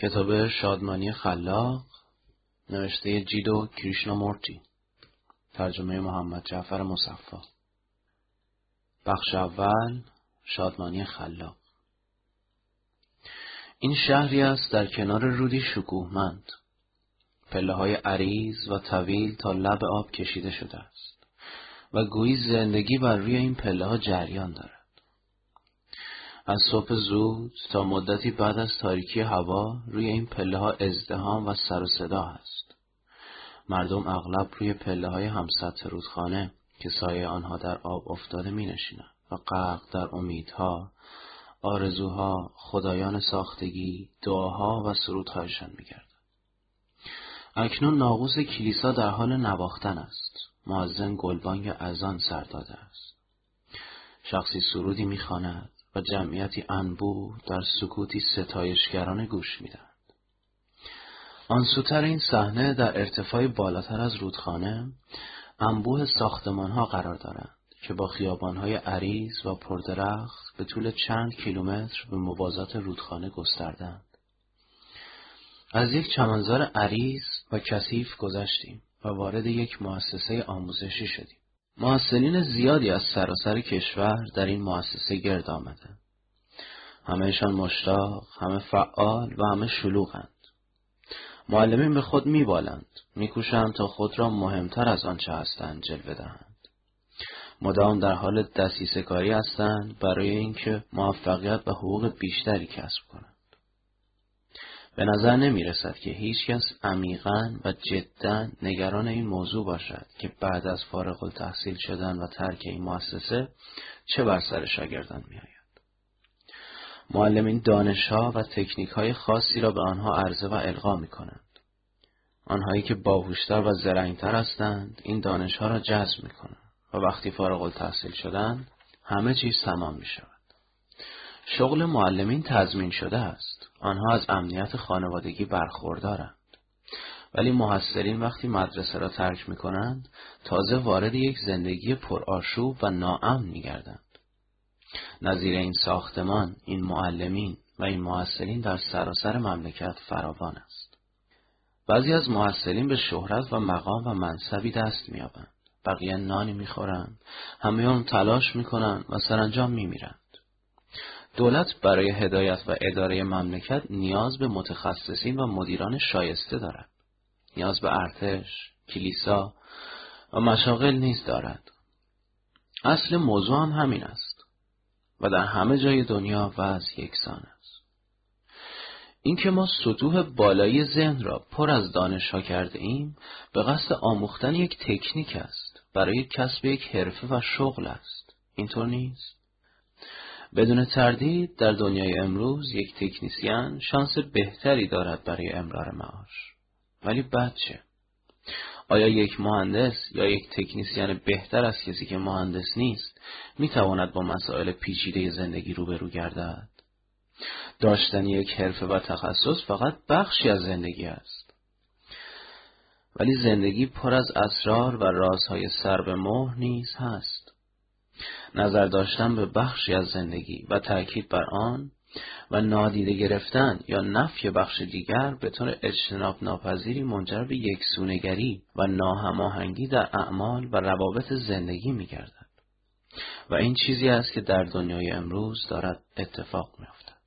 کتاب شادمانی خلاق نوشته جیدو کریشنا مورتی ترجمه محمد جعفر مصفا. بخش اول شادمانی خلاق. این شهری است در کنار رودی شکوهمند. پله های عریض و طویل تا لب آب کشیده شده است و گویی زندگی بر روی این پله ها جریان دارد. از صبح زود تا مدتی بعد از تاریکی هوا روی این پله ها ازدهام و سر و صدا است. مردم اغلب روی پله های همسط رودخانه که سایه آنها در آب افتاده می نشینند و غرق در امیدها، آرزوها، خدایان ساختگی، دعاها و سرودهایشان می گردن. اکنون ناقوس کلیسا در حال نواختن است. معزن گلبانگ ازان سر داده است. شخصی سرودی می‌خواند جمعیتی انبوه در سکوتی ستایشگرانه گوش می‌دهند. آن سوتر این صحنه در ارتفاع بالاتر از رودخانه انبوه ساختمان ها قرار دارند که با خیابان های عریض و پردرخت به طول چند کیلومتر به موازات رودخانه گستردند. از یک چمنزار عریض و کثیف گذشتیم و وارد یک مؤسسه آموزشی شدیم. محسنین زیادی از سراسر کشور در این مؤسسه گرد آمدند. همهشان مشتاق، همه فعال و همه شلوغند. معلمین به خود میبالند، میکوشند تا خود را مهمتر از آنچه هستند جلوه دهند. مدام در حال دستیسه کاری هستند برای اینکه موفقیت و حقوق بیشتری کسب کنند. به نظر نمی رسد که هیچ کس عمیقا و جدا نگران این موضوع باشد که بعد از فارغ التحصیل شدن و ترک این مؤسسه چه بر سر شاگردان می آید. معلمین دانشها و تکنیک های خاصی را به آنها عرضه و القا می کنند. آنهایی که باهوشتر و زرنگتر هستند این دانشها را جذب می کنند و وقتی فارغ التحصیل شدند همه چیز تمام می شود. شغل معلمین تضمین شده است. آنها از امنیت خانوادگی برخوردارند. ولی محصلین وقتی مدرسه را ترک می کنند تازه وارد یک زندگی پرآشوب و ناامن می گردند. نظیر این ساختمان، این معلمین و این محصلین در سراسر مملکت فراوان است. بعضی از محصلین به شهرت و مقام و منصبی دست میابند. بقیه نانی می‌خورند، همه هم تلاش می‌کنند و سرانجام میمیرند. دولت برای هدایت و اداره مملکت نیاز به متخصصین و مدیران شایسته دارد. نیاز به ارتش، کلیسا و مشاغل نیز دارد. اصل موضوع هم همین است و در همه جای دنیا وضع یکسان است. اینکه ما سطوح بالایی ذهن را پر از دانش ها کرده ایم به قصد آموختن یک تکنیک است برای کسب یک حرفه و شغل است. اینطور نیست؟ بدون تردید در دنیای امروز یک تکنیسیان شانس بهتری دارد برای امرار معاش. ولی بعد چه؟ آیا یک مهندس یا یک تکنیسیان بهتر از کسی که مهندس نیست می‌تواند با مسائل پیچیده زندگی روبرو گردد؟ داشتن یک حرفه و تخصص فقط بخشی از زندگی است. ولی زندگی پر از اسرار و رازهای سر به مهر نیز هست. نظر داشتن به بخشی از زندگی و تأکید بر آن و نادیده گرفتن یا نفی بخش دیگر به طور اجتناب ناپذیری منجر به یکسونگری و ناهماهنگی در اعمال و روابط زندگی می گردد. و این چیزی است که در دنیای امروز دارد اتفاق می افتد.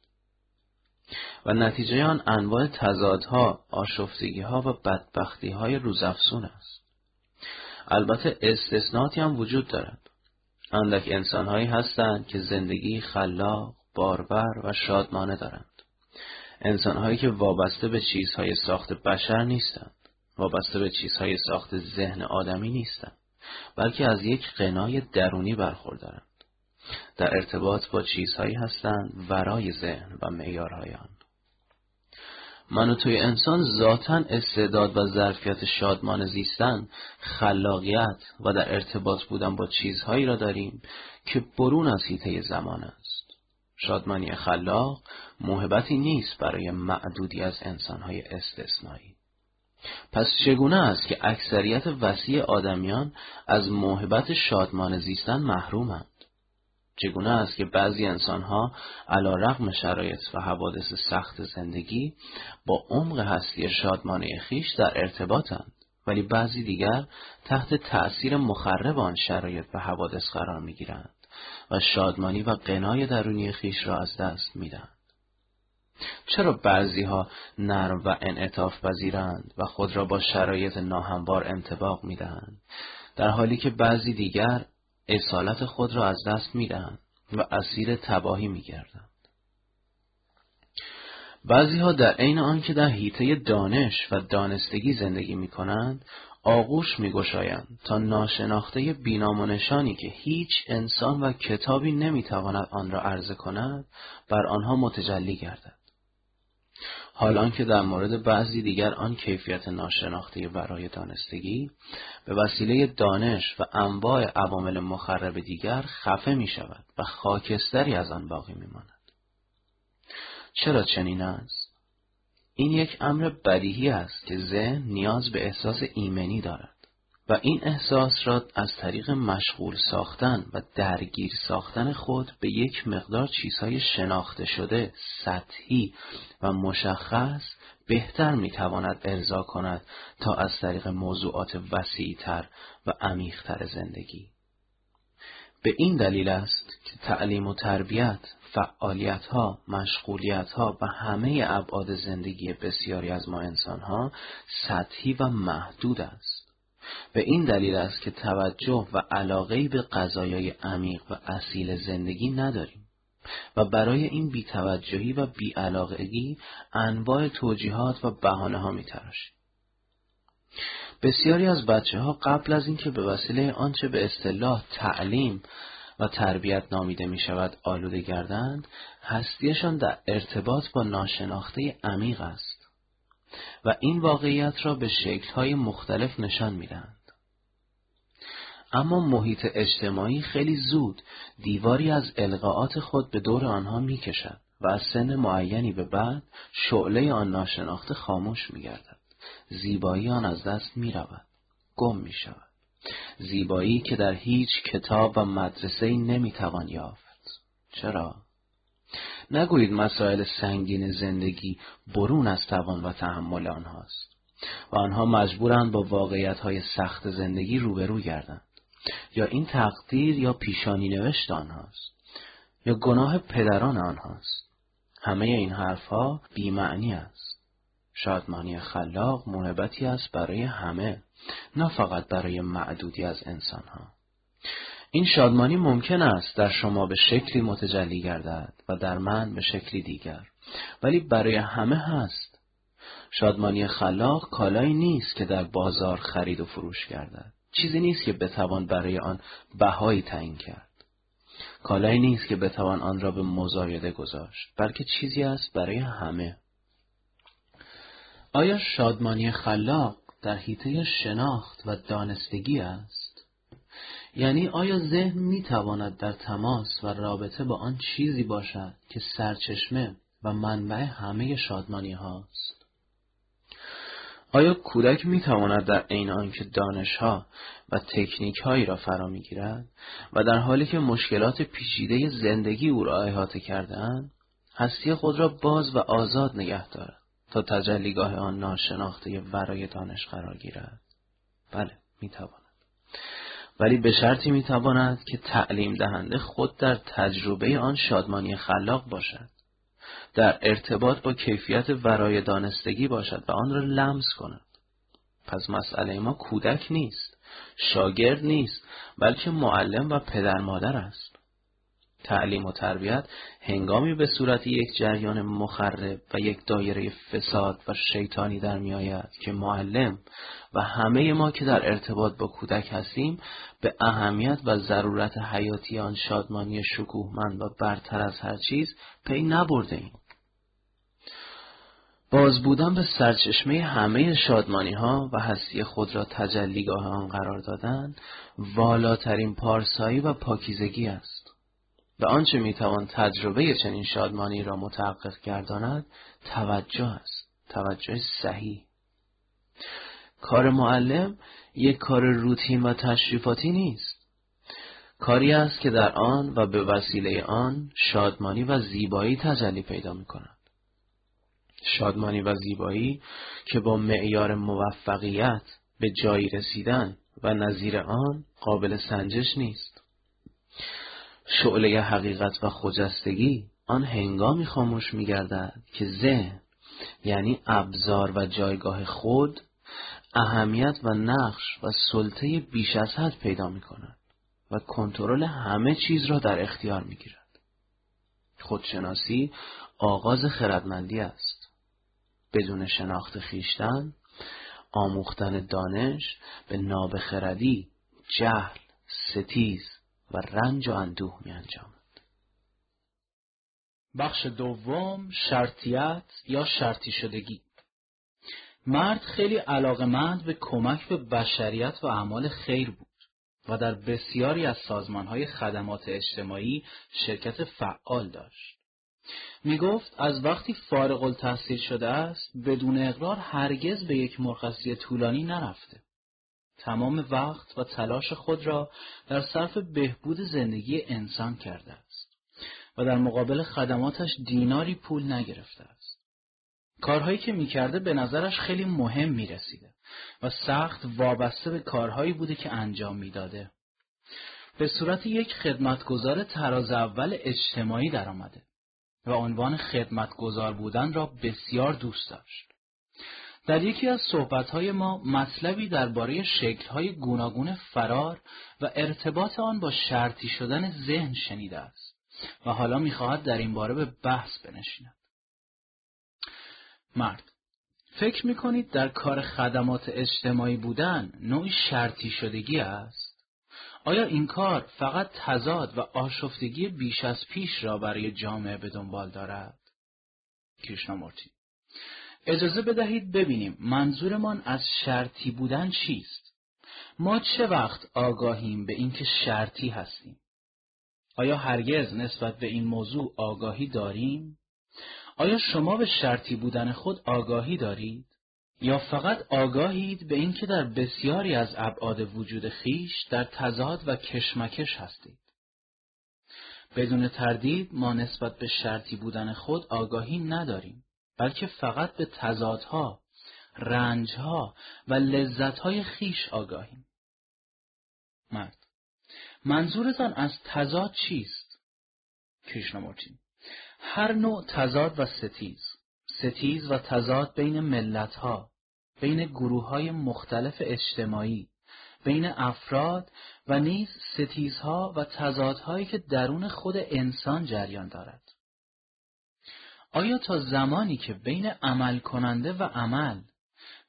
و نتیجه آن انواع تضادها، آشفتگیها و بدبختیهای روزافزون است. البته استثناتی هم وجود دارد. اندک انسانهایی هستند که زندگی خلاق، باربر و شادمانه دارند. انسانهایی که وابسته به چیزهای ساخت بشر نیستند. وابسته به چیزهای ساخت ذهن آدمی نیستند. بلکه از یک قنای درونی برخوردارند. در ارتباط با چیزهایی هستند ورای ذهن و معیارهای آن. من و توی انسان ذاتا استعداد و ظرفیت شادمان زیستن، خلاقیت و در ارتباط بودن با چیزهایی را داریم که برون از حیطه زمان است. شادمانی خلاق موهبتی نیست برای معدودی از انسانهای استثنایی. پس چگونه است که اکثریت وسیع آدمیان از موهبت شادمان زیستن محرومند؟ چگونه است که بعضی انسانها علا رقم شرایط و حوادث سخت زندگی با عمق هستی شادمانه خیش در ارتباطند ولی بعضی دیگر تحت تأثیر مخرب آن شرایط و حوادث قرار می‌گیرند و شادمانی و قنای درونی خیش را از دست می‌دهند. چرا بعضی ها نرم و انعطاف پذیرند و خود را با شرایط ناهموار انتباق می‌دهند؟ در حالی که بعضی دیگر اصالت خود را از دست می‌دهند و اسیر تباهی میگردند. بعضی ها در عین آنکه در حیطه دانش و دانستگی زندگی می کنند آغوش می گشایند تا ناشناخته بینام و نشانی که هیچ انسان و کتابی نمی تواند آن را عرضه کند بر آنها متجلی گردد. حال که در مورد بعضی دیگر آن کیفیت ناشناخته برای دانستگی به وسیله دانش و انواع عوامل مخرب دیگر خفه می شود و خاکستری از آن باقی می ماند. چرا چنین است؟ این یک امر بدیهی است که ذهن نیاز به احساس ایمنی دارد و این احساس را از طریق مشغول ساختن و درگیر ساختن خود به یک مقدار چیزهای شناخته شده، سطحی و مشخص بهتر می‌تواند ارضا کند تا از طریق موضوعات وسیعتر و عمیقتر زندگی. به این دلیل است که تعلیم و تربیت فعالیت ها، مشغولیت ها و همه ابعاد زندگی بسیاری از ما انسان ها سطحی و محدود است. به این دلیل است که توجه و علاقه به قضایای عمیق و اصیل زندگی نداریم و برای این بیتوجهی و بیعلاقگی انواع توجیهات و بهانه ها می تراشیم. بسیاری از بچه ها قبل از اینکه به وسیله آنچه به اصطلاح تعلیم و تربیت نامیده می شود آلوده گردند هستیشان در ارتباط با ناشناخته عمیق است و این واقعیت را به شکلهای مختلف نشان می دهند. اما محیط اجتماعی خیلی زود دیواری از القاعات خود به دور آنها می کشد و از سن معینی به بعد شعله آن ناشناخته خاموش می گردد. زیبایی آن از دست می رود. گم می شود. زیبایی که در هیچ کتاب و مدرسه نمی توان یافت. چرا؟ نگویید مسائل سنگین زندگی برون از توان و تحمل آنهاست و آنها مجبورند با واقعیت های سخت زندگی روبرو گردند. یا این تقدیر یا پیشانی نوشت آنهاست یا گناه پدران آنهاست. همه این حرفها بیمعنی است. شادمانی خلاق محبتی است برای همه نه فقط برای معدودی از انسانها. این شادمانی ممکن است در شما به شکلی متجلی گردد و در من به شکلی دیگر. ولی برای همه هست. شادمانی خلاق کالایی نیست که در بازار خرید و فروش گردد. چیزی نیست که بتوان برای آن بهایی تعیین کرد. کالایی نیست که بتوان آن را به مزایده گذاشت بلکه چیزی است برای همه. آیا شادمانی خلاق در حیطه شناخت و دانستگی است؟ یعنی آیا ذهن می تواند در تماس و رابطه با آن چیزی باشد که سرچشمه و منبع همه شادمانی هاست؟ آیا کودک می تواند در عین آنکه دانشها و تکنیک هایی را فرا می گیرد و در حالی که مشکلات پیچیده زندگی او را احاطه کردهاند هستی خود را باز و آزاد نگه دارد تا تجلیگاه آن ناشناخته ورای دانش قرار گیرد بله می‌تواند ولی به شرطی می‌تواند که تعلیم دهنده خود در تجربه آن شادمانی خلاق باشد در ارتباط با کیفیت ورای دانستگی باشد و آن را لمس کند. پس مسئله ما کودک نیست شاگرد نیست بلکه معلم و پدر مادر است. تعلیم و تربیت هنگامی به صورت یک جریان مخرب و یک دایره فساد و شیطانی در می آید که معلم و همه ما که در ارتباط با کودک هستیم به اهمیت و ضرورت حیاتی آن شادمانی شکوهمند و برتر از هر چیز پی نبرده ایم. باز بودن به سرچشمه همه شادمانی ها و هستی خود را تجلیگاه آن قرار دادن والاترین پارسایی و پاکیزگی است. و آنچه می‌توان تجربه چنین شادمانی را متحقق گرداند توجه است توجه صحیح کار معلم یک کار روتین و تشریفاتی نیست کاری است که در آن و به وسیله آن شادمانی و زیبایی تجلی پیدا می کند. شادمانی و زیبایی که با معیار موفقیت به جایی رسیدن و نظیر آن قابل سنجش نیست. شعله حقیقت و خجستگی آن هنگامی خاموش می گردد که ذهن یعنی ابزار و جایگاه خود اهمیت و نقش و سلطه بیش از حد پیدا می کند و کنترل همه چیز را در اختیار می گیرد. خودشناسی آغاز خردمندی است. بدون شناخت خیشتن آموختن دانش به نابخردی، جهل، ستیز و رنج و اندوه می انجامد. بخش دوم شرطیت یا شرطی شدگی مرد خیلی علاقمند به کمک به بشریت و اعمال خیر بود و در بسیاری از سازمانهای خدمات اجتماعی شرکت فعال داشت. می گفت از وقتی فارغ التحصیل شده است بدون اقرار هرگز به یک مرخصی طولانی نرفته. تمام وقت و تلاش خود را در صرف بهبود زندگی انسان کرده است و در مقابل خدماتش دیناری پول نگرفته است. کارهایی که می‌کرده به نظرش خیلی مهم می‌رسیده و سخت وابسته به کارهایی بوده که انجام می‌داده. به صورت یک خدمتگزار تراز اول اجتماعی درآمده و عنوان خدمتگزار بودن را بسیار دوست داشت. در یکی از صحبتهای ما مطلبی درباره شکلهای گوناگون فرار و ارتباط آن با شرطی شدن ذهن شنیده است و حالا می‌خواهد در این باره به بحث بنشیند. مرد فکر می‌کنید در کار خدمات اجتماعی بودن نوعی شرطی شدگی است؟ آیا این کار فقط تضاد و آشفتگی بیش از پیش را برای جامعه به دنبال دارد؟ کریشنامورتی اجازه بدهید ببینیم منظورمان از شرطی بودن چیست؟ ما چه وقت آگاهیم به اینکه شرطی هستیم؟ آیا هرگز نسبت به این موضوع آگاهی داریم؟ آیا شما به شرطی بودن خود آگاهی دارید؟ یا فقط آگاهید به اینکه در بسیاری از ابعاد وجود خیش در تضاد و کشمکش هستید؟ بدون تردید ما نسبت به شرطی بودن خود آگاهی نداریم بلکه فقط به تضادها، رنجها و لذتهای خیش آگاهیم. مرد منظورتان از تضاد چیست؟ کریشنامورتی هر نوع تضاد و ستیز ستیز و تضاد بین ملتها بین گروه های مختلف اجتماعی بین افراد و نیز ستیزها و تضادهایی که درون خود انسان جریان دارد آیا تا زمانی که بین عمل کننده و عمل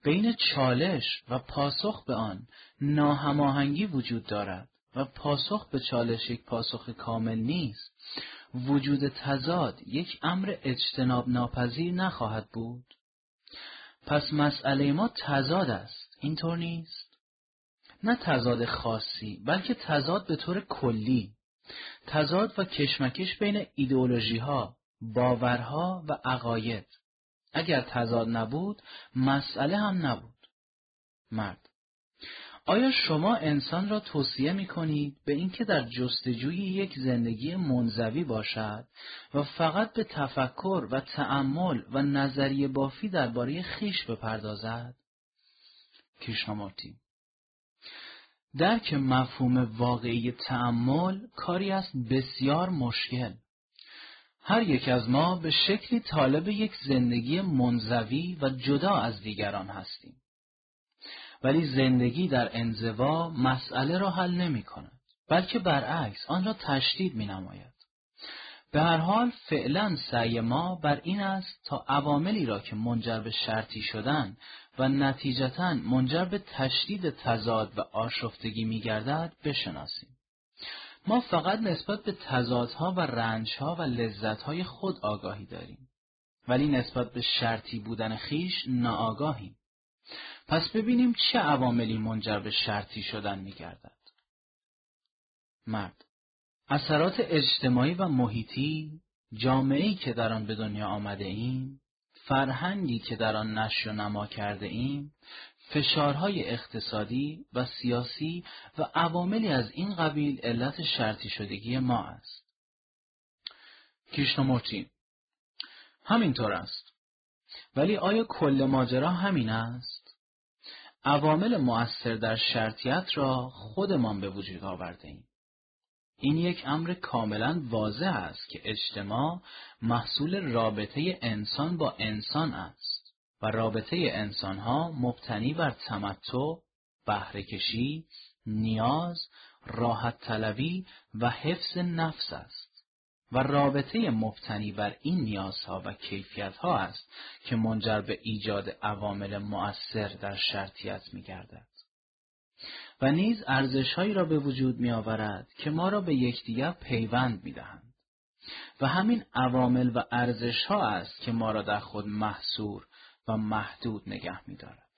بین چالش و پاسخ به آن ناهماهنگی وجود دارد و پاسخ به چالش یک پاسخ کامل نیست وجود تضاد یک امر اجتناب ناپذیر نخواهد بود؟ پس مسئله ما تضاد است اینطور نیست؟ نه تضاد خاصی بلکه تضاد به طور کلی. تضاد و کشمکش بین ایدئولوژی ها باورها و عقاید اگر تضاد نبود مسئله هم نبود مرد آیا شما انسان را توصیه می کنید به اینکه در جستجوی یک زندگی منزوی باشد و فقط به تفکر و تأمل و نظریه بافی درباره خیش بپردازد؟ کیشنامورتی درک مفهوم واقعی تأمل کاری است بسیار مشکل. هر یک از ما به شکلی طالب یک زندگی منزوی و جدا از دیگران هستیم. ولی زندگی در انزوا مسئله را حل نمی کند بلکه برعکس آن را تشدید می نماید. به هر حال فعلا سعی ما بر این است تا عواملی را که منجر به شرطی شدن و نتیجتا منجر به تشدید تضاد و آشفتگی می گردد بشناسیم. ما فقط نسبت به تضادها و رنجها و لذتهای خود آگاهی داریم. ولی نسبت به شرطی بودن خیش ناآگاهیم. پس ببینیم چه عواملی منجر به شرطی شدن میگردد. مرد اثرات اجتماعی و محیطی جامعه‌ای که در آن به دنیا آمده ایم فرهنگی که در آن نشر و نما کرده ایم فشارهای اقتصادی و سیاسی و عواملی از این قبیل علت شرطی شدگی ما است. کیشنومورتی همینطور است. ولی آیا کل ماجرا همین است؟ عوامل مؤثر در شرطیت را خودمان به وجود آورده ایم. این یک امر کاملا واضح است که اجتماع محصول رابطه انسان با انسان است و رابطه انسانها مبتنی بر تمتع، بهرهکشی، نیاز، راحت طلبی و حفظ نفس است و رابطه مبتنی بر این نیازها و کیفیتها است که منجر به ایجاد عوامل مؤثر در شرطیت می گردد. و نیز ارزشهایی را به وجود می آورد که ما را به یکدیگر پیوند می دهند. و همین عوامل و ارزش ها است که ما را در خود محصور و محدود نگه می دارد.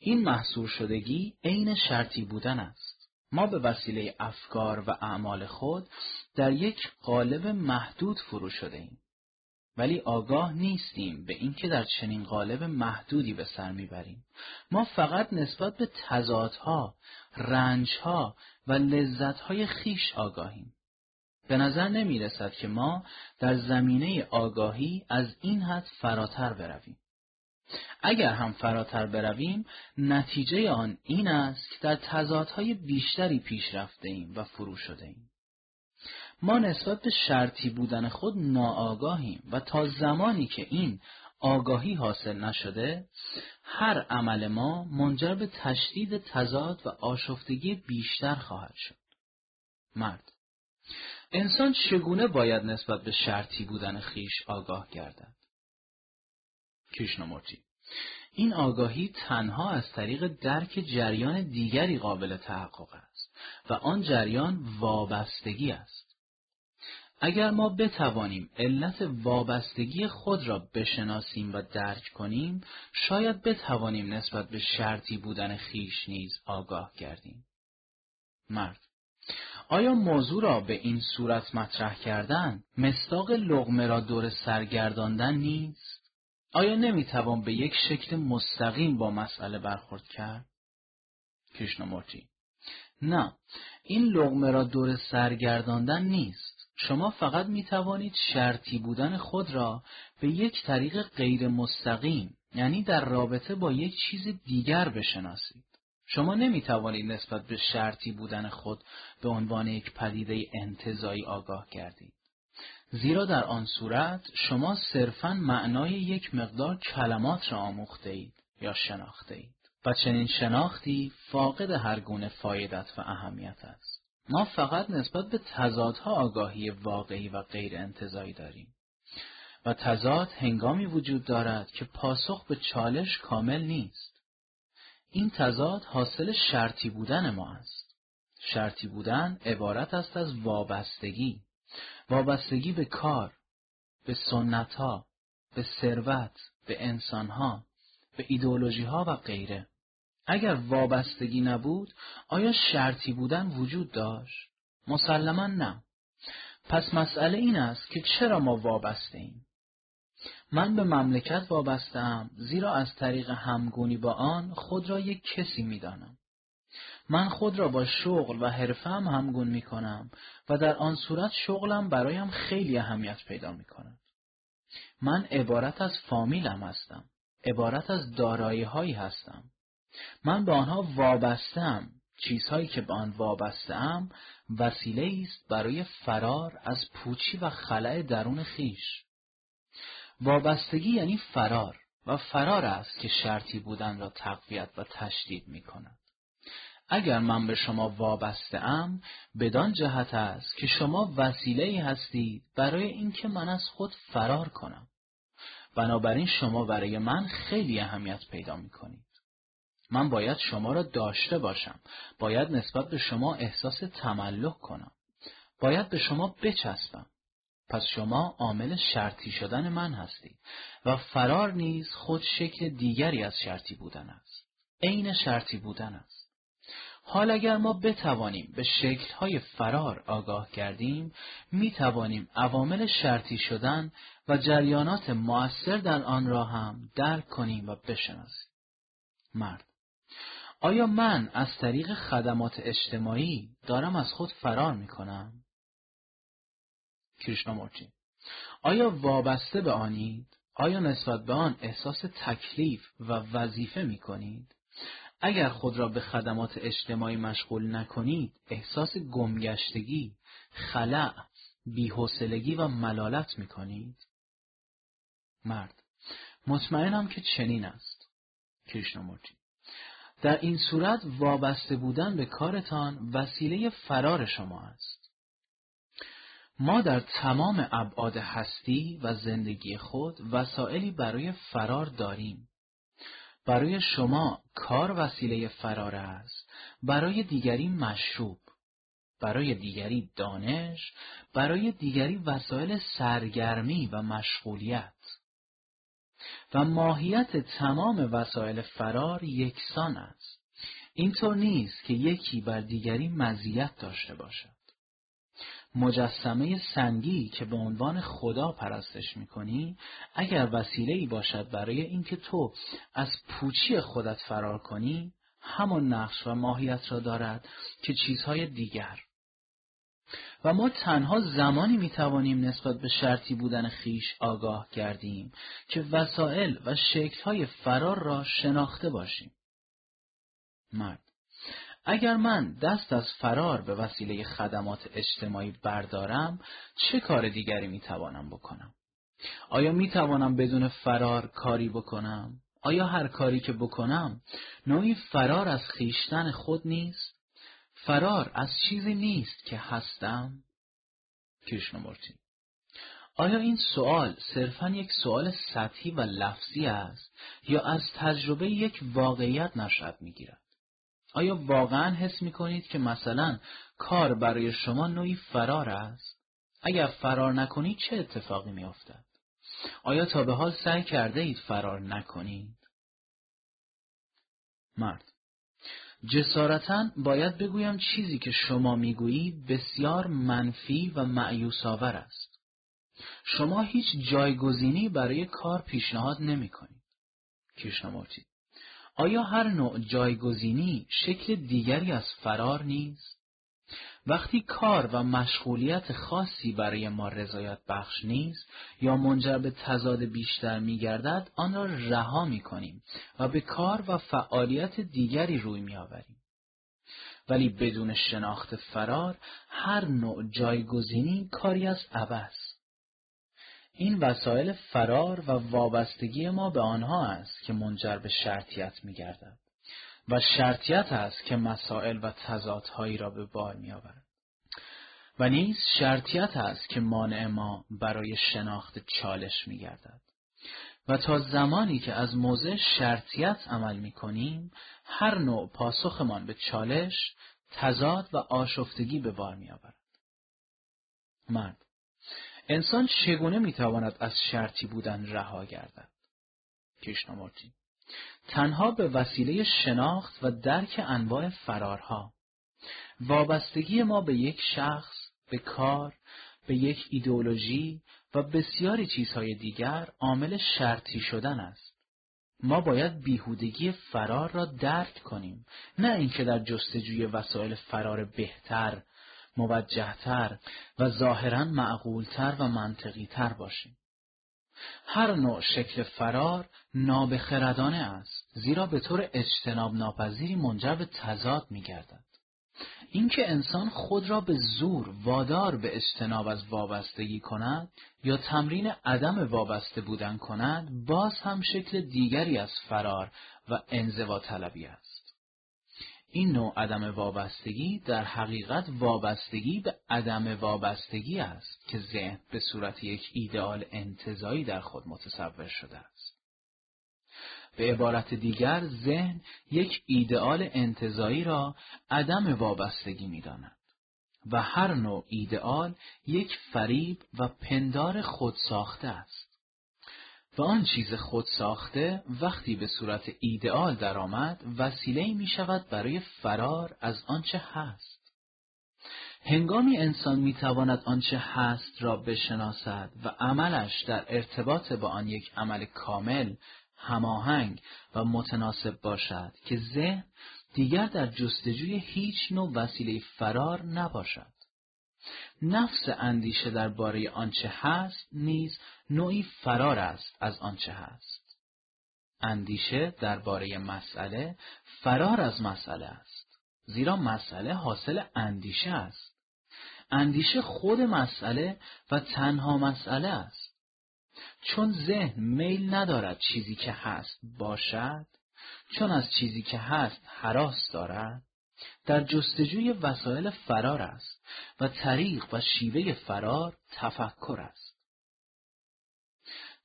این محصور شدگی عین شرطی بودن است. ما به وسیله افکار و اعمال خود در یک قالب محدود فرو شده ایم. ولی آگاه نیستیم به اینکه در چنین قالب محدودی به سر می‌بریم ما فقط نسبت به تضادها رنجها و لذتهای خیش آگاهیم به نظر نمی رسد که ما در زمینه آگاهی از این حد فراتر برویم. اگر هم فراتر برویم نتیجه آن این است که در تضادهای بیشتری پیش رفته ایم و فرو شده ایم. ما نسبت به شرطی بودن خود ناآگاهیم و تا زمانی که این آگاهی حاصل نشده هر عمل ما منجر به تشدید تضاد و آشفتگی بیشتر خواهد شد. مرد انسان چگونه باید نسبت به شرطی بودن خیش آگاه گردد؟ کشنمورتی این آگاهی تنها از طریق درک جریان دیگری قابل تحقق است و آن جریان وابستگی است. اگر ما بتوانیم علت وابستگی خود را بشناسیم و درک کنیم شاید بتوانیم نسبت به شرطی بودن خیش نیز آگاه گردیم. مرد. آیا موضوع را به این صورت مطرح کردن مستاق لغمه را دور سرگرداندن نیست؟ آیا نمی‌توان به یک شکل مستقیم با مسئله برخورد کرد؟ کشنمورتی نه این لغمه را دور سرگرداندن نیست. شما فقط می توانید شرطی بودن خود را به یک طریق غیر مستقیم یعنی در رابطه با یک چیز دیگر بشناسید. شما نمی توانید نسبت به شرطی بودن خود به عنوان یک پدیده انتظایی آگاه گردید. زیرا در آن صورت شما صرفا معنای یک مقدار کلمات را آموخته اید یا شناخته اید و چنین شناختی فاقد هر گونه فایدت و اهمیت است. ما فقط نسبت به تضادها آگاهی واقعی و غیر انتظایی داریم و تضاد هنگامی وجود دارد که پاسخ به چالش کامل نیست این تضاد حاصل شرطی بودن ما است شرطی بودن عبارت است از وابستگی وابستگی به کار به سنت ها به ثروت به انسان ها به ایدئولوژی ها و غیره اگر وابستگی نبود آیا شرطی بودن وجود داشت؟ مسلما نه. پس مسئله این است که چرا ما وابسته ایم؟ من به مملکت وابستم زیرا از طریق همگونی با آن خود را یک کسی می‌دانم. من خود را با شغل و حرفم همگون می کنم و در آن صورت شغلم برایم خیلی اهمیت پیدا می کند. من عبارت از فامیلم هستم. عبارت از دارایی هایی هستم. من به آنها وابستم چیزهایی که به آن وابستم وسیله است برای فرار از پوچی و خلع درون خیش وابستگی یعنی فرار و فرار است که شرطی بودن را تقویت و تشدید می کند. اگر من به شما وابسته ام بدان جهت است که شما وسیله ای هستید برای اینکه من از خود فرار کنم بنابراین شما برای من خیلی اهمیت پیدا می کنید من باید شما را داشته باشم. باید نسبت به شما احساس تملک کنم. باید به شما بچسبم. پس شما عامل شرطی شدن من هستید و فرار نیز خود شکل دیگری از شرطی بودن است. عین شرطی بودن است. حال اگر ما بتوانیم به شکلهای فرار آگاه کردیم می توانیم عوامل شرطی شدن و جریانات مؤثر در آن را هم درک کنیم و بشناسیم. مرد آیا من از طریق خدمات اجتماعی دارم از خود فرار می کنم؟ کریشنامورتی آیا وابسته به آنید؟ آیا نسبت به آن احساس تکلیف و وظیفه می کنید؟ اگر خود را به خدمات اجتماعی مشغول نکنید، احساس گمگشتگی، خلع، بیحسلگی و ملالت می کنید؟ مرد مطمئنم که چنین است. کریشنامورتی در این صورت وابسته بودن به کارتان وسیله فرار شما است. ما در تمام ابعاد هستی و زندگی خود وسائلی برای فرار داریم. برای شما کار وسیله فرار است، برای دیگری مشروب، برای دیگری دانش، برای دیگری وسایل سرگرمی و مشغولیت. و ماهیت تمام وسایل فرار یکسان است. اینطور نیست که یکی بر دیگری مزیت داشته باشد. مجسمه سنگی که به عنوان خدا پرستش می‌کنی اگر وسیله ای باشد برای اینکه تو از پوچی خودت فرار کنی همان نقش و ماهیت را دارد که چیزهای دیگر و ما تنها زمانی می توانیم نسبت به شرطی بودن خیش آگاه کردیم که وسایل و شکلهای فرار را شناخته باشیم. مرد اگر من دست از فرار به وسیله خدمات اجتماعی بردارم چه کار دیگری می توانم بکنم؟ آیا می توانم بدون فرار کاری بکنم؟ آیا هر کاری که بکنم نوعی فرار از خیشتن خود نیست؟ فرار از چیزی نیست که هستم؟ کریشنامورتی آیا این سوال صرفا یک سوال سطحی و لفظی است یا از تجربه یک واقعیت نشأت می‌گیرد؟ آیا واقعا حس می کنید که مثلا کار برای شما نوعی فرار است؟ اگر فرار نکنید چه اتفاقی می افتد؟ آیا تا به حال سعی کرده اید فرار نکنید؟ مرد جسارتا باید بگویم چیزی که شما می‌گویید بسیار منفی و معیوس آور است. شما هیچ جایگزینی برای کار پیشنهاد نمی کنید. کشنامورتی آیا هر نوع جایگزینی شکل دیگری از فرار نیست؟ وقتی کار و مشغولیت خاصی برای ما رضایت بخش نیست یا منجر به تضاد بیشتر می گردد آن را رها می کنیم و به کار و فعالیت دیگری روی می آوریم. ولی بدون شناخت فرار هر نوع جایگزینی کاری از عبس. این وسایل فرار و وابستگی ما به آنها است که منجر به شرطیت می گردد. و شرطیت است که مسائل و تضادهایی را به بار می آورد. و نیز شرطیت است که مانع ما برای شناخت چالش می گردد. و تا زمانی که از موضع شرطیت عمل می کنیم، هر نوع پاسخمان به چالش، تضاد و آشفتگی به بار می آورد. مرد انسان چگونه می تواند از شرطی بودن رها گردد؟ کشنامورتی تنها به وسیله شناخت و درک انواع فرارها وابستگی ما به یک شخص، به کار، به یک ایدئولوژی و بسیاری چیزهای دیگر عامل شرطی شدن است. ما باید بیهودگی فرار را درک کنیم نه اینکه در جستجوی وسایل فرار بهتر، موجهتر و ظاهرا معقولتر و منطقیتر باشیم. هر نوع شکل فرار نابخردانه است زیرا به طور اجتناب ناپذیری منجر به تضاد می گردد. اینکه انسان خود را به زور وادار به اجتناب از وابستگی کند یا تمرین عدم وابسته بودن کند باز هم شکل دیگری از فرار و انزوا طلبی است. این نوع عدم وابستگی در حقیقت وابستگی به عدم وابستگی است که ذهن به صورت یک ایدئال انتظایی در خود متصور شده است. به عبارت دیگر ذهن یک ایدئال انتظایی را عدم وابستگی می داند و هر نوع ایدئال یک فریب و پندار خود ساخته است. و آن چیز خود ساخته وقتی به صورت ایدئال درآمد وسیله می شود برای فرار از آنچه هست. هنگامی انسان می تواند آنچه هست را بشناسد و عملش در ارتباط با آن یک عمل کامل، هماهنگ و متناسب باشد که ذهن دیگر در جستجوی هیچ نوع وسیله فرار نباشد. نفس اندیشه درباره آنچه هست نیز نوعی فرار است از آنچه هست. اندیشه درباره مسئله فرار از مسئله است. زیرا مسئله حاصل اندیشه است. اندیشه خود مسئله و تنها مسئله است. چون ذهن میل ندارد چیزی که هست باشد، چون از چیزی که هست حراس دارد، در جستجوی وسایل فرار است و طریق و شیوه فرار تفکر است.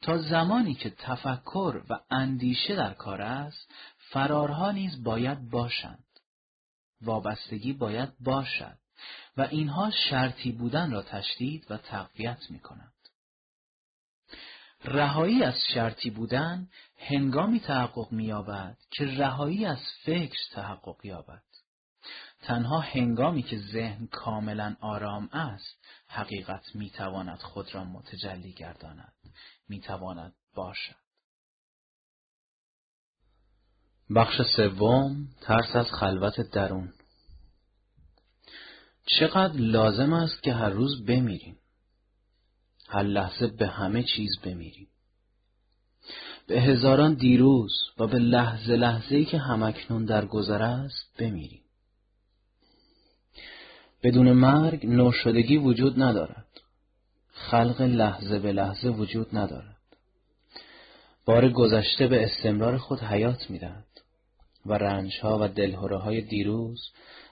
تا زمانی که تفکر و اندیشه در کار است، فرارها نیز باید باشند. وابستگی باید باشد و اینها شرطی بودن را تشدید و تقویت می کنند. رهایی از شرطی بودن هنگامی تحقق می‌یابد که رهایی از فکر تحقق یابد. تنها هنگامی که ذهن کاملا آرام است حقیقت می‌تواند خود را متجلی گرداند می‌تواند باشد. بخش سوم ترس از خلوت درون. چقدر لازم است که هر روز بمیریم. هر لحظه به همه چیز بمیریم. به هزاران دیروز و به لحظه لحظه‌ای که همکنون در گذر است بمیریم. بدون مرگ نوشدگی وجود ندارد. خلق لحظه به لحظه وجود ندارد بار گذشته به استمرار خود حیات می‌دهد و رنجها و دلهوره های دیروز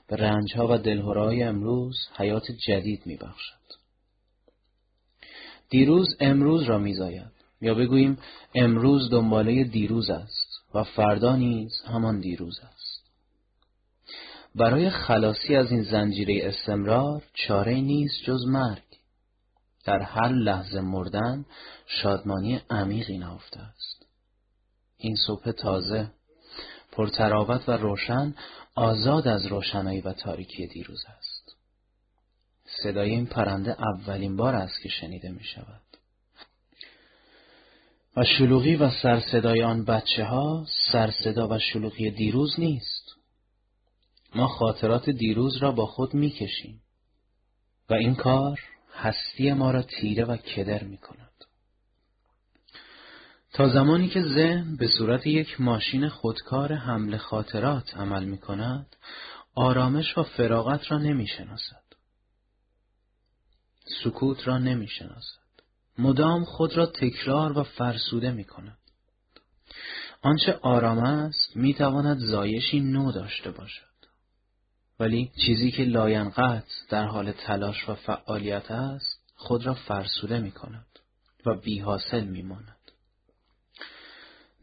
به رنجها و دلهوره های امروز حیات جدید میبخشد دیروز امروز را میزاید. یا بگوییم امروز دنباله دیروز است و فردا نیز همان دیروز است. برای خلاصی از این زنجیره استمرار چاره نیست جز مرگ. در هر لحظه مردن شادمانی عمیقی نهفته است. این صبح تازه پرتراوت و روشن آزاد از روشنایی و تاریکی دیروز است. صدای این پرنده اولین بار است که شنیده می شود. و شلوغی و سرصدای آن بچه ها سرصدا و شلوغی دیروز نیست. ما خاطرات دیروز را با خود می‌کشیم و این کار هستی ما را تیره و کدر می کند. تا زمانی که ذهن به صورت یک ماشین خودکار حمل خاطرات عمل می کند، آرامش و فراغت را نمی شناسد. سکوت را نمی شناسد. مدام خود را تکرار و فرسوده می کند. آنچه آرام است می تواند زایشی نو داشته باشد. ولی چیزی که لاینقطع در حال تلاش و فعالیت است خود را فرسوده می کند و بی حاصل می ماند.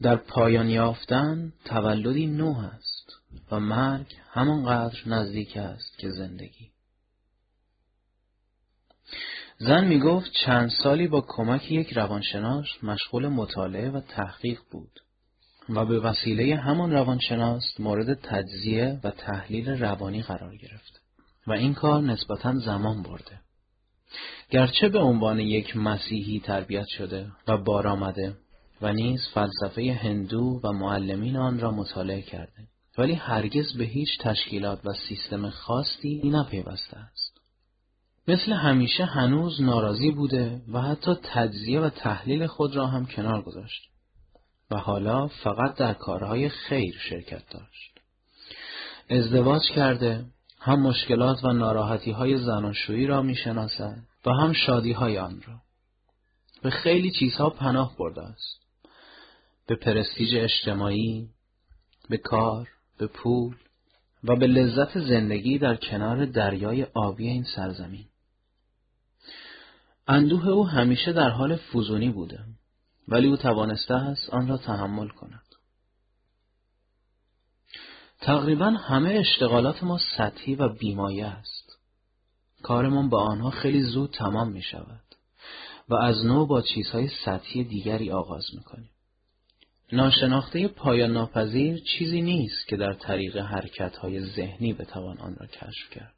در پایان یافتن تولدی نو است و مرگ همانقدر نزدیک است که زندگی. زن می گفت چند سالی با کمک یک روانشناس مشغول مطالعه و تحقیق بود و به وسیله همان روانشناس مورد تجزیه و تحلیل روانی قرار گرفت و این کار نسبتا زمان برده. گرچه به عنوان یک مسیحی تربیت شده و بار آمده و نیز فلسفه هندو و معلمین آن را مطالعه کرده ولی هرگز به هیچ تشکیلات و سیستم خاصی نپیوسته است. مثل همیشه هنوز ناراضی بوده و حتی تجزیه و تحلیل خود را هم کنار گذاشت. و حالا فقط در کارهای خیر شرکت داشت. ازدواج کرده هم مشکلات و ناراحتی های زناشویی را می و هم شادی های آن را. به خیلی چیزها پناه برده است. به پرستیج اجتماعی، به کار، به پول و به لذت زندگی در کنار دریای آبی این سرزمین. اندوه او همیشه در حال فوزونی بوده ولی او توانسته است آن را تحمل کند. تقریبا همه اشتغالات ما سطحی و بیمایه است. کارمان با آنها خیلی زود تمام می شود و از نو با چیزهای سطحی دیگری آغاز می کنیم. ناشناخته پایان ناپذیر چیزی نیست که در طریق حرکتهای ذهنی بتوان آن را کشف کرد.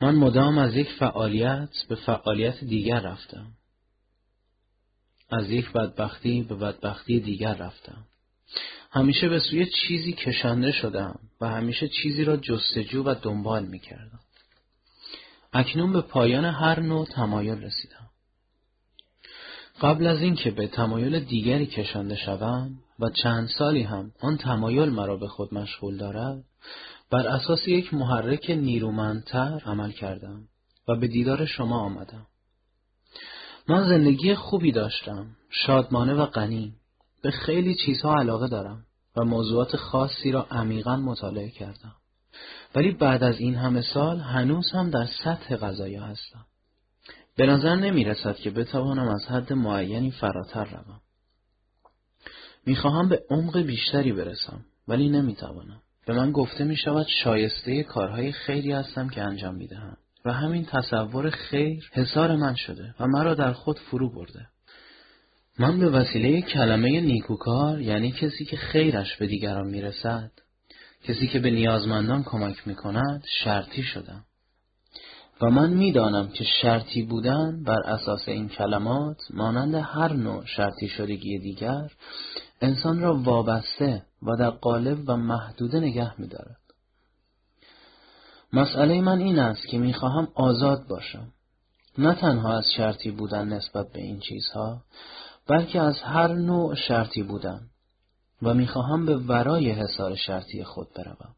من مدام از یک فعالیت به فعالیت دیگر رفتم از یک بدبختی به بدبختی دیگر رفتم. همیشه به سوی چیزی کشنده شدم و همیشه چیزی را جستجو و دنبال می کردم. اکنون به پایان هر نوع تمایل رسیدم. قبل از اینکه به تمایل دیگری کشنده شوم و چند سالی هم آن تمایل مرا به خود مشغول دارد بر اساس یک محرک نیرومندتر عمل کردم و به دیدار شما آمدم. من زندگی خوبی داشتم، شادمانه و غنی. به خیلی چیزها علاقه دارم و موضوعات خاصی را عمیقا مطالعه کردم. ولی بعد از این همه سال هنوز هم در سطح غذایا هستم. به نظر نمی رسد که بتوانم از حد معینی فراتر روم. می‌خواهم به عمق بیشتری برسم ولی نمی‌توانم. به من گفته می شود شایسته کارهای خیری هستم که انجام می دهم و همین تصور خیر حسار من شده و مرا در خود فرو برده. من به وسیله کلمه نیکوکار یعنی کسی که خیرش به دیگران می رسد کسی که به نیازمندان کمک می کند شرطی شدم. و من می‌دانم که شرطی بودن بر اساس این کلمات مانند هر نوع شرطی شدگی دیگر انسان را وابسته و در قالب و محدوده نگه میدارد. مسئله من این است که می‌خواهم آزاد باشم. نه تنها از شرطی بودن نسبت به این چیزها بلکه از هر نوع شرطی بودن و می‌خواهم به ورای حسار شرطی خود بروم.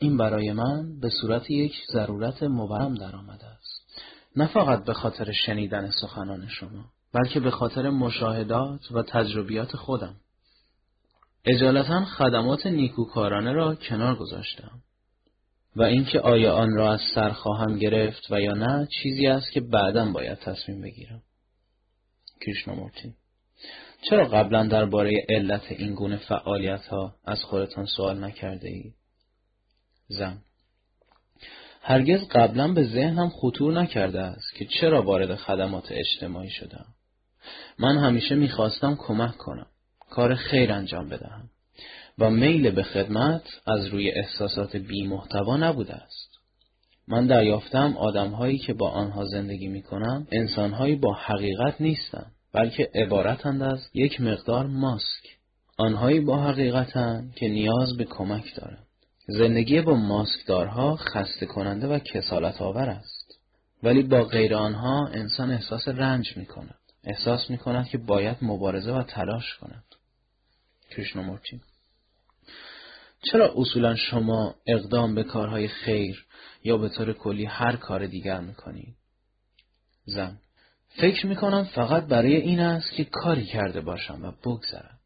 این برای من به صورت یک ضرورت مبرم در آمده است. نه فقط به خاطر شنیدن سخنان شما بلکه به خاطر مشاهدات و تجربیات خودم. اجالتا خدمات نیکوکارانه را کنار گذاشتم و اینکه آیا آن را از سر خواهم گرفت و یا نه چیزی است که بعدا باید تصمیم بگیرم. کریشنامورتی چرا قبلا درباره علت این گونه فعالیت ها از خودتان سوال نکرده اید؟ زن هرگز قبلا به ذهنم خطور نکرده است که چرا وارد خدمات اجتماعی شدم. من همیشه می‌خواستم کمک کنم. کار خیر انجام بدهم. و میل به خدمت از روی احساسات بی محتوا نبوده است. من دریافتم آدمهایی که با آنها زندگی می کنم انسانهایی با حقیقت نیستند بلکه عبارتند از یک مقدار ماسک. آنهایی با حقیقتند که نیاز به کمک دارند. زندگی با ماسکدارها خسته کننده و کسالت آور است. ولی با غیر آنها انسان احساس رنج می کند. احساس می کند که باید مبارزه و تلاش کند. کریشنامورتی چرا اصولا شما اقدام به کارهای خیر یا به طور کلی هر کار دیگر می‌کنید؟ زن فکر می‌کنم فقط برای این است که کاری کرده باشم و بگذرم.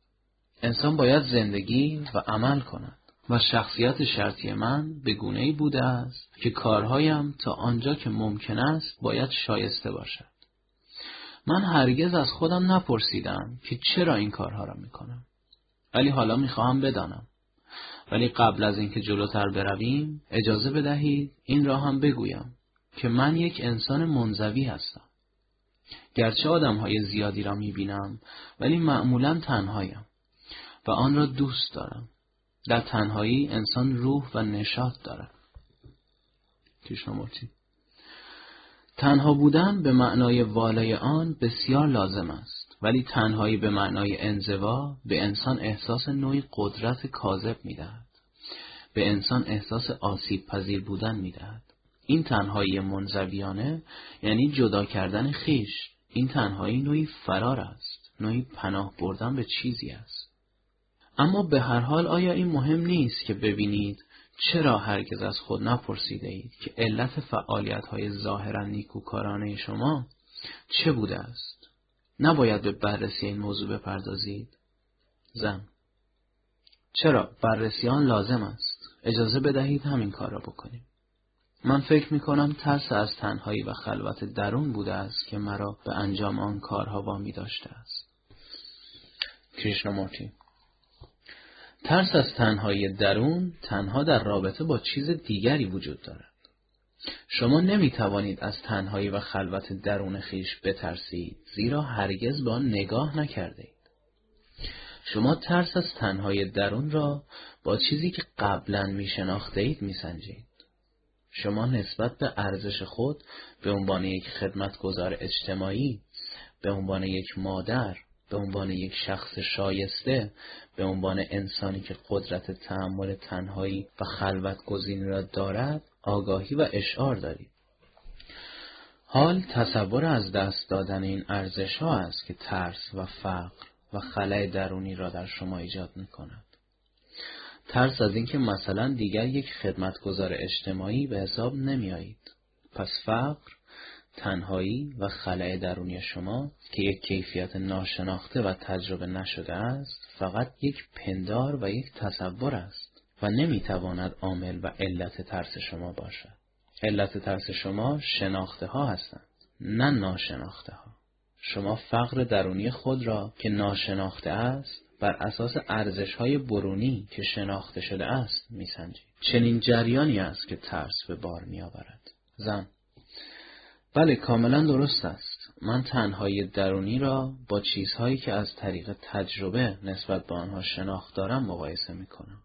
انسان باید زندگی و عمل کند. و شخصیت شرطی من به گونه ای بوده است که کارهایم تا آنجا که ممکن است باید شایسته باشد. من هرگز از خودم نپرسیدم که چرا این کارها را می‌کنم. ولی حالا می‌خواهم بدانم. ولی قبل از اینکه جلوتر برویم اجازه بدهید این را هم بگویم که من یک انسان منزوی هستم. گرچه آدم های زیادی را می‌بینم ولی معمولا تنهایم و آن را دوست دارم. در تنهایی انسان روح و نشاط دارد. تنها بودن به معنای والای آن بسیار لازم است ولی تنهایی به معنای انزوا به انسان احساس نوعی قدرت کاذب می‌دهد. به انسان احساس آسیب پذیر بودن می‌دهد. این تنهایی منزویانه یعنی جدا کردن خیش. این تنهایی نوعی فرار است. نوعی پناه بردن به چیزی است. اما به هر حال آیا این مهم نیست که ببینید چرا هرگز از خود نپرسیده اید که علت فعالیت های ظاهرا نیکوکارانه شما چه بوده است؟ نباید به بررسی این موضوع بپردازید؟ زن چرا بررسی آن لازم است؟ اجازه بدهید همین کار را بکنیم. من فکر می کنم ترس از تنهایی و خلوت درون بوده است که مرا به انجام آن کارها وامی داشته است. کریشنامورتی ترس از تنهایی درون تنها در رابطه با چیز دیگری وجود دارد. شما نمی توانید از تنهایی و خلوت درون خیش بترسید زیرا هرگز به آن نگاه نکرده اید. شما ترس از تنهایی درون را با چیزی که قبلا می شناخته اید می سنجید. شما نسبت به ارزش خود به عنوان یک خدمتگزار اجتماعی، به عنوان یک مادر، به عنوان یک شخص شایسته به عنوان انسانی که قدرت تحمل تنهایی و خلوت گزینی را دارد آگاهی و اشعار دارید حال تصور از دست دادن این ارزش ها است که ترس و فقر و خلای درونی را در شما ایجاد می کند. ترس از اینکه مثلا دیگر یک خدمتگزار اجتماعی به حساب نمی آیید. پس فقر تنهایی و خلع درونی شما که یک کیفیت ناشناخته و تجربه نشده است فقط یک پندار و یک تصور است و نمی‌تواند عامل و علت ترس شما باشد. علت ترس شما شناخته ها هستند نه ناشناخته ها شما فقر درونی خود را که ناشناخته است بر اساس ارزش های برونی که شناخته شده است میسنجید. چنین جریانی است که ترس به بار میآورد. زن بله کاملا درست است. من تنهایی درونی را با چیزهایی که از طریق تجربه نسبت به آنها شناخت دارم مقایسه می کنم.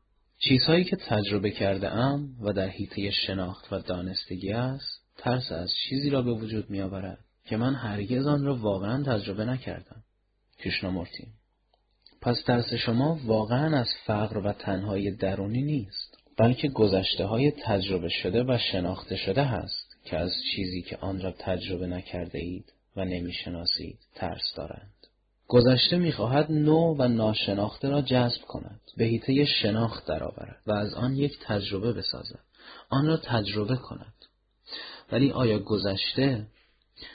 چیزهایی که تجربه کرده ام و در حیطه شناخت و دانستگی است ترس از چیزی را به وجود می آورد که من هرگز آن را واقعا تجربه نکردم. کشنامورتی پس ترس شما واقعا از فقر و تنهایی درونی نیست بلکه گذشته های تجربه شده و شناخته شده هست که از چیزی که آن را تجربه نکرده اید و نمی‌شناسید ترس دارند. گذشته می‌خواهد نو و ناشناخته را جذب کند. به حیطه شناخت درآورد و از آن یک تجربه بسازد. آن را تجربه کند. ولی آیا گذشته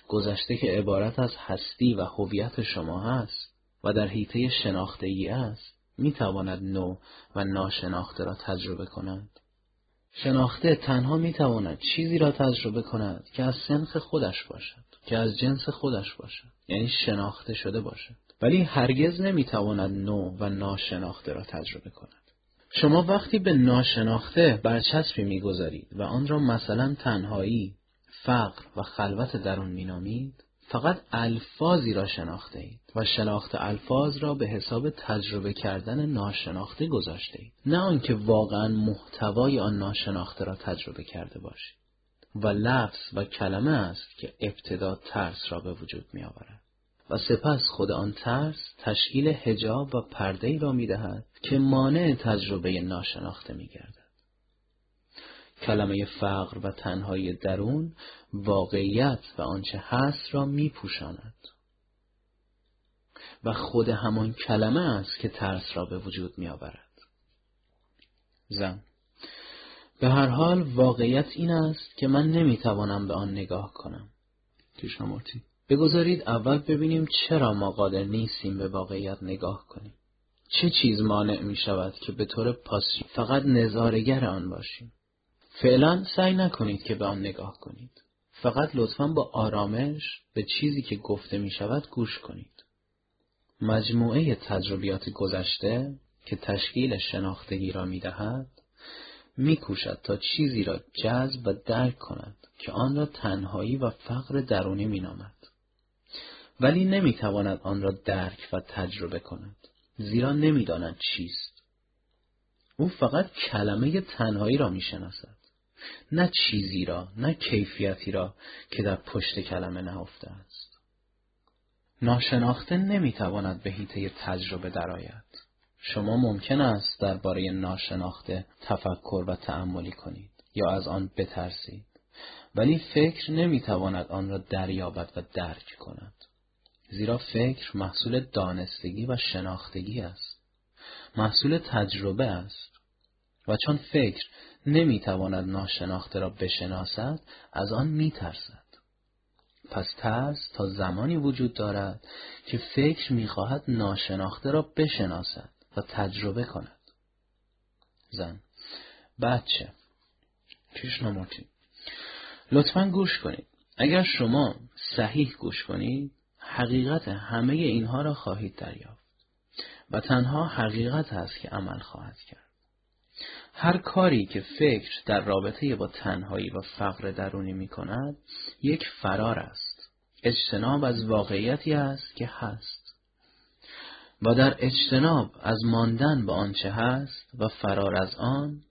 گذشته که عبارت از هستی و هویت شما هست و در حیطه شناخته ای است می‌تواند نو و ناشناخته را تجربه کند؟ شناخته تنها می‌تواند چیزی را تجربه کند که از سنخ خودش باشد. که از جنس خودش باشد یعنی شناخته شده باشد ولی هرگز نمی‌تواند نو و ناشناخته را تجربه کند. شما وقتی به ناشناخته برچسبی می‌گذارید و آن را مثلا تنهایی فقر و خلوت درون مینامید فقط الفاظی را شناخته اید و شناخت الفاظ را به حساب تجربه کردن ناشناخته گذاشته اید نه آنکه واقعا محتوای آن ناشناخته را تجربه کرده باشید. و لفظ و کلمه است که ابتدا ترس را به وجود می آورد و سپس خود آن ترس تشکیل هجاب و پرده را می دهد که مانع تجربه ناشناخته می گردد. کلمه فقر و تنهایی درون واقعیت و آنچه هست را می پوشاند. و خود همان کلمه است که ترس را به وجود می آورد. زن به هر حال واقعیت این است که من نمی توانم به آن نگاه کنم. کشنامورتی بگذارید اول ببینیم چرا ما قادر نیستیم به واقعیت نگاه کنیم. چه چیز مانع می شود که به طور پاسی فقط نظارگر آن باشیم؟ فعلا سعی نکنید که به آن نگاه کنید. فقط لطفا با آرامش به چیزی که گفته می شود گوش کنید. مجموعه تجربیات گذشته که تشکیل شناختگی را می دهد می کوشد تا چیزی را جذب و درک کند که آن را تنهایی و فقر درونی می نامد. ولی نمی تواند آن را درک و تجربه کند زیرا نمی‌داند چیست. او فقط کلمه تنهایی را می شناسد. نه چیزی را نه کیفیتی را که در پشت کلمه نهفته است ناشناخته نمی‌تواند به هیته تجربه درآید شما ممکن است درباره ناشناخته تفکر و تأملی کنید یا از آن بترسید. ولی فکر نمی‌تواند آن را دریابد و درک کند. زیرا فکر محصول دانستگی و شناختگی است. محصول تجربه است. و چون فکر نمی‌تواند ناشناخته را بشناسد از آن میترسد. پس ترس تا زمانی وجود دارد که فکر می‌خواهد ناشناخته را بشناسد. و تجربه کند. زن. بچه کشنامورتی لطفا گوش کنید. اگر شما صحیح گوش کنید حقیقت همه اینها را خواهید دریافت. و تنها حقیقت است که عمل خواهد کرد. هر کاری که فکر در رابطه با تنهایی و فقر درونی می کند یک فرار است. اجتناب از واقعیتی است که هست. و در اجتناب از ماندن به آنچه هست و فرار از آن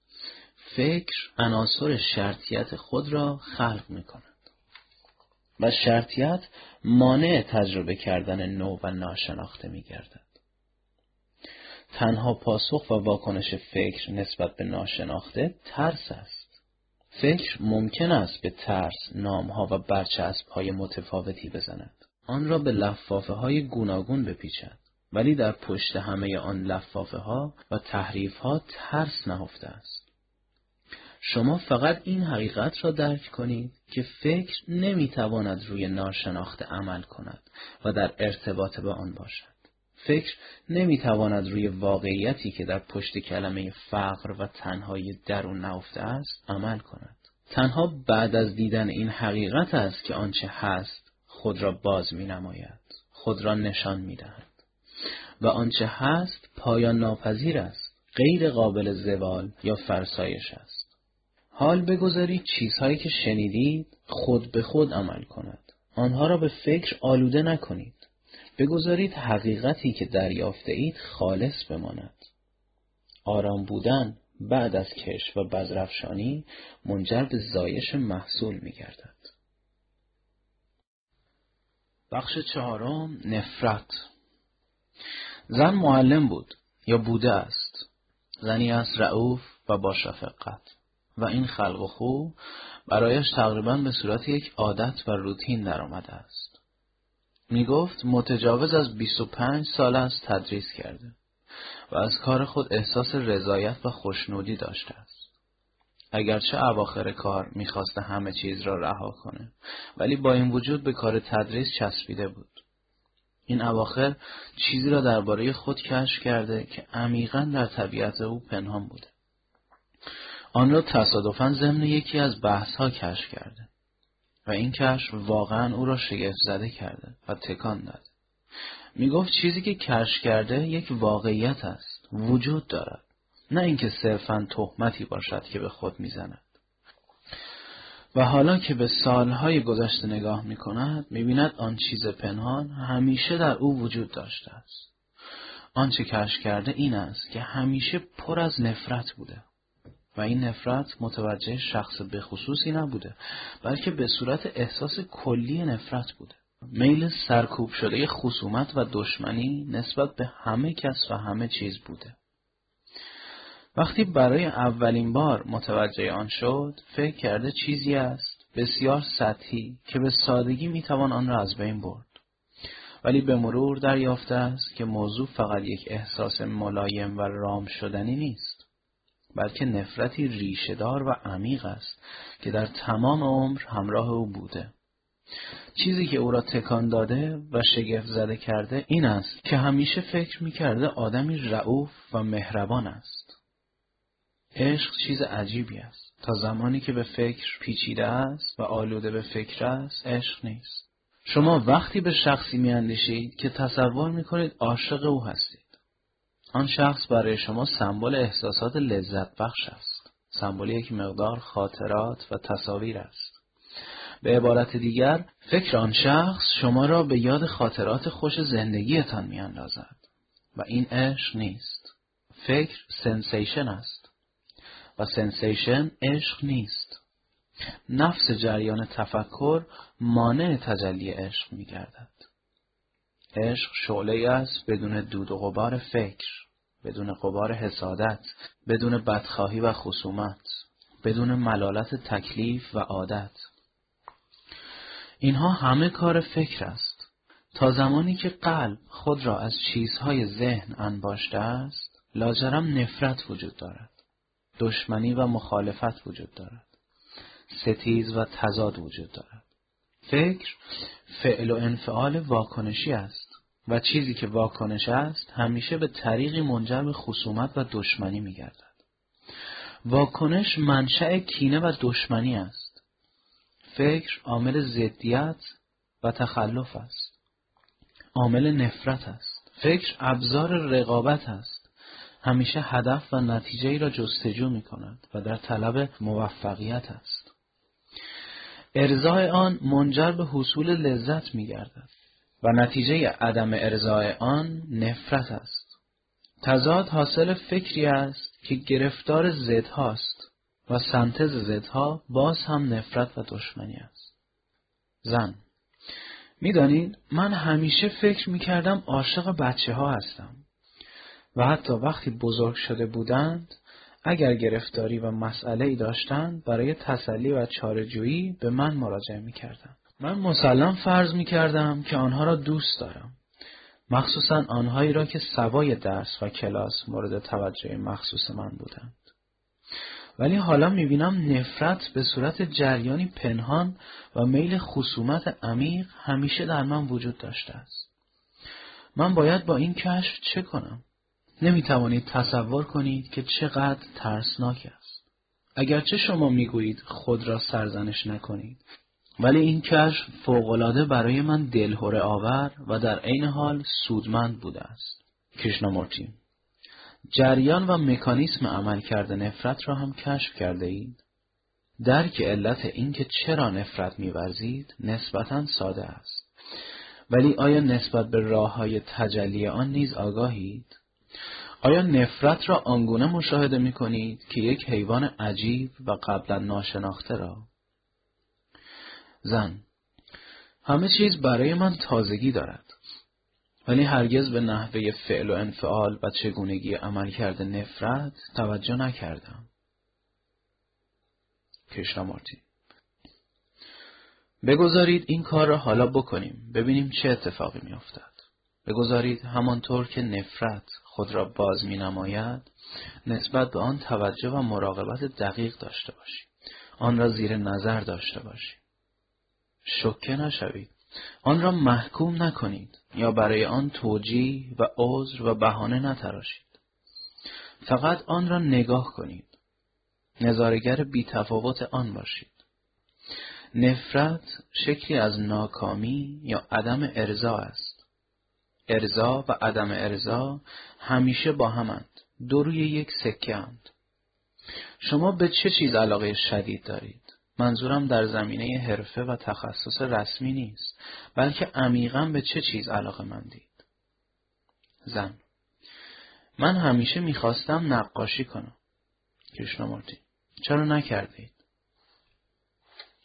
فکر عناصر شرطیت خود را خلق می کند و شرطیت مانع تجربه کردن نو و ناشناخته می گردد. تنها پاسخ و واکنش فکر نسبت به ناشناخته ترس است. فکر ممکن است به ترس نامها و برچسب های متفاوتی بزند. آن را به لفافه های گوناگون بپیچد. ولی در پشت همه آن لفافه ها و تحریف ها ترس نهفته است. شما فقط این حقیقت را درک کنید که فکر نمی‌تواند روی ناشناخته عمل کند و در ارتباط به آن باشد. فکر نمی‌تواند روی واقعیتی که در پشت کلمه فقر و تنهایی درون نهفته است عمل کند. تنها بعد از دیدن این حقیقت است که آنچه هست خود را باز می نماید. خود را نشان می دهد. و آنچه هست پایان ناپذیر است. غیر قابل زوال یا فرسایش است. حال بگذارید چیزهایی که شنیدید خود به خود عمل کند. آنها را به فکر آلوده نکنید. بگذارید حقیقتی که دریافته اید خالص بماند. آرام بودن بعد از کش و بزرفشانی منجر به زایش محصول می گردد. بخش چهارم نفرت زن معلم بود یا بوده است زنی است رعوف و با شفقت و این خلق و خو برایش تقریبا به صورت یک عادت و روتین درآمده است. می گفت متجاوز از 25 سال است تدریس کرده و از کار خود احساس رضایت و خوشنودی داشته است. اگرچه اواخر کار می‌خواسته همه چیز را رها کنه ولی با این وجود به کار تدریس چسبیده بود. این اواخر چیزی را درباره خود کشف کرده که عمیقا در طبیعت او پنهان بوده. آن را تصادفا ضمن یکی از بحث ها کشف کرده و این کشف واقعا او را شگفت زده کرده و تکان داد. می گفت چیزی که کشف کرده یک واقعیت است وجود دارد نه اینکه صرفا تهمتی باشد که به خود می‌زند و حالا که به سالهای گذشته نگاه می کند می بیند آن چیز پنهان همیشه در او وجود داشته است. آنچه کشف کرده این است که همیشه پر از نفرت بوده. و این نفرت متوجه شخص به خصوصی نبوده بلکه به صورت احساس کلی نفرت بوده. میل سرکوب شده خصومت و دشمنی نسبت به همه کس و همه چیز بوده. وقتی برای اولین بار متوجه آن شد فکر کرده چیزی است بسیار سطحی که به سادگی می‌توان آن را از بین برد. ولی به مرور دریافته است که موضوع فقط یک احساس ملایم و رام شدنی نیست بلکه نفرتی ریشهدار و عمیق است که در تمام عمر همراه او بوده. چیزی که او را تکان داده و شگفت زده کرده این است که همیشه فکر می کرده آدمی رعوف و مهربان است. عشق چیز عجیبی است تا زمانی که به فکر پیچیده است و آلوده به فکر است عشق نیست شما وقتی به شخصی میاندیشید که تصور می‌کنید عاشق او هستید آن شخص برای شما سمبل احساسات لذت بخش است. سمبل یک مقدار خاطرات و تصاویر است. به عبارت دیگر فکر آن شخص شما را به یاد خاطرات خوش زندگیتان می اندازد. و این عشق نیست. فکر sensation است. و sensation عشق نیست. نفس جریان تفکر مانع تجلی عشق می گردد. عشق شعله است بدون دود و غبار فکر بدون غبار حسادت بدون بدخواهی و خصومت بدون ملالت تکلیف و عادت اینها همه کار فکر است تا زمانی که قلب خود را از چیزهای ذهن انباشته است لاجرم نفرت وجود دارد دشمنی و مخالفت وجود دارد ستیز و تضاد وجود دارد فکر فعل و انفعال واکنشی است و چیزی که واکنش است همیشه به طریقی منجر به خصومت و دشمنی میگردد. واکنش منشأ کینه و دشمنی است. فکر عامل ضدیت و تخلف است. عامل نفرت است. فکر ابزار رقابت است. همیشه هدف و نتیجه ای را جستجو می کند و در طلب موفقیت است. ارزای آن منجر به حصول لذت می گردد و نتیجه عدم ارزای آن نفرت است. تضاد حاصل فکری است که گرفتار هاست و سنتز زدها باز هم نفرت و دشمنی است. زن می‌دانید من همیشه فکر می‌کردم عاشق بچه ها هستم و حتی وقتی بزرگ شده بودند اگر گرفتاری و مسئله ای داشتند برای تسلی و چارهجویی به من مراجعه می‌کردند من مسلم فرض می‌کردم که آنها را دوست دارم مخصوصا آنهایی را که سوای درس و کلاس مورد توجه مخصوص من بودند ولی حالا می‌بینم نفرت به صورت جریانی پنهان و میل خصومت عمیق همیشه در من وجود داشته است. من باید با این کشف چه کنم؟ نمی‌توانید تصور کنید که چقدر ترسناک است. اگرچه شما می‌گویید خود را سرزنش نکنید ولی این کشف فوقالعاده برای من دلهوره آور و در عین حال سودمند بوده است. کشنامورتی جریان و مکانیسم عملکرد نفرت را هم کشف کرده اید؟ درک علت اینکه چرا نفرت میورزید نسبتا ساده است. ولی آیا نسبت به راه های تجلی آن نیز آگاهید؟ آیا نفرت را آنگونه مشاهده می کنید که یک حیوان عجیب و قبلا ناشناخته را؟ زن همه چیز برای من تازگی دارد. ولی هرگز به نحوه فعل و انفعال و چگونگی عملکرد نفرت توجه نکردم. کشنامارتی بگذارید این کار را حالا بکنیم ببینیم چه اتفاقی می افتد. بگذارید همانطور که نفرت خود را باز می نماید نسبت به آن توجه و مراقبت دقیق داشته باشید. آن را زیر نظر داشته باشید. شکه نشوید. آن را محکوم نکنید یا برای آن توجیه و عذر و بهانه نتراشید. فقط آن را نگاه کنید. نظارگر بی تفاوت آن باشید. نفرت شکلی از ناکامی یا عدم ارضا است. ارضا و عدم ارضا همیشه با همند. دو روی یک سکه اند. شما به چه چیز علاقه شدید دارید؟ منظورم در زمینه حرفه و تخصص رسمی نیست بلکه عمیقا به چه چیز علاقه مندید زن من همیشه می‌خواستم نقاشی کنم کشنامورتی چرا نکردید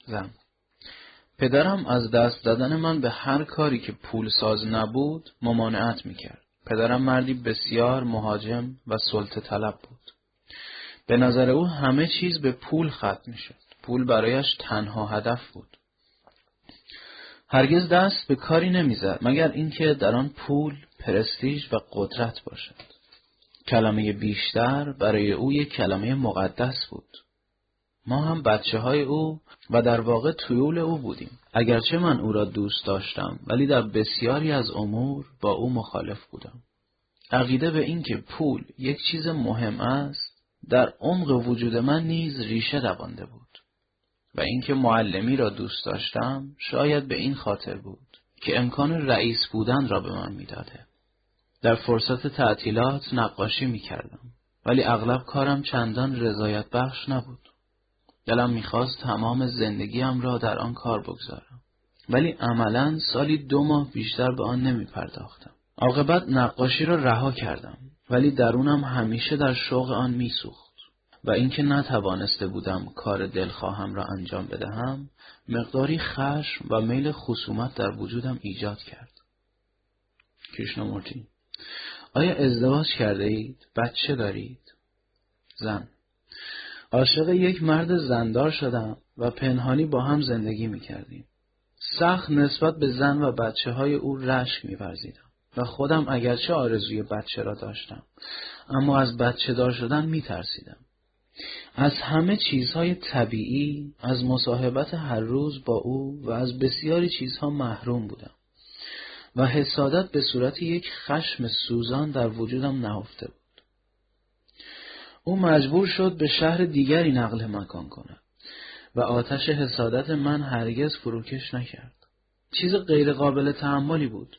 زن پدرم از دست دادن من به هر کاری که پول ساز نبود ممانعت می‌کرد پدرم مردی بسیار مهاجم و سلطه طلب بود به نظر او همه چیز به پول ختم می‌شد پول برایش تنها هدف بود. هرگز دست به کاری نمی‌زد مگر اینکه در آن پول، پرستیژ و قدرت باشد. کلمه بیشتر برای او یک کلمه مقدس بود. ما هم بچه های او و در واقع تویول او بودیم. اگرچه من او را دوست داشتم ولی در بسیاری از امور با او مخالف بودم. عقیده به اینکه پول یک چیز مهم است در عمق وجود من نیز ریشه دوانده بود. و اینکه معلمی را دوست داشتم شاید به این خاطر بود که امکان رئیس بودن را به من می‌داده. در فرصت تعطیلات نقاشی می کردم. ولی اغلب کارم چندان رضایت بخش نبود. دلم می‌خواست تمام زندگیم را در آن کار بگذارم. ولی عملا سالی دو ماه بیشتر به آن نمی پرداختم. عاقبت نقاشی را رها کردم. ولی درونم همیشه در شوق آن میسوخت. و اینکه نتوانسته بودم کار دلخواهم را انجام بدهم مقداری خشم و میل خصومت در وجودم ایجاد کرد کشنامورتی آیا ازدواج کرده اید؟ بچه دارید؟ زن عاشق یک مرد زندار شدم و پنهانی با هم زندگی می کردیم. سخت نسبت به زن و بچه های او رشک می و خودم اگرچه آرزوی بچه را داشتم اما از بچه دار شدن می ترسیدم. از همه چیزهای طبیعی از مصاحبت هر روز با او و از بسیاری چیزها محروم بودم و حسادت به صورت یک خشم سوزان در وجودم نهفته بود او مجبور شد به شهر دیگری نقل مکان کند و آتش حسادت من هرگز فروکش نکرد. چیز غیرقابل تحملی بود.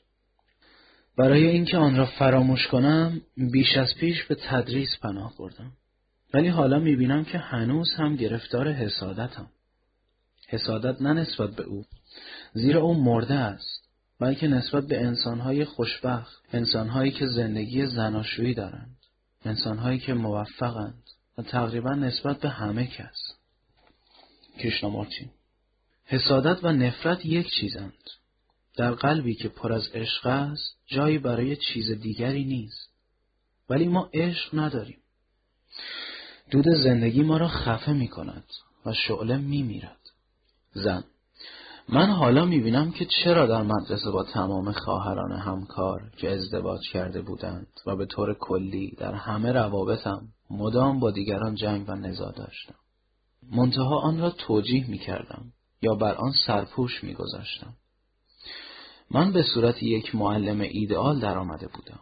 برای اینکه آن را فراموش کنم بیش از پیش به تدریس پناه بردم. ولی حالا می‌بینم که هنوز هم گرفتار حسادتم. حسادت نه نسبت به او. زیرا او مرده است بلکه نسبت به انسانهای خوشبخت انسانهایی که زندگی زناشویی دارند. انسانهایی که موفقند و تقریبا نسبت به همه کس. کشنامارچی حسادت و نفرت یک چیزند. در قلبی که پر از عشق است جایی برای چیز دیگری نیست. ولی ما عشق نداریم. دود زندگی ما را خفه می کند و شعله می میرد زن. من حالا می بینم که چرا در مدرسه با تمام خواهران همکار که ازدواج کرده بودند و به طور کلی در همه روابطم مدام با دیگران جنگ و نزا داشتم. منتها آن را توجیه می کردم یا بر آن سرپوش می گذاشتم. من به صورت یک معلم ایدئال درآمده بودم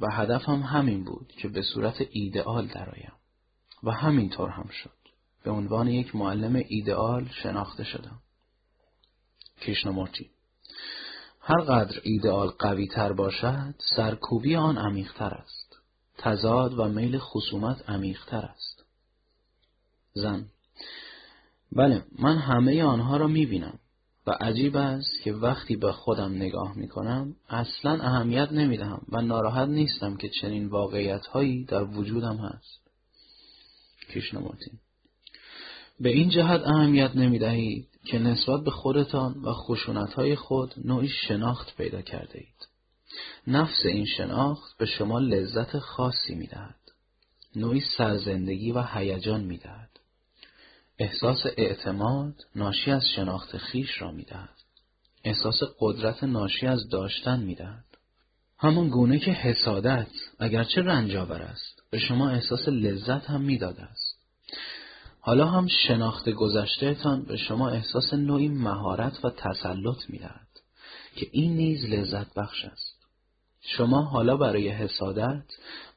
و هدفم همین بود که به صورت ایدئال درآیم و همینطور هم شد. به عنوان یک معلم ایدئال شناخته شدم. کریشنامورتی هر قدر ایدئال قوی تر باشد سرکوبی آن عمیقتر است. تضاد و میل خصومت عمیقتر است. زن بله من همه آنها را می بینم و عجیب است که وقتی به خودم نگاه می کنم اصلا اهمیت نمی دهم و ناراحت نیستم که چنین واقعیت هایی در وجودم هست. کشنمورتی به این جهت اهمیت نمی دهید که نسبت به خودتان و خشونت های خود نوعی شناخت پیدا کرده اید. نفس این شناخت به شما لذت خاصی می دهد. نوعی سرزندگی و هیجان می دهد. احساس اعتماد ناشی از شناخت خیش را می دهد. احساس قدرت ناشی از داشتن می دهد. همان گونه که حسادت اگرچه رنجاور است به شما احساس لذت هم می‌داده است. حالا هم شناخت گذشتهتان به شما احساس نوعی مهارت و تسلط می‌دهد که این نیز لذت بخش است. شما حالا برای حسادت،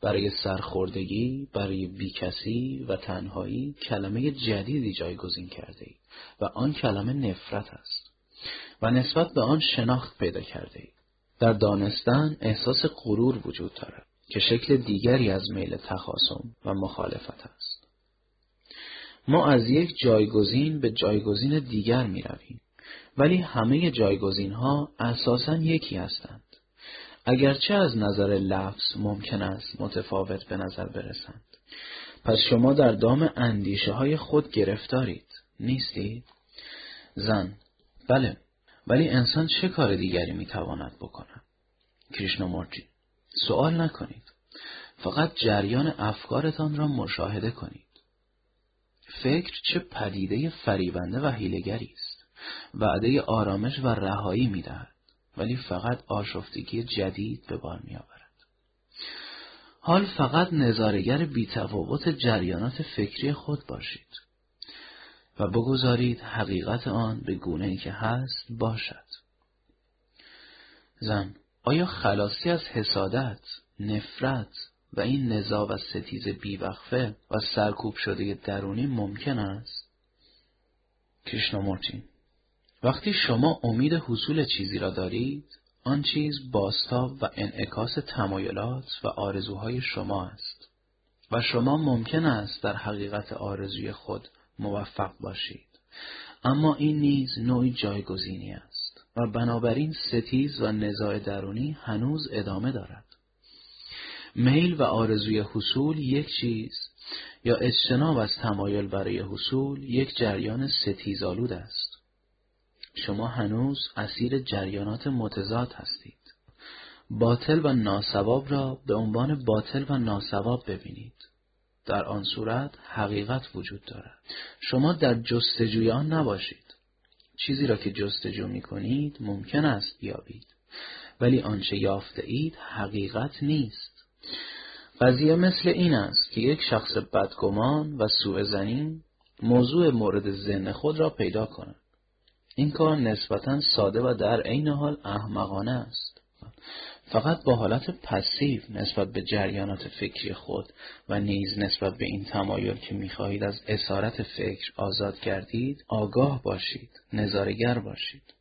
برای سرخوردگی، برای بیکسی و تنهایی کلمه جدیدی جایگزین کرده اید و آن کلمه نفرت است و نسبت به آن شناخت پیدا کرده اید. در دانستن احساس غرور وجود دارد که شکل دیگری از میل تخاصم و مخالفت است. ما از یک جایگزین به جایگزین دیگر می رویم. ولی همه جایگزین ها اساسا یکی هستند. اگرچه از نظر لفظ ممکن است متفاوت به نظر برسند. پس شما در دام اندیشه های خود گرفتارید. نیستید؟ زن بله ولی انسان چه کار دیگری می‌تواند بکند؟ کریشنامورتی سوال نکنید. فقط جریان افکارتان را مشاهده کنید. فکر چه پدیده فریبنده و حیلگری است. وعده آرامش و رهایی می‌دهد. ولی فقط آشفتگی جدید به بار می آورد. حال فقط نظارگر بیتفاوت جریانات فکری خود باشید و بگذارید حقیقت آن به گونه ای که هست باشد. زن آیا خلاصی از حسادت، نفرت و این نزا و ستیز بیوقفه و سرکوب شده درونی ممکن است؟ کشنامورتی وقتی شما امید حصول چیزی را دارید آن چیز باستاب و انعکاس تمایلات و آرزوهای شما است و شما ممکن است در حقیقت آرزوی خود موفق باشید اما این نیز نوعی جایگزینی است و بنابراین ستیز و نزاع درونی هنوز ادامه دارد میل و آرزوی حصول یک چیز یا اجتناب از تمایل برای حصول یک جریان ستیزآلود است شما هنوز اسیر جریانات متضاد هستید. باطل و ناسواب را به عنوان باطل و ناسواب ببینید. در آن صورت حقیقت وجود دارد. شما در جستجوی آن نباشید. چیزی را که جستجو می کنید ممکن است بیابید. ولی آنچه یافته اید حقیقت نیست. قضیه مثل این است که یک شخص بدگمان و سوء زنین موضوع مورد ذهن خود را پیدا کند. این کار نسبتا ساده و در عین حال احمقانه است فقط با حالت پسیو نسبت به جریانات فکری خود و نیز نسبت به این تمایل که می‌خواهید از اسارت فکر آزاد کردید آگاه باشید نظارگر باشید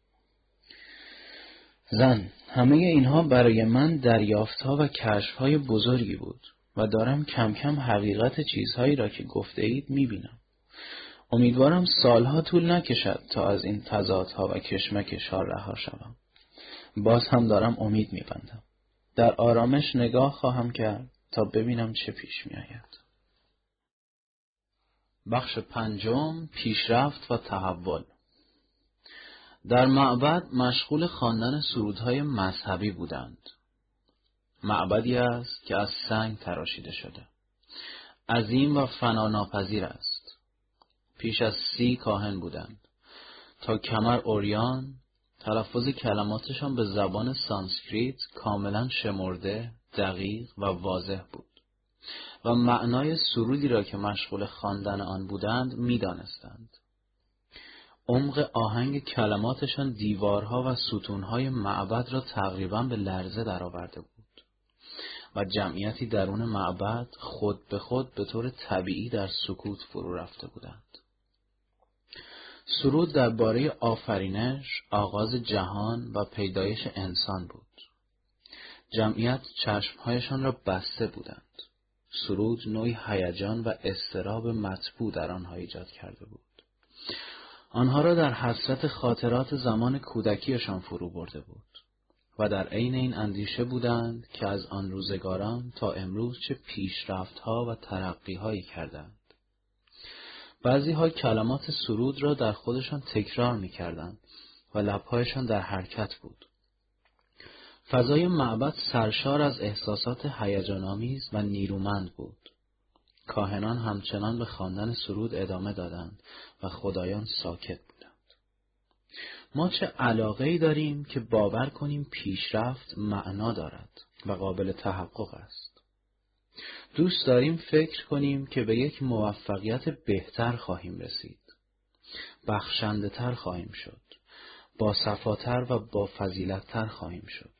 زن همه اینها برای من دریافتها و کشفهای بزرگی بود و دارم کم کم حقیقت چیزهایی را که گفته اید می‌بینم امیدوارم سالها طول نکشد تا از این تضادها و کشمکشها رها شوم. باز هم دارم امید میبندم. در آرامش نگاه خواهم کرد تا ببینم چه پیش میآید. بخش پنجم پیشرفت و تحول در معبد مشغول خواندن سرودهای مذهبی بودند. معبدی است که از سنگ تراشیده شده. عظیم و فناناپذیر است. بیش از سی کاهن بودند. تا کمر عریان تلفظ کلماتشان به زبان سانسکریت کاملا شمرده، دقیق و واضح بود و معنای سرودی را که مشغول خواندن آن بودند می‌دانستند. عمق آهنگ کلماتشان دیوارها و ستونهای معبد را تقریبا به لرزه درآورده بود و جمعیتی درون معبد خود به خود به طور طبیعی در سکوت فرو رفته بودند. سرود درباره آفرینش، آغاز جهان و پیدایش انسان بود. جمعیت چشمهایشان را بسته بودند. سرود نوعی هیجان و استراب مطبوع در آنها ایجاد کرده بود. آنها را در حسرت خاطرات زمان کودکیشان فرو برده بود و در عین این اندیشه بودند که از آن روزگاران تا امروز چه پیشرفتها و ترقیهایی کردند. بعضی ها کلمات سرود را در خودشان تکرار می کردند و لبهایشان در حرکت بود. فضای معبد سرشار از احساسات هیجانآمیز و نیرومند بود. کاهنان همچنان به خواندن سرود ادامه دادند و خدایان ساکت بودند. ما چه علاقه داریم که باور کنیم پیشرفت معنا دارد و قابل تحقق است. دوست داریم فکر کنیم که به یک موفقیت بهتر خواهیم رسید. بخشنده تر خواهیم شد. با صفاتر و با فضیلتتر خواهیم شد.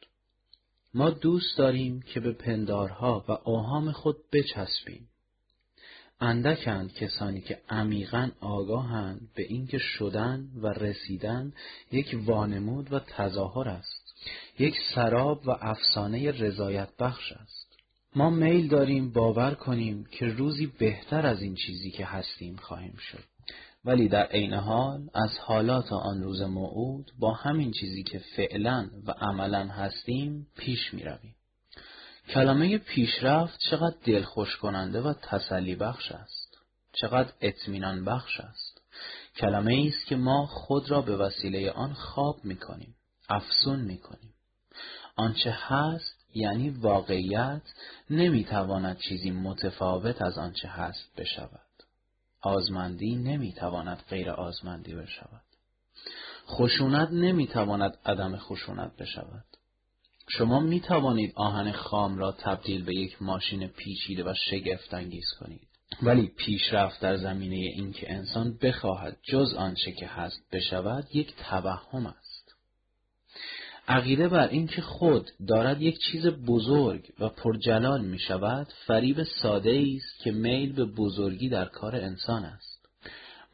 ما دوست داریم که به پندارها و اوهام خود بچسبیم. اندکند کسانی که عمیقا آگاهند به اینکه شدن و رسیدن یک وانمود و تظاهر است. یک سراب و افسانه رضایت بخش است. ما میل داریم باور کنیم که روزی بهتر از این چیزی که هستیم خواهیم شد. ولی در عین حال از حالات آن روز موعود با همین چیزی که فعلا و عملا هستیم پیش می رویم. کلمه پیشرفت چقدر دلخوش کننده و تسلی بخش است. چقدر اطمینان بخش است. کلمه است که ما خود را به وسیله آن خواب می کنیم. افسون می کنیم. آنچه هست یعنی واقعیت نمی‌تواند چیزی متفاوت از آنچه هست بشود. آزمندی نمی‌تواند غیر آزمندی بشود. خشونت نمی‌تواند عدم خشونت بشود. شما می توانید آهن خام را تبدیل به یک ماشین پیچیده و شگفت انگیز کنید. ولی پیشرفت در زمینه اینکه انسان بخواهد جز آنچه که هست بشود یک توهم است. عقیده بر اینکه خود دارد یک چیز بزرگ و پرجلال می شود فریب ساده است که میل به بزرگی در کار انسان است.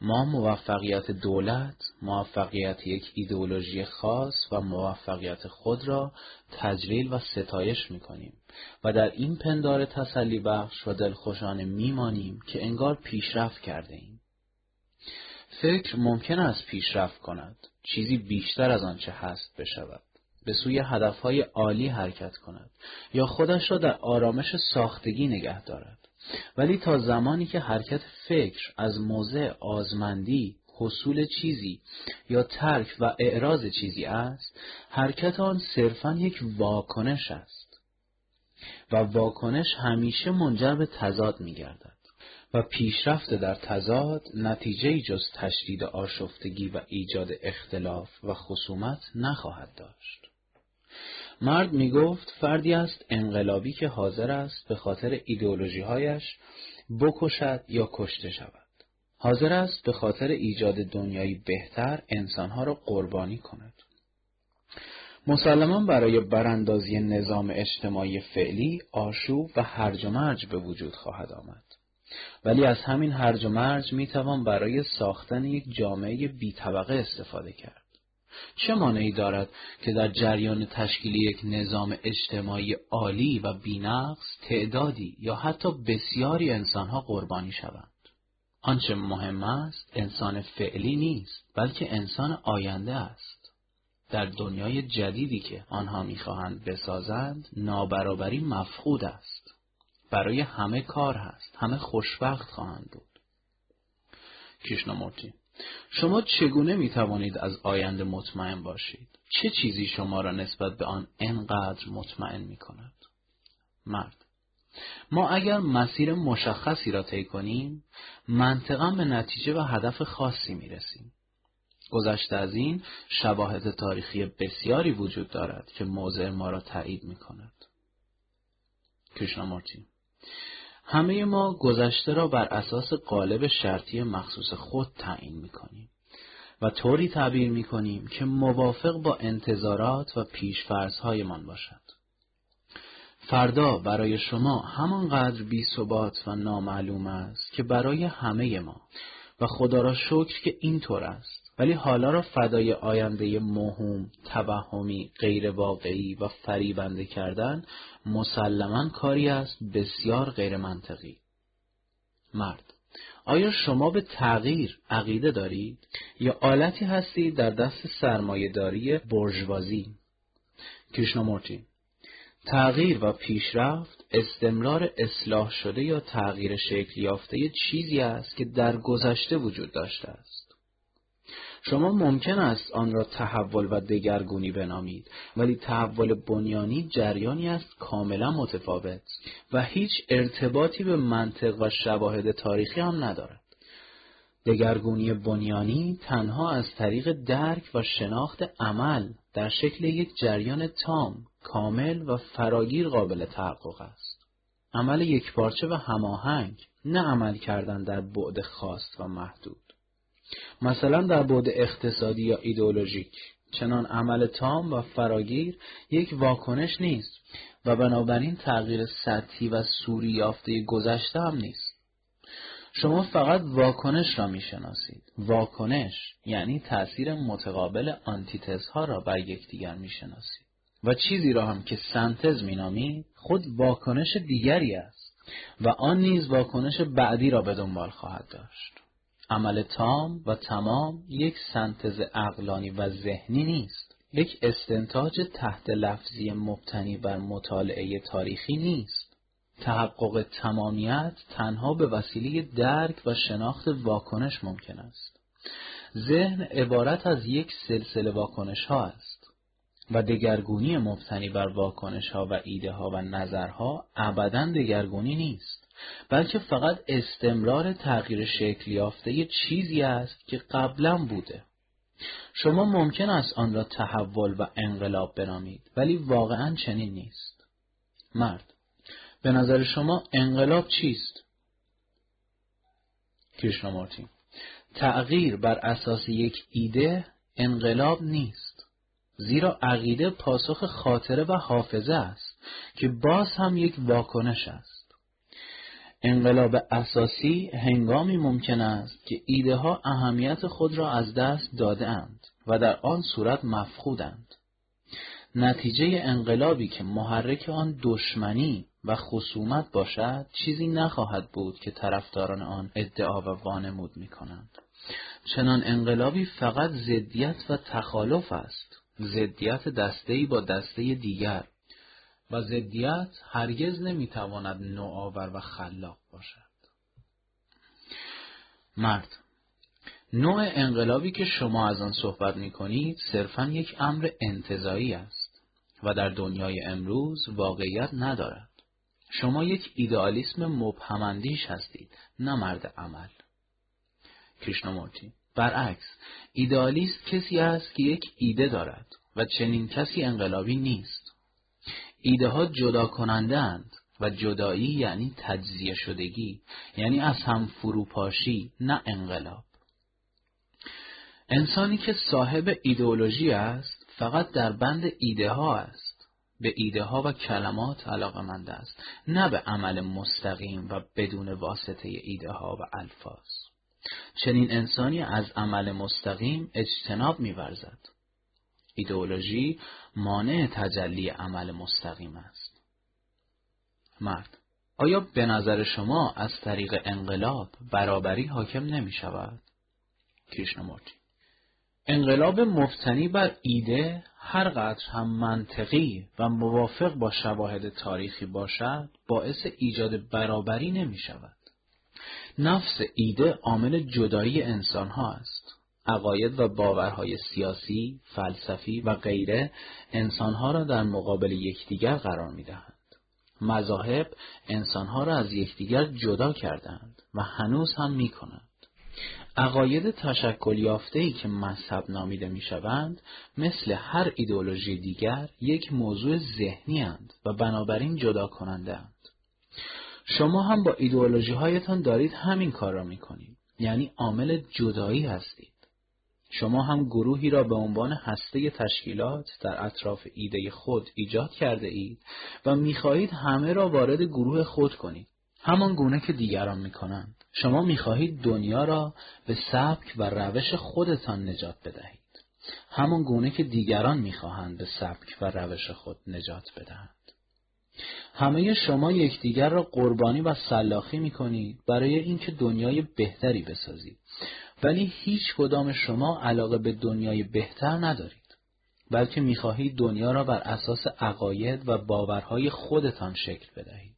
ما موفقیت دولت، موفقیت یک ایدئولوژی خاص و موفقیت خود را تجلیل و ستایش می کنیم و در این پندار تسلی بخش و دلخوشانه میمانیم که انگار پیشرفت کرده ایم. فکر ممکن است پیشرفت کند، چیزی بیشتر از آنچه هست بشود. به سوی هدفهای عالی حرکت کند یا خودش را در آرامش ساختگی نگه دارد. ولی تا زمانی که حرکت فکر از موضع آزمندی حصول چیزی یا ترک و اعراض چیزی است حرکت آن صرفا یک واکنش است. و واکنش همیشه منجر به تضاد می گردد و پیشرفت در تضاد نتیجه جز تشدید آشفتگی و ایجاد اختلاف و خصومت نخواهد داشت. مرد می گفت فردی است انقلابی که حاضر است به خاطر ایدئولوژیهایش بکشد یا کشته شود. حاضر است به خاطر ایجاد دنیایی بهتر انسانها را قربانی کند. مسلما برای براندازی نظام اجتماعی فعلی آشوب و هرج و مرج به وجود خواهد آمد. ولی از همین هرج و مرج می توان برای ساختن یک جامعه بی طبقه استفاده کرد. چه مانعی دارد که در جریان تشکیل یک نظام اجتماعی عالی و بینقص تعدادی یا حتی بسیاری انسانها قربانی شوند؟ آنچه مهم است انسان فعلی نیست بلکه انسان آینده است. در دنیای جدیدی که آنها می‌خواهند بسازند نابرابری مفقود است. برای همه کار هست. همه خوشبخت خواهند بود. کشنامورتی شما چگونه می توانید از آینده مطمئن باشید؟ چه چیزی شما را نسبت به آن انقدر مطمئن می کند؟ مرد ما اگر مسیر مشخصی را طی کنیم منطقا به نتیجه و هدف خاصی می رسیم. گذشته از این شواهد تاریخی بسیاری وجود دارد که موضع ما را تایید می کند. کشنامورتی همه ما گذشته را بر اساس قالب شرطی مخصوص خود تعیین می کنیم و طوری تعبیر می کنیم که موافق با انتظارات و پیشفرزهایمان باشد. فردا برای شما همانقدر بی ثبات و نامعلوم است که برای همه ما و خدا را شکر که اینطور است ولی حالا را فدای آینده موهوم، توهمی، غیر واقعی و فریبنده کردن مسلما کاری است بسیار غیر منطقی. مرد آیا شما به تغییر عقیده دارید یا آلتی هستید در دست سرمایهداری برجوازی؟ کریشنامورتی تغییر و پیشرفت استمرار اصلاح شده یا تغییر شکل یافته چیزی است که در گذشته وجود داشته است. شما ممکن است آن را تحول و دگرگونی بنامید ولی تحول بنیانی جریانی است کاملا متفاوت و هیچ ارتباطی به منطق و شواهد تاریخی هم ندارد. دگرگونی بنیانی تنها از طریق درک و شناخت عمل در شکل یک جریان تام، کامل و فراگیر قابل تحقق است. عمل یکپارچه و هماهنگ، نه عمل کردن در بعد خاص و محدود. مثلا در بعد اقتصادی یا ایدئولوژیک، چنان عمل تام و فراگیر یک واکنش نیست و بنابراین تغییر سطحی و سوری یافته گذشته هم نیست. شما فقط واکنش را می‌شناسید. واکنش یعنی تأثیر متقابل آنتیتز ها را بر یکدیگر می‌شناسید. و چیزی را هم که سنتز مینامید خود واکنش دیگری است و آن نیز واکنش بعدی را به دنبال خواهد داشت. عمل تام و تمام یک سنتز اقلانی و ذهنی نیست. یک استنتاج تحت لفظی مبتنی بر مطالعه تاریخی نیست. تحقق تمامیت تنها به وسیله درک و شناخت واکنش ممکن است. ذهن عبارت از یک سلسله واکنش ها است و دگرگونی مبتنی بر واکنش ها و ایده ها و نظرها ابدا دگرگونی نیست بلکه فقط استمرار تغییر شکل یافته چیزی است که قبلا بوده. شما ممکن است آن را تحول و انقلاب بنامید ولی واقعا چنین نیست. مرد به نظر شما انقلاب چیست؟ کریشنامورتی تغییر بر اساس یک ایده انقلاب نیست زیرا عقیده پاسخ خاطره و حافظه است که باز هم یک واکنش است. انقلاب اساسی هنگامی ممکن است که ایده ها اهمیت خود را از دست داده اند و در آن صورت مفقودند. نتیجه انقلابی که محرک آن دشمنی و خصومت باشد چیزی نخواهد بود که طرفداران آن ادعا و وانمود می کنند. چنان انقلابی فقط زدیت و تخالف است. زدیت دسته‌ای با دسته دیگر. و زدیت هرگز نمی‌تواند نوآور و خلاق باشد. مرد نوع انقلابی که شما از آن صحبت می کنید صرفا یک امر انتظایی است و در دنیای امروز واقعیت ندارد. شما یک ایدئالیسم مبهمندیش هستید نه مرد عمل. کریشنامورتی برعکس ایدئالیست کسی است که یک ایده دارد و چنین کسی انقلابی نیست. ایده ها جدا کننده اند و جدایی یعنی تجزیه شدگی یعنی از هم فروپاشی نه انقلاب. انسانی که صاحب ایدئولوژی است فقط در بند ایده ها است. به ایده ها و کلمات علاقمند است نه به عمل مستقیم و بدون واسطه ایده ها و الفاظ. چنین انسانی از عمل مستقیم اجتناب میورزد. ایدئولوژی مانع تجلی عمل مستقیم است مرد آیا به نظر شما از طریق انقلاب برابری حاکم نمی شود؟ کریشنمورتی انقلاب مفتنی بر ایده هر قدر هم منطقی و موافق با شواهد تاریخی باشد باعث ایجاد برابری نمی شود. نفس ایده عامل جدایی انسان ها است. عقاید و باورهای سیاسی، فلسفی و غیره انسانها را در مقابل یکدیگر قرار می دهند. مذاهب انسانها را از یکدیگر جدا کردند و هنوز هم می کنند. عقاید تشکل یافته که مذهب نامیده می شوند مثل هر ایدئولوژی دیگر یک موضوع ذهنی اند و بنابراین جدا کننده اند. شما هم با ایدئولوژی هایتان دارید همین کار را می کنید. یعنی عامل جدایی هستید. شما هم گروهی را به عنوان هسته تشکیلات در اطراف ایده خود ایجاد کرده اید و می‌خواهید همه را وارد گروه خود کنید. همان گونه که دیگران می‌کنند. شما می‌خواهید دنیا را به سبک و روش خودتان نجات بدهید. همان گونه که دیگران می‌خواهند به سبک و روش خود نجات بدهند. همه شما یکدیگر را قربانی و سلاخی می‌کنید برای اینکه دنیای بهتری بسازید ولی هیچ کدام شما علاقه به دنیای بهتر ندارید. بلکه می‌خواهید دنیا را بر اساس عقاید و باورهای خودتان شکل بدهید.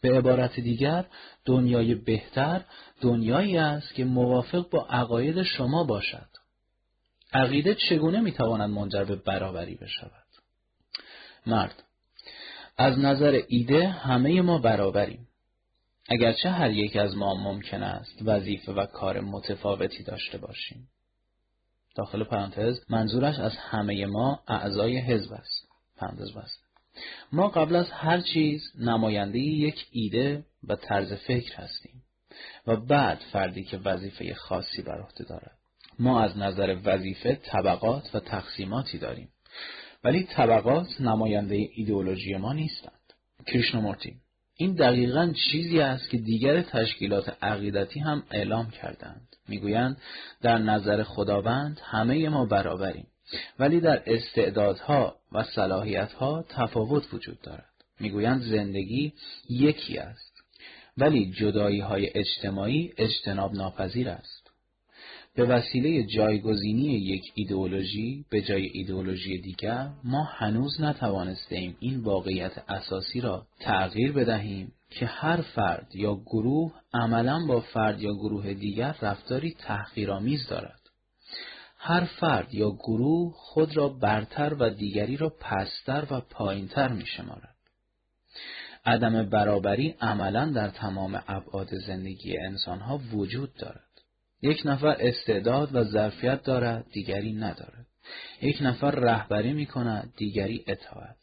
به عبارت دیگر دنیای بهتر دنیایی است که موافق با عقاید شما باشد. عقیده چگونه می‌تواند منجر به برابری بشود؟ مرد از نظر ایده همه ما برابریم. اگرچه هر یک از ما ممکن است وظیفه و کار متفاوتی داشته باشیم. داخل پرانتز منظورش از همه ما اعضای حزب است. پرانتز بست ما قبل از هر چیز نماینده یک ایده و طرز فکر هستیم و بعد فردی که وظیفه خاصی بر عهده دارد. ما از نظر وظیفه طبقات و تقسیماتی داریم. ولی طبقات نماینده ایدئولوژی ما نیستند. کریشنامورتی. این دقیقا چیزی است که دیگر تشکیلات عقیدتی هم اعلام کردند. می‌گویند در نظر خداوند همه ما برابریم ولی در استعدادها و صلاحیتها تفاوت وجود دارد. می‌گویند زندگی یکی است ولی جدایی های اجتماعی اجتناب ناپذیر است. به وسیله جایگزینی یک ایدئولوژی به جای ایدئولوژی دیگر ما هنوز نتوانستیم این واقعیت اساسی را تغییر بدهیم که هر فرد یا گروه عملا با فرد یا گروه دیگر رفتاری تحقیرآمیز دارد هر فرد یا گروه خود را برتر و دیگری را پستر و پایینتر می شمارد. عدم برابری عملا در تمام ابعاد زندگی انسانها وجود دارد. یک نفر استعداد و ظرفیت دارد دیگری ندارد. یک نفر رهبری می کند دیگری اطاعت.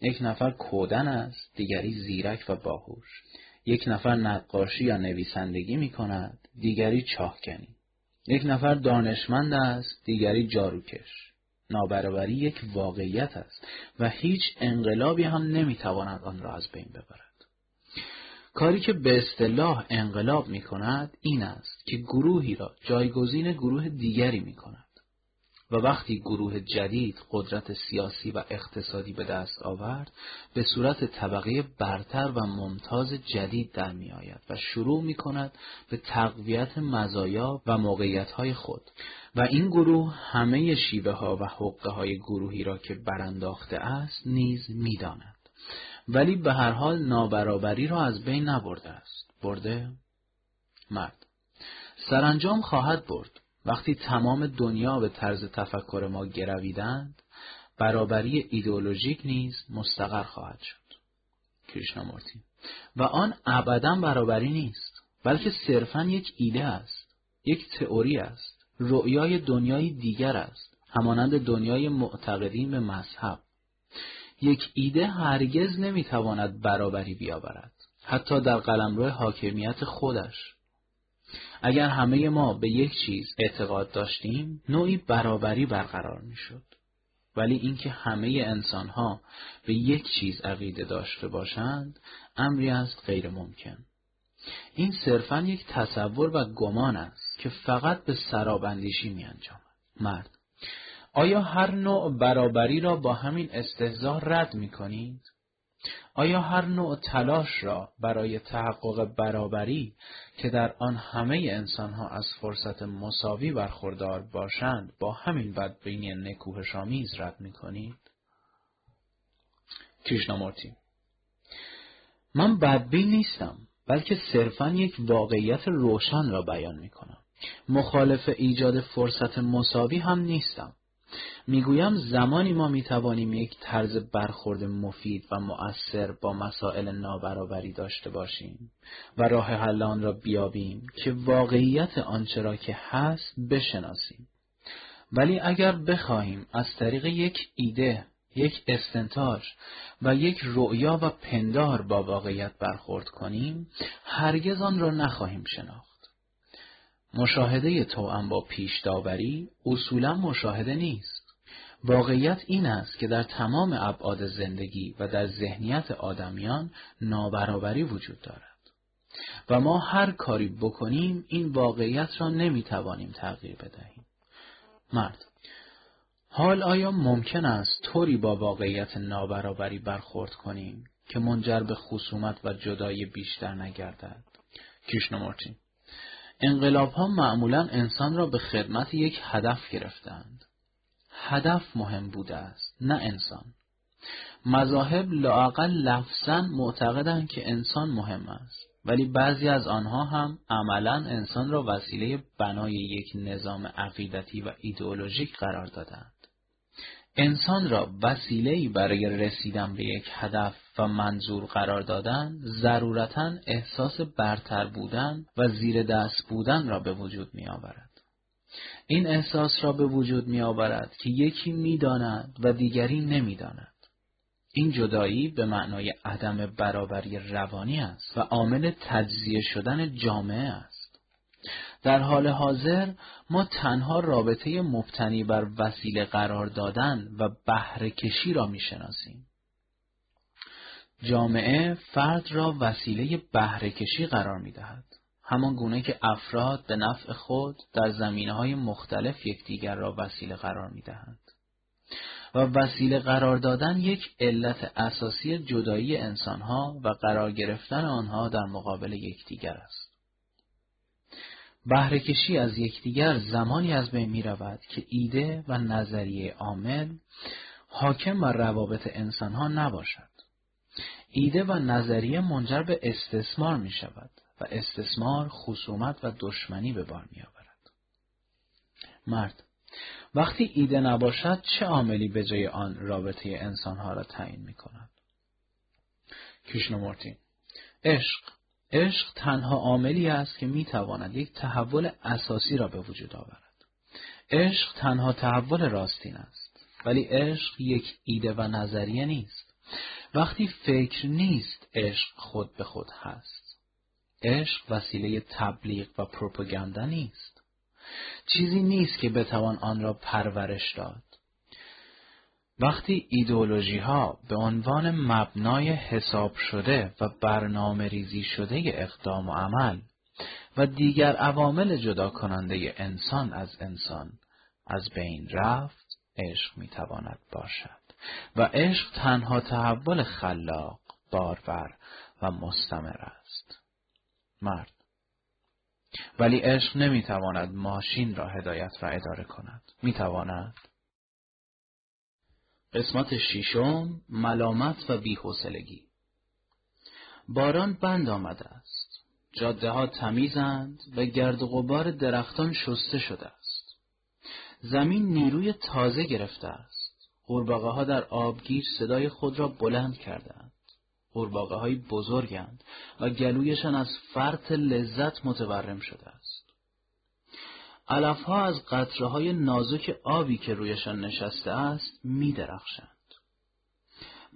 یک نفر کودن است دیگری زیرک و باهوش. یک نفر نقاشی یا نویسندگی می کند دیگری چاهکنی. یک نفر دانشمند است دیگری جاروکش. نابرابری یک واقعیت است و هیچ انقلابی هم نمی‌تواند آن را از بین ببرد. کاری که به اصطلاح انقلاب می کند این است که گروهی را جایگزین گروه دیگری می کند و وقتی گروه جدید قدرت سیاسی و اقتصادی به دست آورد به صورت طبقه برتر و ممتاز جدید در می آید و شروع می کند به تقویت مزایا و موقعیت های خود و این گروه همه شیوه ها و حقه های گروهی را که برانداخته است نیز می داند. ولی به هر حال نابرابری را از بین نبرده است. برده؟ مرد. سرانجام خواهد برد. وقتی تمام دنیا به طرز تفکر ما گرویدند، برابری ایدئولوژیک نیز مستقر خواهد شد. کریشنامورتی. و آن ابدا برابری نیست، بلکه صرفا یک ایده است، یک تئوری است، رؤیای دنیای دیگر است، همانند دنیای معتقدین به مذهب. یک ایده هرگز نمی‌تواند برابری بیاورد حتی در قلمرو حاکمیت خودش. اگر همه ما به یک چیز اعتقاد داشتیم نوعی برابری برقرار می‌شد. ولی اینکه همه انسانها به یک چیز عقیده داشته باشند امری است غیر ممکن. این صرفا یک تصور و گمان است که فقط به سرابندیشی می انجامد. مرد آیا هر نوع برابری را با همین استهزا رد می کنید؟ آیا هر نوع تلاش را برای تحقق برابری که در آن همه انسانها از فرصت مساوی برخوردار باشند با همین بدبینی نکوهشامیز رد می کنید؟ کریشنامورتی من بدبین نیستم بلکه صرفا یک واقعیت روشن را بیان می کنم. مخالف ایجاد فرصت مساوی هم نیستم. می‌گویم زمانی ما می‌توانیم یک طرز برخورد مفید و مؤثر با مسائل نابرابری داشته باشیم و راه حل آن را بیابیم که واقعیت آنچه را که هست بشناسیم. ولی اگر بخواهیم از طریق یک ایده یک استنتاج و یک رؤیا و پندار با واقعیت برخورد کنیم هرگز آن را نخواهیم شناخت. مشاهده توأم با پیش داوری اصولا مشاهده نیست. واقعیت این است که در تمام ابعاد زندگی و در ذهنیت آدمیان نابرابری وجود دارد. و ما هر کاری بکنیم این واقعیت را نمی‌توانیم تغییر بدهیم. مرد حال آیا ممکن است طوری با واقعیت نابرابری برخورد کنیم که منجر به خصومت و جدایی بیشتر نگردد؟ کیشنمورتی انقلاب ها معمولا انسان را به خدمت یک هدف گرفتند. هدف مهم بوده است، نه انسان. مذاهب لاقل لفظا معتقدند که انسان مهم است. ولی بعضی از آنها هم عملا انسان را وسیله بنای یک نظام عقیدتی و ایدئولوژیک قرار دادند. انسان را وسیله‌ای برای رسیدن به یک هدف و منظور قرار دادن ضرورتا احساس برتر بودن و زیر دست بودن را به وجود می آورد. این احساس را به وجود می آورد که یکی می داند و دیگری نمی داند. این جدایی به معنای عدم برابری روانی است و عامل تجزیه شدن جامعه است. در حال حاضر ما تنها رابطه مبتنی بر وسیله قرار دادن و بهره کشی را می‌شناسیم. جامعه فرد را وسیله بهره کشی قرار می دهد. همان گونه که افراد به نفع خود در زمینه های مختلف یکدیگر را وسیله قرار می دهند. و وسیله قرار دادن یک علت اساسی جدایی انسانها و قرار گرفتن آنها در مقابل یکدیگر است. بهرهکشی از یکدیگر زمانی از بین می رود که ایده و نظریه عامل حاکم بر روابط انسانها نباشد. ایده و نظریه منجر به استثمار می شود و استثمار خصومت و دشمنی به بار می آورد. مرد وقتی ایده نباشد چه عاملی به جای آن رابطه انسانها را تعیین می کند؟ کشنمورتی عشق عشق تنها عاملی است که می تواند یک تحول اساسی را به وجود آورد. عشق تنها تحول راستین است. ولی عشق یک ایده و نظریه نیست. وقتی فکر نیست عشق خود به خود هست. عشق وسیله تبلیغ و پروپاگاندا نیست. چیزی نیست که بتوان آن را پرورش داد. وقتی ایدئولوژی ها به عنوان مبنای حساب شده و برنامه ریزی شده اقدام و عمل و دیگر عوامل جدا کننده انسان از انسان از بین رفت عشق می‌تواند باشد و عشق تنها تحول خلاق بارور و مستمر است. مرد. ولی عشق نمی‌تواند ماشین را هدایت و اداره کند. می‌تواند. قسمت ششم ملامت و بیحوصلگی. باران بند آمده است. جاده ها تمیزند و گرد و غبار درختان شسته شده است. زمین نیروی تازه گرفته است. قورباغه ها در آبگیر صدای خود را بلند کردند قورباغه های بزرگند و گلویشان از فرط لذت متورم شده است علفها از قطره های نازک آبی که رویشان نشسته است می درخشند.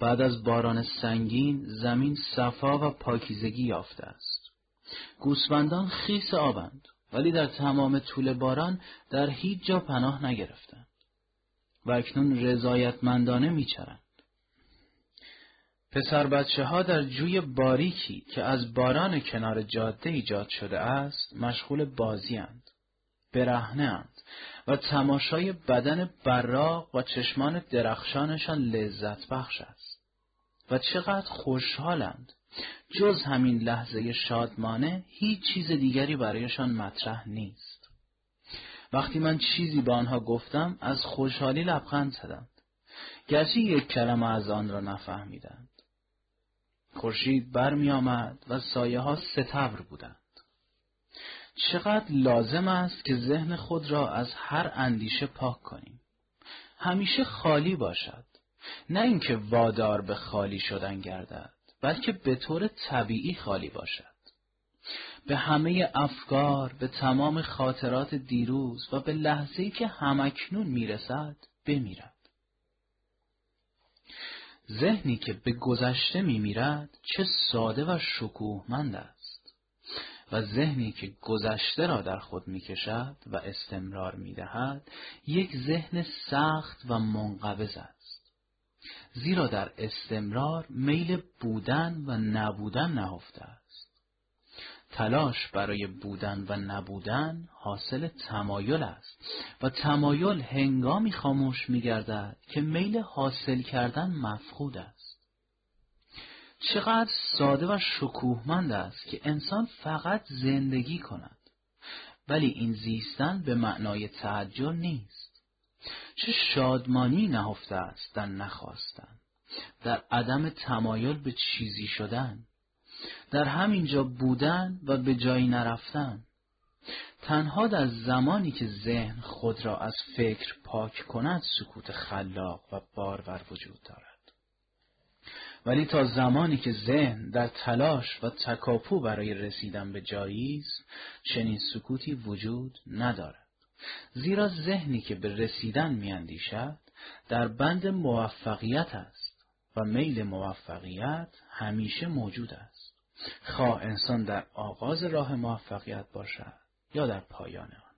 بعد از باران سنگین زمین صفا و پاکیزگی یافته است. گوسفندان خیس آبند ولی در تمام طول باران در هیچ جا پناه نگرفتند و اکنون رضایتمندانه میچرند. پسر بچه ها در جوی باریکی که از باران کنار جاده ایجاد شده است مشغول بازی برهنهاند و تماشای بدن براق و چشمان درخشانشان لذت بخش است. و چقدر خوشحالند. جز همین لحظه شادمانه هیچ چیز دیگری برایشان مطرح نیست. وقتی من چیزی به آنها گفتم از خوشحالی لبخند زدند گرچه یک کلمه از آن را نفهمیدند خورشید برمی آمد و سایه ها ستبر بودند. چقدر لازم است که ذهن خود را از هر اندیشه پاک کنیم. همیشه خالی باشد. نه اینکه وادار به خالی شدن گردد، بلکه به طور طبیعی خالی باشد. به همه افکار، به تمام خاطرات دیروز و به لحظه‌ای که همکنون می‌رسد بمیرد. ذهنی که به گذشته میمیرد چه ساده و شکوهمند است. و ذهنی که گذشته را در خود می‌کشد و استمرار می‌دهد یک ذهن سخت و منقبض است. زیرا در استمرار میل بودن و نبودن نهفته است. تلاش برای بودن و نبودن حاصل تمایل است و تمایل هنگامی خاموش می گردد که میل حاصل کردن مفقود است. چقدر ساده و شکوهمند است که انسان فقط زندگی کند ولی این زیستن به معنای تعجل نیست. چه شادمانی نهفته است در نخواستن در عدم تمایل به چیزی شدن در همینجا بودن و به جایی نرفتن. تنها در زمانی که ذهن خود را از فکر پاک کند سکوت خلاق و بارور وجود دارد. ولی تا زمانی که ذهن در تلاش و تکاپو برای رسیدن به جایی است چنین سکوتی وجود ندارد. زیرا ذهنی که به رسیدن میاندیشد در بند موفقیت است و میل موفقیت همیشه موجود است. خواه انسان در آغاز راه موفقیت باشد یا در پایان آن.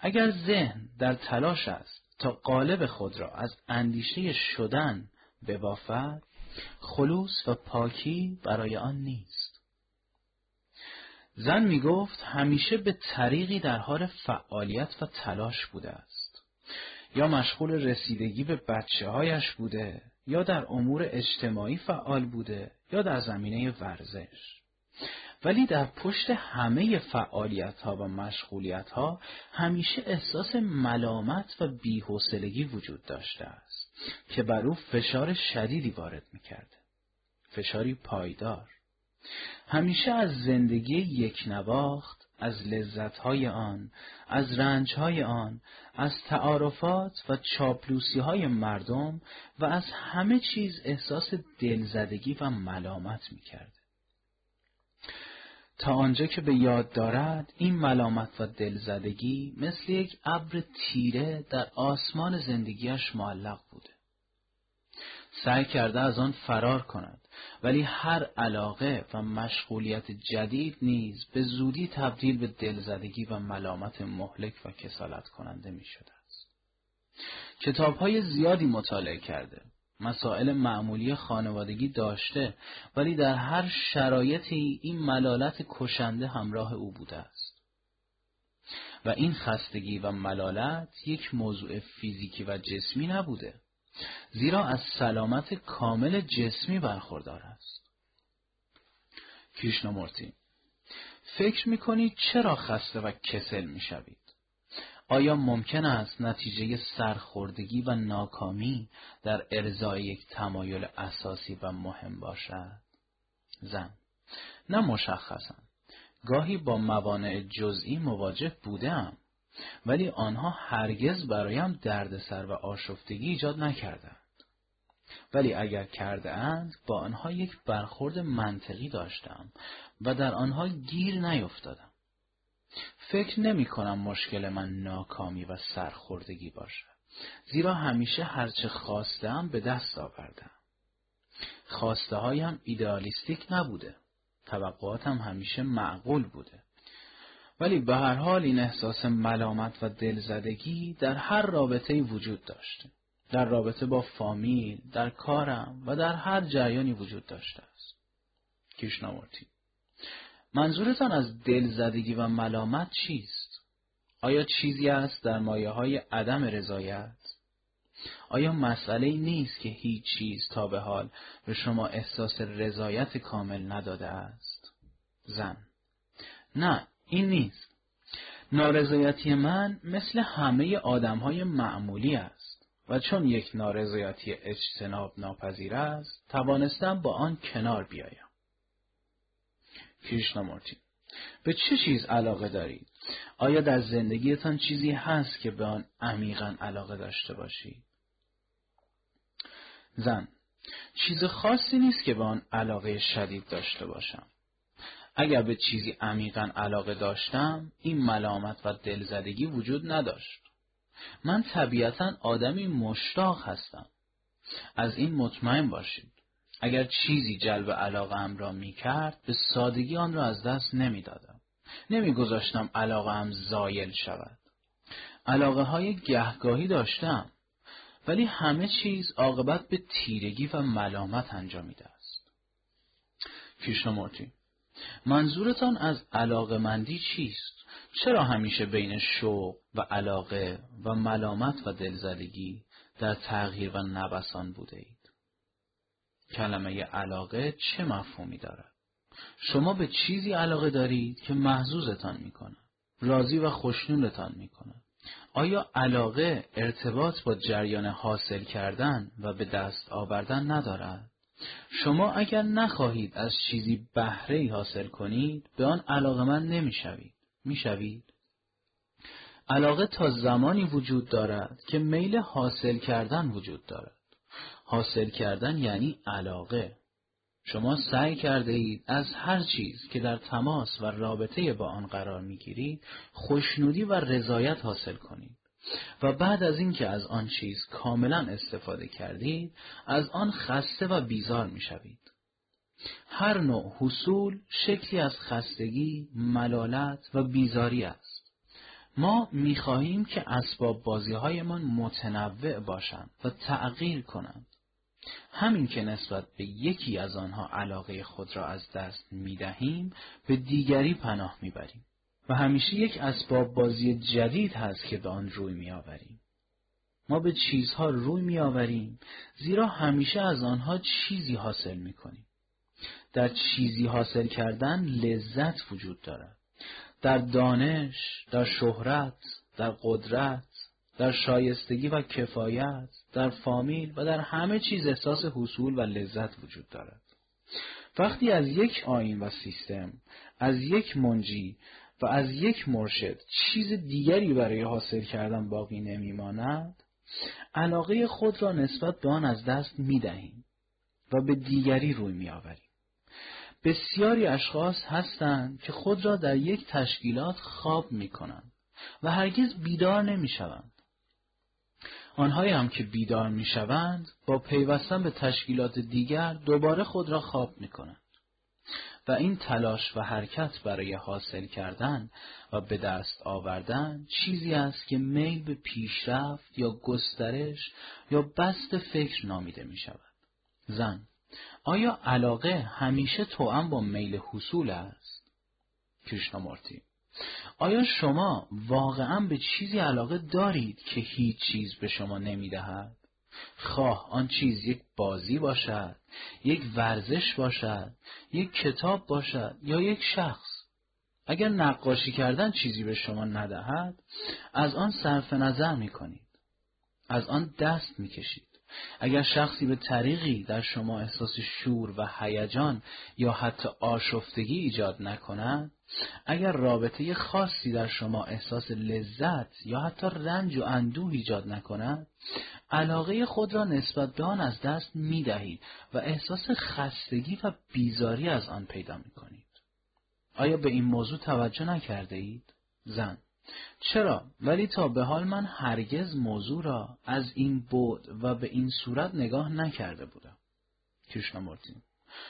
اگر ذهن در تلاش است تا قالب خود را از اندیشه شدن ببافد خلوص و پاکی برای آن نیست. زن می گفت همیشه به طریقی در حال فعالیت و تلاش بوده است. یا مشغول رسیدگی به بچه هایش بوده یا در امور اجتماعی فعال بوده یا در زمینه ورزش. ولی در پشت همه فعالیت ها و مشغولیت ها همیشه احساس ملامت و بیحوصلگی وجود داشته است که بر او فشار شدیدی وارد می‌کرده. فشاری پایدار. همیشه از زندگی یک نواخت از لذتهای آن، از رنجهای آن، از تعارفات و چاپلوسی های مردم و از همه چیز احساس دلزدگی و ملامت می کرد. تا آنجا که به یاد دارد این ملامت و دلزدگی مثل یک ابر تیره در آسمان زندگیش معلق بوده. سعی کرده از آن فرار کند ولی هر علاقه و مشغولیت جدید نیز به زودی تبدیل به دلزدگی و ملامت مهلک و کسالت کننده می شده است. کتاب های زیادی مطالعه کرده مسائل معمولی خانوادگی داشته ولی در هر شرایطی این ملالت کشنده همراه او بوده است. و این خستگی و ملالت یک موضوع فیزیکی و جسمی نبوده زیرا از سلامت کامل جسمی برخوردار است. کریشنامورتی فکر می‌کنید چرا خسته و کسل می‌شوید؟ آیا ممکن است نتیجه سرخوردگی و ناکامی در ارزای یک تمایل اساسی و مهم باشد؟ زن نه مشخصا. گاهی با موانع جزئی مواجه بودم ولی آنها هرگز برایم دردسر و آشفتگی ایجاد نکردند. ولی اگر کرده اند با آنها یک برخورد منطقی داشتم و در آنها گیر نیفتادم. فکر نمی کنم مشکل من ناکامی و سرخوردگی باشد. زیرا همیشه هرچه خواستم به دست آوردم. خواسته هایم ایدئالیستیک نبوده. توقعاتم همیشه معقول بوده. ولی به هر حال این احساس ملامت و دلزدگی در هر رابطه وجود داشته. در رابطه با فامیل، در کارم و در هر جریانی وجود داشته است. کیشنامورتی منظورتان از دلزدگی و ملامت چیست؟ آیا چیزی است در مایه های عدم رضایت؟ آیا مسئله نیست که هیچ چیز تا به حال به شما احساس رضایت کامل نداده است؟ زن نه این نیست. نارضایتی من مثل همه آدم های معمولی است و چون یک نارضایتی اجتناب ناپذیر است توانستم با آن کنار بیایم. کریشنامورتی به چه چیز علاقه دارید؟ آیا در زندگیتان چیزی هست که به آن عمیقا علاقه داشته باشید؟ زن چیز خاصی نیست که به آن علاقه شدید داشته باشم. اگر به چیزی عمیقا علاقه داشتم این ملامت و دلزدگی وجود نداشت. من طبیعتا آدمی مشتاق هستم. از این مطمئن باشید. اگر چیزی جلب علاقه ام را می کرد به سادگی آن را از دست نمی دادم نمی گذاشتم علاقه ام زایل شود. علاقه های گهگاهی داشتم ولی همه چیز عاقبت به تیرگی و ملامت انجامیده است. کریشنامورتی منظورتان از علاقه مندی چیست؟ چرا همیشه بین شوق و علاقه و ملامت و دلزدگی در تغییر و نبسان بوده اید؟ کلمه علاقه چه مفهومی دارد؟ شما به چیزی علاقه دارید که محزوزتان می کند. راضی و خوشنولتان می کند. آیا علاقه ارتباط با جریان حاصل کردن و به دست آوردن ندارد؟ شما اگر نخواهید از چیزی بهره حاصل کنید به آن علاقه من نمی‌شوید. می‌شوید؟ علاقه تا زمانی وجود دارد که میل حاصل کردن وجود دارد. حاصل کردن یعنی علاقه. شما سعی کرده اید از هر چیز که در تماس و رابطه با آن قرار می‌گیرید خوشنودی و رضایت حاصل کنید. و بعد از اینکه از آن چیز کاملا استفاده کردید از آن خسته و بیزار می‌شوید هر نوع حصول شکلی از خستگی، ملالت و بیزاری است. ما می‌خواهیم که اسباب بازی هایمان متنوع باشند و تغییر کنند. همین که نسبت به یکی از آنها علاقه خود را از دست می‌دهیم به دیگری پناه می‌بریم. و همیشه یک اسباب بازی جدید هست که به آن روی میآوریم. ما به چیزها روی میآوریم زیرا همیشه از آنها چیزی حاصل می‌کنیم. در چیزی حاصل کردن لذت وجود دارد. در دانش، در شهرت، در قدرت، در شایستگی و کفایت، در فامیل و در همه چیز احساس حصول و لذت وجود دارد. وقتی از یک آین و سیستم، از یک منجی و از یک مرشد چیز دیگری برای حاصل کردن باقی نمیماند علاقه خود را نسبت به آن از دست می دهیم و به دیگری روی می آوریم. بسیاری اشخاص هستند که خود را در یک تشکیلات خواب می کنند و هرگز بیدار نمی شوند. آنهایی هم که بیدار می شوند با پیوستن به تشکیلات دیگر دوباره خود را خواب می کنند. و این تلاش و حرکت برای حاصل کردن و به دست آوردن چیزی است که میل به پیشرفت یا گسترش یا بست فکر نامیده می شود. زن آیا علاقه همیشه توأم با میل حصول است؟ کریشنامورتی آیا شما واقعا به چیزی علاقه دارید که هیچ چیز به شما نمی‌دهد؟ خواه آن چیز یک بازی باشد یک ورزش باشد یک کتاب باشد یا یک شخص. اگر نقاشی کردن چیزی به شما ندهد از آن صرف نظر می کنید از آن دست می کشید اگر شخصی به طریقی در شما احساس شور و هیجان یا حتی آشفتگی ایجاد نکند اگر رابطه خاصی در شما احساس لذت یا حتی رنج و اندوه ایجاد نکند علاقه خود را نسبت به آن از دست می دهید و احساس خستگی و بیزاری از آن پیدا می کنید. آیا به این موضوع توجه نکرده اید؟ زن چرا؟ ولی تا به حال من هرگز موضوع را از این بود و به این صورت نگاه نکرده بودم. کریشنامورتی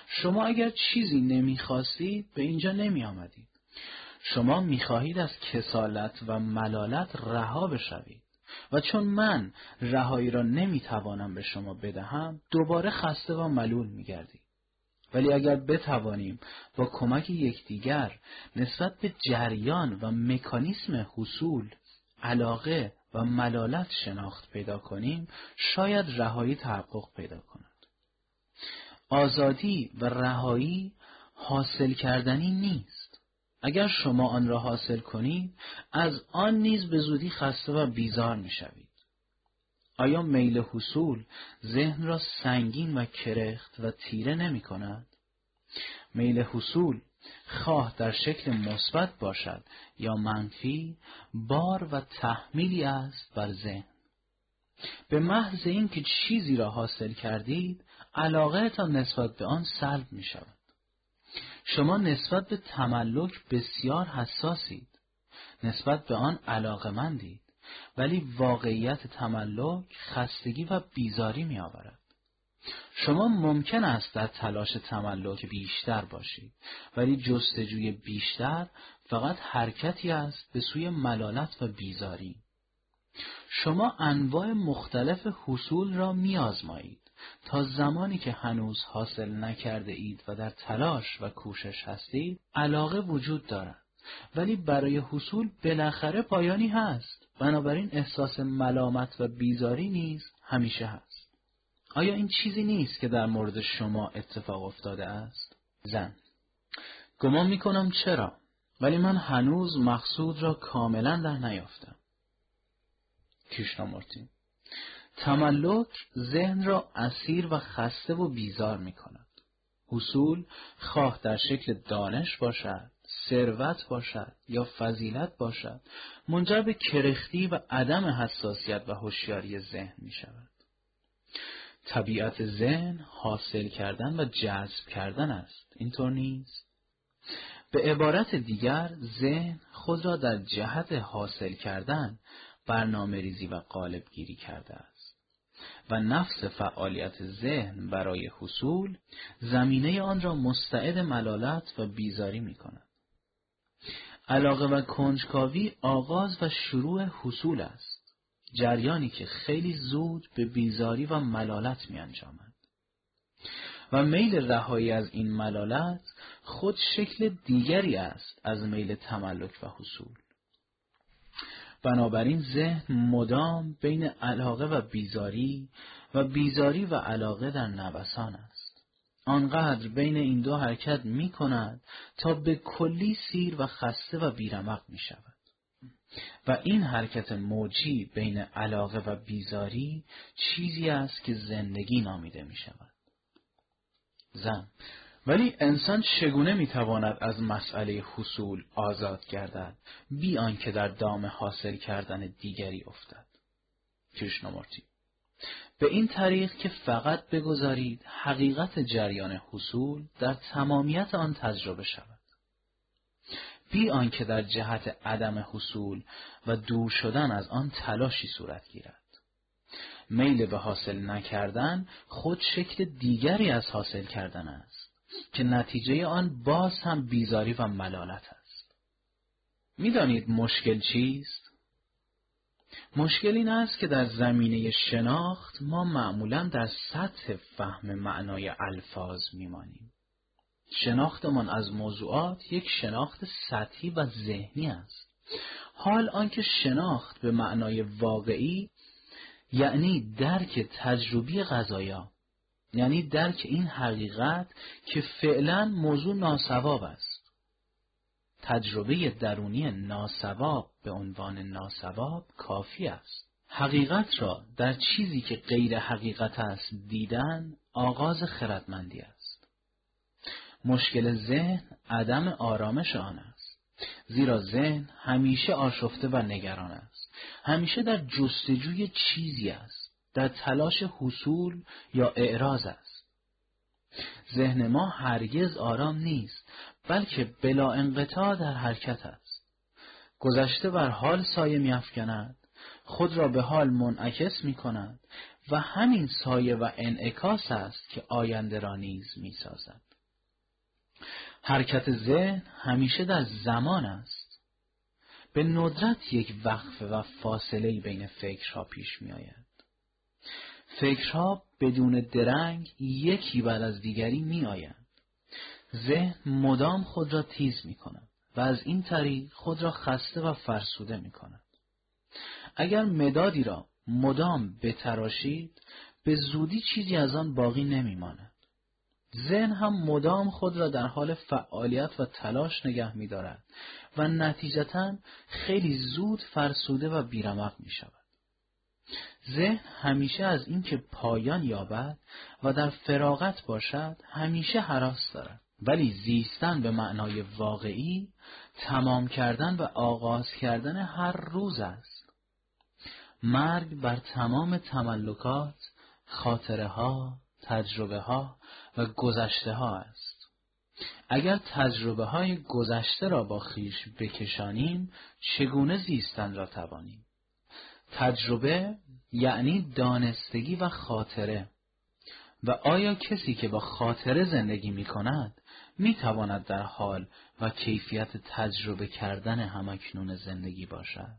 شما اگر چیزی نمی‌خواستید به اینجا نمی آمدید. شما می‌خواهید از کسالت و ملالت رها بشوید. و چون من رهایی را نمی‌توانم به شما بدهم دوباره خسته و ملول میگردید ولی اگر بتوانیم با کمک یکدیگر نسبت به جریان و مکانیسم حصول علاقه و ملالت شناخت پیدا کنیم شاید رهایی تحقق پیدا کند آزادی و رهایی حاصل کردنی نیست اگر شما آن را حاصل کنید از آن نیز به زودی خسته و بیزار می شوید. آیا میل حصول ذهن را سنگین و کرخت و تیره نمی کند؟ میل حصول خواه در شکل مثبت باشد یا منفی بار و تحمیلی است بر ذهن؟ به محض اینکه چیزی را حاصل کردید تا نسبت به آن سلب می شود. شما نسبت به تملک بسیار حساسید. نسبت به آن علاقمندید. ولی واقعیت تملک خستگی و بیزاری می آورد. شما ممکن است در تلاش تملک بیشتر باشید ولی جستجوی بیشتر فقط حرکتی است به سوی ملالت و بیزاری. شما انواع مختلف حصول را میآزمایید تا زمانی که هنوز حاصل نکرده اید و در تلاش و کوشش هستید علاقه وجود دارد. ولی برای حصول بالاخره پایانی هست. بنابراین احساس ملامت و بیزاری نیز همیشه هست. آیا این چیزی نیست که در مورد شما اتفاق افتاده است؟ زن. گمان می کنم چرا ولی من هنوز مقصود را کاملا در نیافتم. کشنامورتی تملک ذهن را اسیر و خسته و بیزار می کند. حصول خواه در شکل دانش باشد، ثروت باشد یا فضیلت باشد، منجر به کرختی و عدم حساسیت و هوشیاری ذهن می شود. طبیعت ذهن حاصل کردن و جذب کردن است. اینطور نیست؟ به عبارت دیگر ذهن خود را در جهت حاصل کردن برنامه ریزی و قالب گیری کرده است و نفس فعالیت ذهن برای حصول زمینه آن را مستعد ملالت و بیزاری می کند. علاقه و کنجکاوی آغاز و شروع حصول است جریانی که خیلی زود به بیزاری و ملالت می انجامد. و میل رهایی از این ملالت خود شکل دیگری است از میل تملک و حصول بنابراین ذهن مدام بین علاقه و بیزاری و بیزاری و علاقه در نوسان است. آنقدر بین این دو حرکت می کند تا به کلی سیر و خسته و بیرمق می شود. و این حرکت موجی بین علاقه و بیزاری چیزی است که زندگی نامیده می شود. زن ولی انسان چگونه می‌تواند از مسئله حصول آزاد گردد بی آنکه در دام حاصل کردن دیگری افتد کریشنامورتی به این طریق که فقط بگذارید حقیقت جریان حصول در تمامیت آن تجربه شود بی آنکه در جهت عدم حصول و دور شدن از آن تلاشی صورت گیرد میل به حاصل نکردن خود شکل دیگری از حاصل کردن است که نتیجه آن باز هم بیزاری و ملالت است. می‌دانید مشکل چیست؟ مشکل این است که در زمینه شناخت ما معمولا در سطح فهم معنای الفاظ میمانیم. شناختمان از موضوعات یک شناخت سطحی و ذهنی است. حال آنکه شناخت به معنای واقعی یعنی درک تجربی غذایا یعنی درک این حقیقت که فعلا موضوع ناسواب است تجربه درونی ناسواب به عنوان ناسواب کافی است. حقیقت را در چیزی که غیر حقیقت است دیدن آغاز خردمندی است. مشکل ذهن عدم آرامش آن است. زیرا ذهن همیشه آشفته و نگران است. همیشه در جستجوی چیزی است. در تلاش حصول یا اعراض است. ذهن ما هرگز آرام نیست. بلکه بلا انقطاع در حرکت است گذشته بر حال سایه میافکند خود را به حال منعکس می کند و همین سایه و انعکاس است که آینده را نیز می سازد. حرکت ذهن همیشه در زمان است. به ندرت یک وقفه و فاصله بین فکرها پیش می آید. فکرها بدون درنگ یکی بعد از دیگری می آیند. ذهن مدام خود را تیز می کند و از این طریق خود را خسته و فرسوده می کند. اگر مدادی را مدام بتراشید به زودی چیزی از آن باقی نمی ماند. ذهن هم مدام خود را در حال فعالیت و تلاش نگه می دارد و نتیجتا خیلی زود فرسوده و بیرمق می شود. ذهن همیشه از اینکه پایان یابد و در فراغت باشد همیشه حراس دارد ولی زیستن به معنای واقعی تمام کردن و آغاز کردن هر روز است. مرگ بر تمام تملکات خاطره ها تجربه ها و گذشته ها است. اگر تجربه های گذشته را با خیش بکشانیم چگونه زیستن را توانیم؟ تجربه یعنی دانستگی و خاطره. و آیا کسی که با خاطره زندگی می کند می تواند در حال و کیفیت تجربه کردن همکنون زندگی باشد؟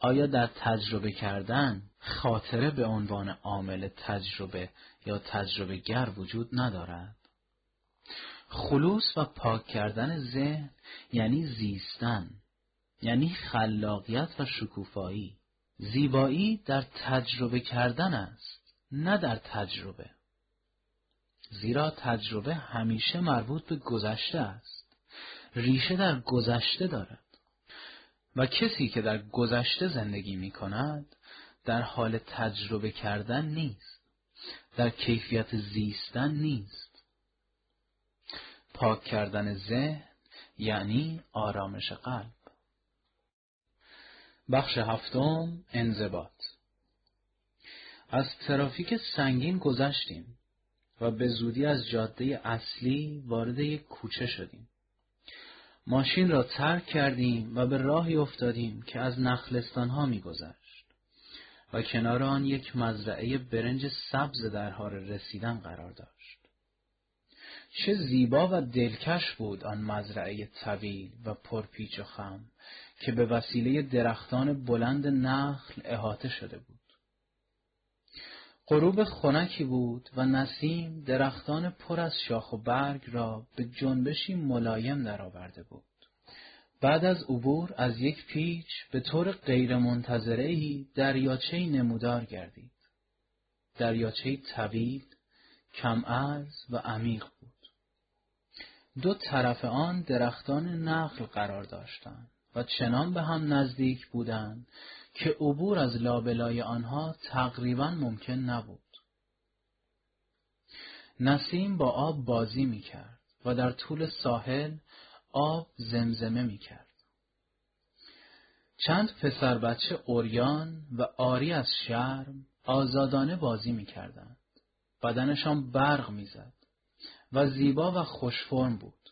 آیا در تجربه کردن خاطره به عنوان عامل تجربه یا تجربه گر وجود ندارد؟ خلوص و پاک کردن ذهن یعنی زیستن یعنی خلاقیت و شکوفایی زیبایی در تجربه کردن است نه در تجربه زیرا تجربه همیشه مربوط به گذشته است. ریشه در گذشته دارد. و کسی که در گذشته زندگی می کند در حال تجربه کردن نیست. در کیفیت زیستن نیست. پاک کردن ذهن یعنی آرامش قلب. بخش هفتم انضباط. از ترافیک سنگین گذشتیم. و به زودی از جاده اصلی وارد یک کوچه شدیم. ماشین را ترک کردیم و به راهی افتادیم که از نخلستان ها میگذشت و کنار آن یک مزرعه برنج سبز در حال رسیدن قرار داشت. چه زیبا و دلکش بود آن مزرعه طویل و پرپیچ و خم که به وسیله درختان بلند نخل احاطه شده بود. غروب خنکی بود و نسیم درختان پر از شاخ و برگ را به جنبشی ملایم درآورده بود. بعد از عبور از یک پیچ به طور غیرمنتظره‌ای دریاچه نمودار گردید. دریاچه طویل، کم و عمیق بود. دو طرف آن درختان نخل قرار داشتند و چنان به هم نزدیک بودند که عبور از لابلای آنها تقریبا ممکن نبود. نسیم با آب بازی می کرد و در طول ساحل آب زمزمه می کرد. چند پسر بچه اوریان و آری از شرم آزادانه بازی می کردند. بدنشان برق می‌زد و زیبا و خوشفرم بود.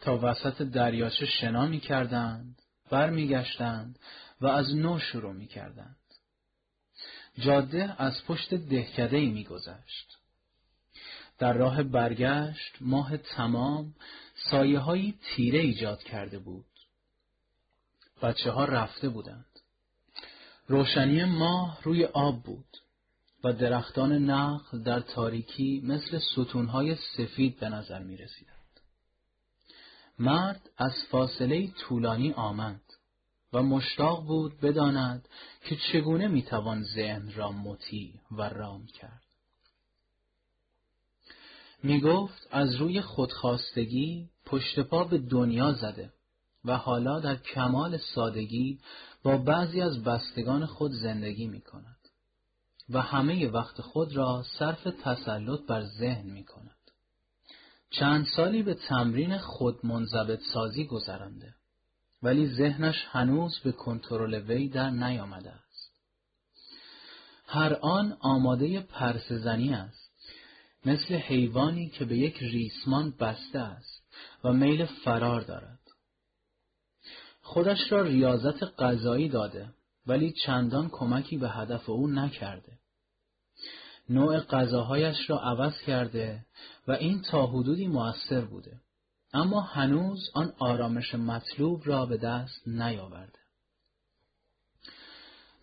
تا وسط دریاچه شنا می کردند، برمیگشتند و از نو شروع می کردند. جاده از پشت دهکده ای می گذشت. در راه برگشت ماه تمام سایه های تیره ایجاد کرده بود. بچه ها رفته بودند. روشنی ماه روی آب بود و درختان نخل در تاریکی مثل ستونهای سفید به نظر می رسیدند. مرد از فاصله طولانی آمد و مشتاق بود بداند که چگونه می‌توان ذهن را مطیع و رام کرد. می گفت از روی خودخواستگی پشت پا به دنیا زده و حالا در کمال سادگی با بعضی از بستگان خود زندگی می کند و همه وقت خود را صرف تسلط بر ذهن می کند. چند سالی به تمرین خود منضبط سازی گذرانده ولی ذهنش هنوز به کنترل وی در نیامده است. هر آن آماده پرسزنی است مثل حیوانی که به یک ریسمان بسته است و میل فرار دارد. خودش را ریاضت غذایی داده ولی چندان کمکی به هدف او نکرده. نوع غذاهایش را عوض کرده و این تا حدودی موثر بوده اما هنوز آن آرامش مطلوب را به دست نیاورده.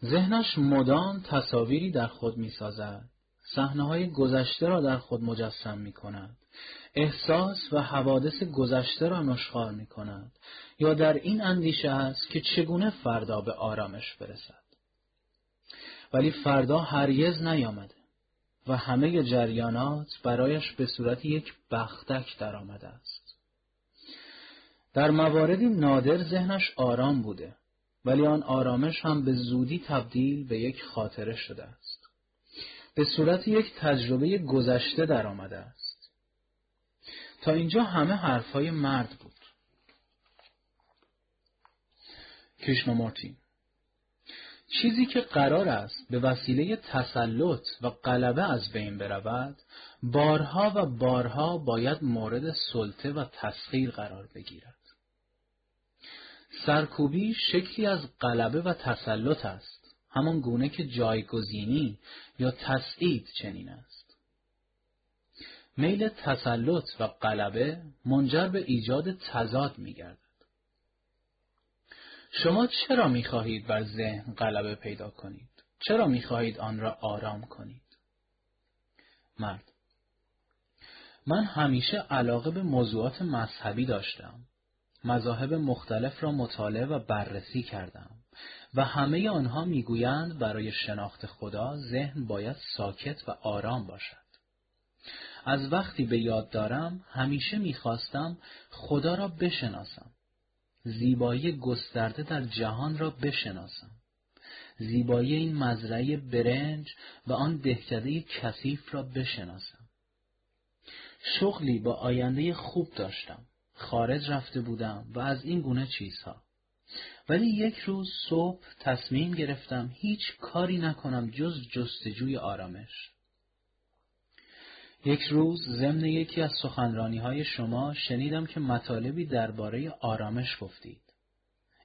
ذهنش مدام تصاویری در خود می سازد صحنه های گذشته را در خود مجسم می کند احساس و حوادث گذشته را نشخار می کند یا در این اندیشه است که چگونه فردا به آرامش برسد. ولی فردا هرگز نیامده و همه جریانات برایش به صورت یک بختک درآمده است. در مواردی نادر ذهنش آرام بوده ولی آن آرامش هم به زودی تبدیل به یک خاطره شده است. به صورت یک تجربه گذشته در آمده است. تا اینجا همه حرفهای مرد بود. کشنامورتی چیزی که قرار است به وسیله تسلط و غلبه از بین برود بارها و بارها باید مورد سلطه و تسخیر قرار بگیرد سرکوبی شکلی از غلبه و تسلط است. همان گونه که جایگزینی یا تسعید چنین است. میل تسلط و غلبه منجر به ایجاد تضاد میگردد. شما چرا می‌خواهید بر ذهن غلبه پیدا کنید؟ چرا می‌خواهید آن را آرام کنید؟ مرد من همیشه علاقه به موضوعات مذهبی داشتم. مذاهب مختلف را مطالعه و بررسی کردم و همه آنها می‌گویند برای شناخت خدا ذهن باید ساکت و آرام باشد. از وقتی به یاد دارم همیشه می‌خواستم خدا را بشناسم. زیبایی گسترده در جهان را بشناسم. زیبایی این مزرعه برنج و آن دهکده کثیف را بشناسم. شغلی با آینده خوب داشتم. خارج رفته بودم و از این گونه چیزها. ولی یک روز صبح تصمیم گرفتم هیچ کاری نکنم جز جستجوی آرامش. یک روز ضمن یکی از سخنرانی های شما شنیدم که مطالبی درباره آرامش گفتید.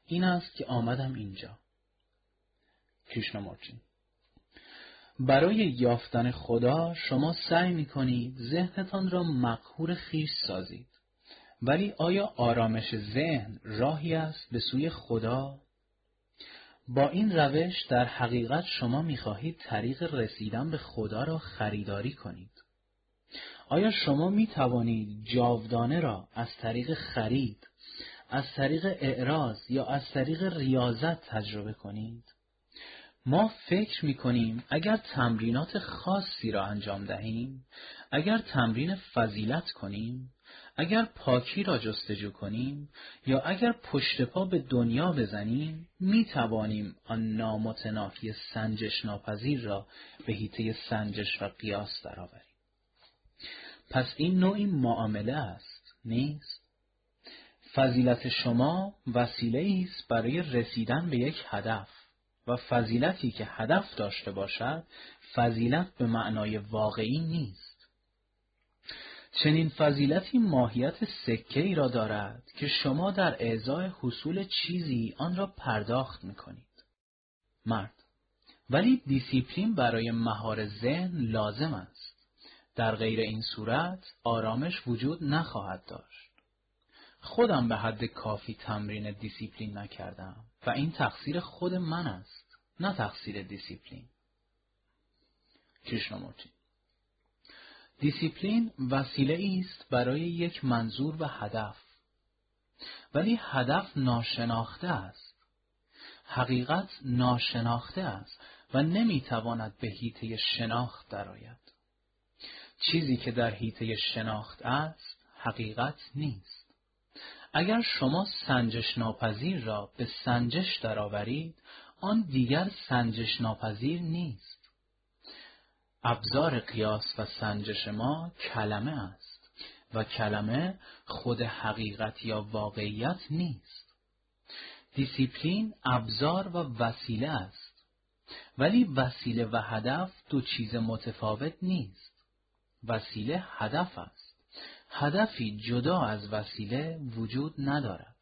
این است که آمدم اینجا. کریشنامورچی برای یافتن خدا شما سعی می کنید ذهنتان را مقهور خیش سازید. ولی آیا آرامش ذهن راهی است به سوی خدا؟ با این روش در حقیقت شما می‌خواهید طریق رسیدن به خدا را خریداری کنید. آیا شما می توانید جاودانه را از طریق خرید، از طریق اعراض یا از طریق ریاضت تجربه کنید؟ ما فکر می کنیم اگر تمرینات خاصی را انجام دهیم، اگر تمرین فضیلت کنیم، اگر پاکی را جستجو کنیم یا اگر پشت پا به دنیا بزنیم می توانیم آن نامتناهی سنجش ناپذیر را به هیته سنجش و قیاس درآوریم. پس این نوعی معامله است نیست فضیلت شما وسیله است برای رسیدن به یک هدف و فضیلتی که هدف داشته باشد فضیلت به معنای واقعی نیست چنین فضیلتی ماهیت سکه ای را دارد که شما در اعضای حصول چیزی آن را پرداخت می کنید. مرد ولی دیسیپلین برای مهار ذهن لازم است. در غیر این صورت آرامش وجود نخواهد داشت. خودم به حد کافی تمرین دیسیپلین نکردم و این تقصیر خود من است نه تقصیر دیسیپلین. کریشنامورتی دیسیپلین وسیله است برای یک منظور و هدف. ولی هدف ناشناخته است. حقیقت ناشناخته است و نمی‌تواند به هیته شناخت درآید. چیزی که در هیته شناخت است حقیقت نیست. اگر شما سنجش ناپذیر را به سنجش درآورید آن دیگر سنجش ناپذیر نیست. ابزار قیاس و سنجش ما کلمه است و کلمه خود حقیقت یا واقعیت نیست. دیسیپلین ابزار و وسیله است ولی وسیله و هدف دو چیز متفاوت نیست. وسیله هدف است. هدفی جدا از وسیله وجود ندارد.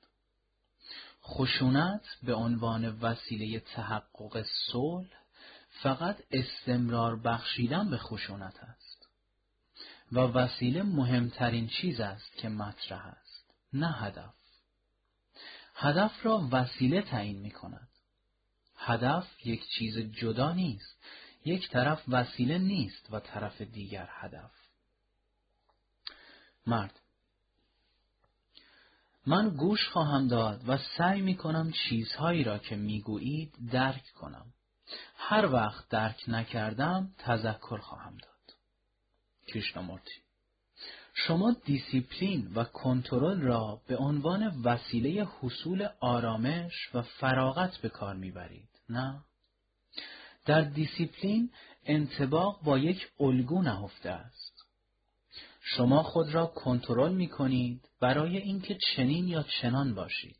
خشونت به عنوان وسیله تحقق صلح فقط استمرار بخشیدن به خشونت است. و وسیله مهمترین چیز است که مطرح است نه هدف. هدف را وسیله تعیین می کند هدف یک چیز جدا نیست یک طرف وسیله نیست و طرف دیگر هدف. مرد من گوش خواهم داد و سعی می کنم چیزهایی را که می‌گویید درک کنم. هر وقت درک نکردم تذکر خواهم داد. کریشنامورتی شما دیسیپلین و کنترل را به عنوان وسیله حصول آرامش و فراغت به کار می‌برید نه؟ در دیسیپلین انطباق با یک الگو نهفته است. شما خود را کنترل می کنید برای اینکه چنین یا چنان باشید.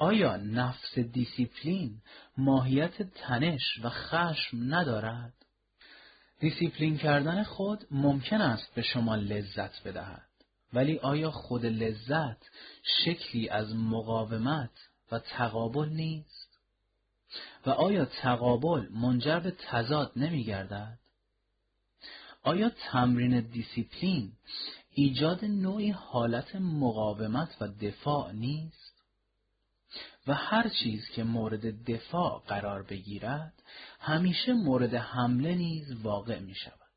آیا نفس دیسیپلین ماهیت تنش و خشم ندارد دیسیپلین کردن خود ممکن است به شما لذت بدهد ولی آیا خود لذت شکلی از مقاومت و تقابل نیست و آیا تقابل منجر به تضاد نمی گردد؟ آیا تمرین دیسیپلین ایجاد نوعی حالت مقاومت و دفاع نیست؟ و هر چیز که مورد دفاع قرار بگیرد همیشه مورد حمله نیز واقع می شود.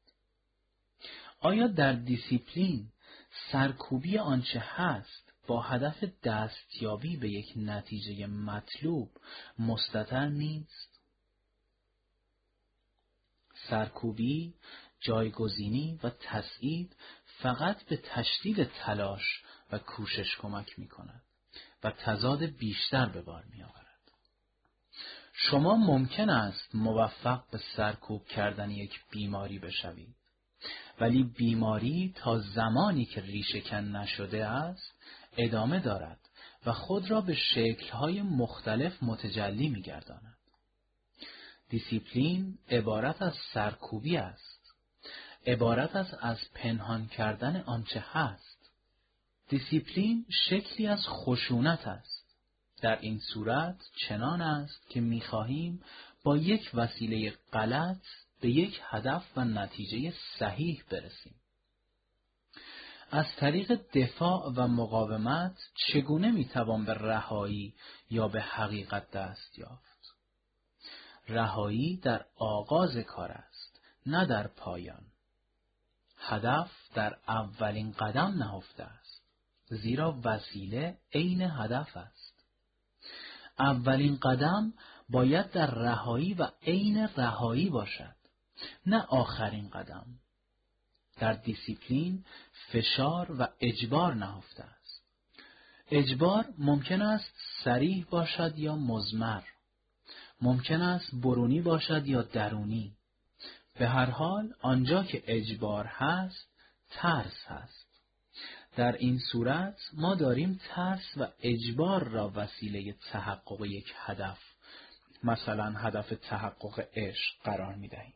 آیا در دیسیپلین سرکوبی آنچه هست با هدف دستیابی به یک نتیجه مطلوب مستطر نیست؟ سرکوبی، جایگزینی و تسعید فقط به تشدید تلاش و کوشش کمک می کند. و تضاد بیشتر به بار می آورد. شما ممکن است موفق به سرکوب کردن یک بیماری بشوید ولی بیماری تا زمانی که ریشهکن نشده است ادامه دارد و خود را به شکلهای مختلف متجلی می گرداند. دیسیپلین عبارت از سرکوبی است عبارت از از پنهان کردن آنچه هست دیسیپلین شکلی از خشونت است. در این صورت چنان است که می‌خواهیم با یک وسیله غلط به یک هدف و نتیجه صحیح برسیم. از طریق دفاع و مقاومت چگونه می‌توان به رهایی یا به حقیقت دست یافت؟ رهایی در آغاز کار است، نه در پایان. هدف در اولین قدم نهفته است. زیرا وسیله عین هدف است. اولین قدم باید در رهایی و عین رهایی باشد نه آخرین قدم. در دیسیپلین فشار و اجبار نهفته است. اجبار ممکن است سریح باشد یا مزمر ممکن است برونی باشد یا درونی. به هر حال آنجا که اجبار هست ترس هست. در این صورت ما داریم ترس و اجبار را وسیله تحقق یک هدف مثلا هدف تحقق عشق قرار می دهیم.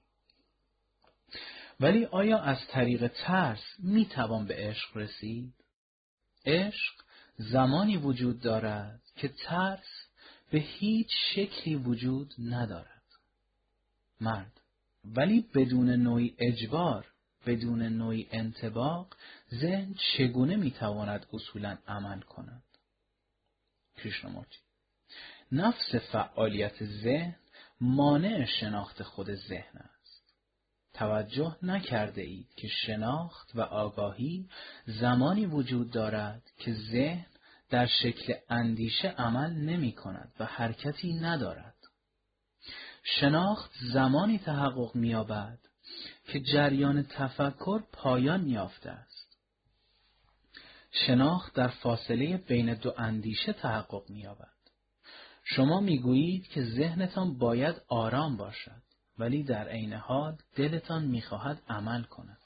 ولی آیا از طریق ترس می توان به عشق رسید؟ عشق زمانی وجود دارد که ترس به هیچ شکلی وجود ندارد. مرد ولی بدون نوعی اجبار بدون نوعی انتباق ذهن چگونه می‌تواند اصولا عمل کند؟ کریشنامورتی نفس فعالیت ذهن مانع شناخت خود ذهن است. توجه نکرده اید که شناخت و آگاهی زمانی وجود دارد که ذهن در شکل اندیشه عمل نمی کند و حرکتی ندارد. شناخت زمانی تحقق می‌یابد که جریان تفکر پایان یافته است. شناخت در فاصله بین دو اندیشه تحقق می‌یابد. شما می‌گویید که ذهنتان باید آرام باشد ولی در عین حال دلتان می‌خواهد عمل کند.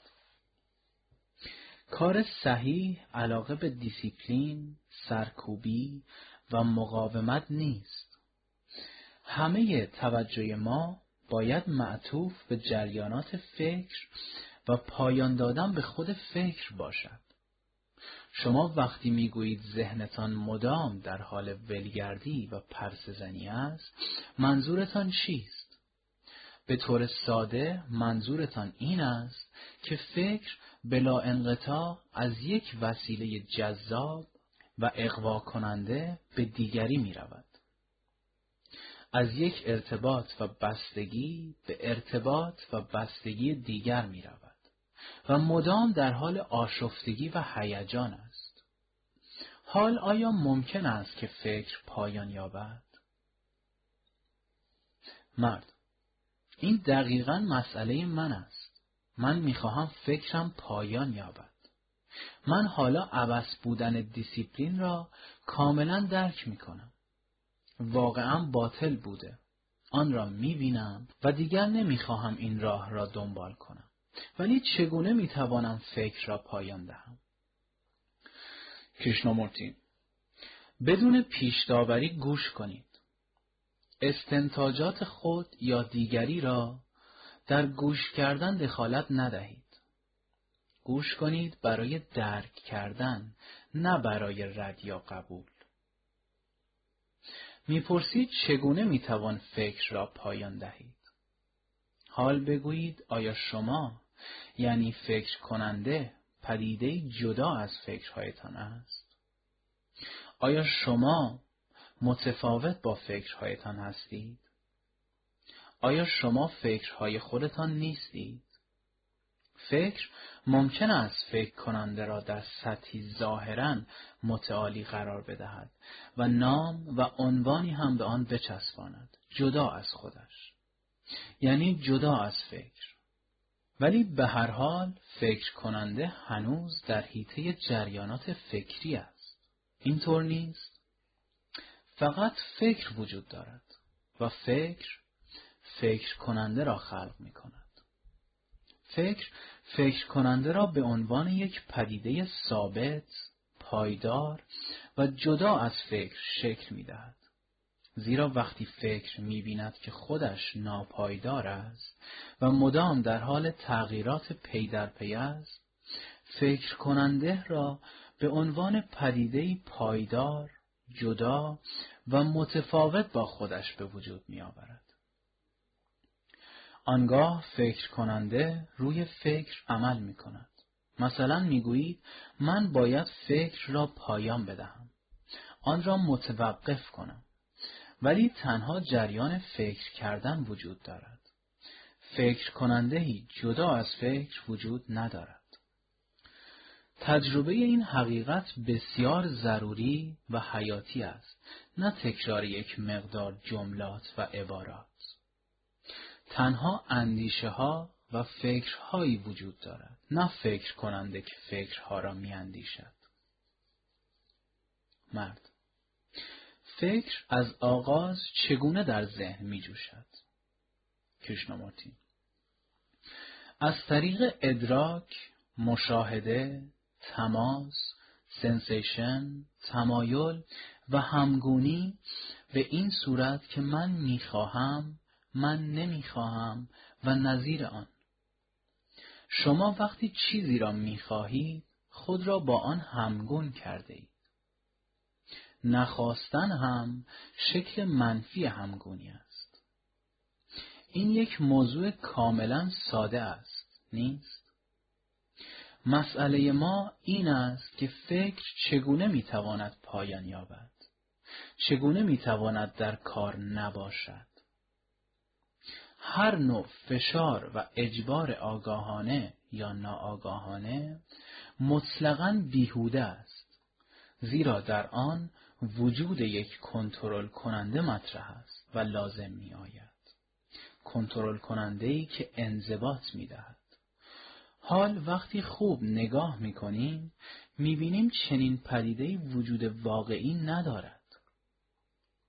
کار صحیح علاقه به دیسیپلین، سرکوبی و مقاومت نیست. همه توجه ما باید معطوف به جریانات فکر و پایان دادن به خود فکر باشد. شما وقتی می‌گویید ذهنتان مدام در حال ولگردی و پرسزنی است، منظورتان چیست؟ به طور ساده منظورتان این است که فکر بلا انقطاع از یک وسیله جذاب و اقوا کننده به دیگری می رود. از یک ارتباط و بستگی به ارتباط و بستگی دیگر می رود و مدام در حال آشفتگی و هیجان است. حال آیا ممکن است که فکر پایان یابد؟ مرد این دقیقا مسئله من است. من می‌خواهم فکرم پایان یابد. من حالا عبث بودن دیسیپلین را کاملا درک می کنم. واقعا باطل بوده. آن را می بینم و دیگر نمی خواهم این راه را دنبال کنم. ولی چگونه می توانم فکر را پایان دهم؟ کریشنامورتی بدون پیش داوری گوش کنید. استنتاجات خود یا دیگری را در گوش کردن دخالت ندهید. گوش کنید برای درک کردن نه برای رد یا قبول. می‌پرسید چگونه می‌توان فکر را پایان دهید. حال بگویید آیا شما یعنی فکر کننده پدیده جدا از فکرهایتان است؟ آیا شما متفاوت با فکرهایتان هستید؟ آیا شما فکرهای خودتان نیستید؟ فکر ممکن است فکر کننده را در سطحی ظاهرا متعالی قرار بدهد و نام و عنوانی هم به آن بچسباند. جدا از خودش. یعنی جدا از فکر. ولی به هر حال فکر کننده هنوز در حیطه جریانات فکری است. اینطور نیست. فقط فکر وجود دارد و فکر فکر کننده را خلق می کند فکر فکر کننده را به عنوان یک پدیده ثابت، پایدار و جدا از فکر شکل می دهد. زیرا وقتی فکر می بیند که خودش ناپایدار است و مدام در حال تغییرات پی در پی است، فکر کننده را به عنوان پدیده پایدار، جدا و متفاوت با خودش به وجود می آورد. آنگاه فکر کننده روی فکر عمل می کند. مثلا می گویید من باید فکر را پایان بدهم. آن را متوقف کنم. ولی تنها جریان فکر کردن وجود دارد. فکر کننده جدا از فکر وجود ندارد. تجربه این حقیقت بسیار ضروری و حیاتی است نه تکرار یک مقدار جملات و عبارات تنها اندیشه ها و فکرهایی وجود دارد نه فکر کننده که فکرها را می اندیشد. مرد فکر از آغاز چگونه در ذهن می جوشد؟ کریشنامورتی از طریق ادراک، مشاهده، تماس، sensation، تمایل و همگونی به این صورت که من می‌خواهم من نمی‌خواهم و نظیر آن شما وقتی چیزی را می‌خواهید خود را با آن همگون کرده اید. نخواستن هم شکل منفی همگونی است. این یک موضوع کاملا ساده است، نیست؟ مسئله ما این است که فکر چگونه می‌تواند پایان یابد؟ چگونه می‌تواند در کار نباشد؟ هر نوع فشار و اجبار آگاهانه یا ناآگاهانه مطلقا بیهوده است. زیرا در آن وجود یک کنترل کننده مطرح است و لازم می آید کنترل کننده ای که انضباط می دهد حال وقتی خوب نگاه می کنیم می بینیم چنین پدیده وجود واقعی ندارد.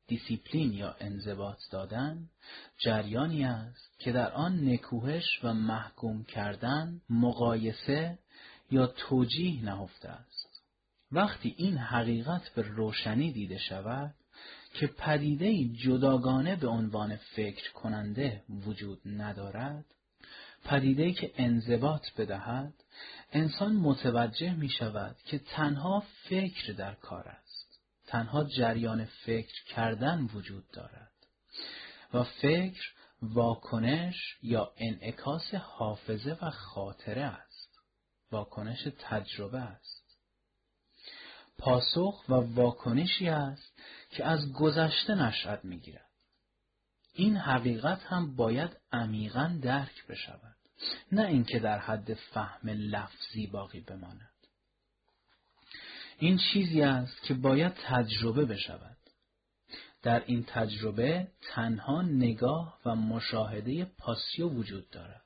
دیسیپلین یا انضباط دادن جریانی است که در آن نکوهش و محکوم کردن مقایسه یا توجیه نهفته است. وقتی این حقیقت به روشنی دیده شود که پدیده جداگانه به عنوان فکر کننده وجود ندارد پدیده که انضباط بدهد انسان متوجه می شود که تنها فکر در کار است تنها جریان فکر کردن وجود دارد و فکر واکنش یا انعکاس حافظه و خاطره است. واکنش تجربه است. پاسخ و واکنشی است که از گذشته نشأت می‌گیرد. این حقیقت هم باید عمیقا درک بشود نه اینکه در حد فهم لفظی باقی بماند. این چیزی است که باید تجربه بشود. در این تجربه تنها نگاه و مشاهده پاسیو وجود دارد.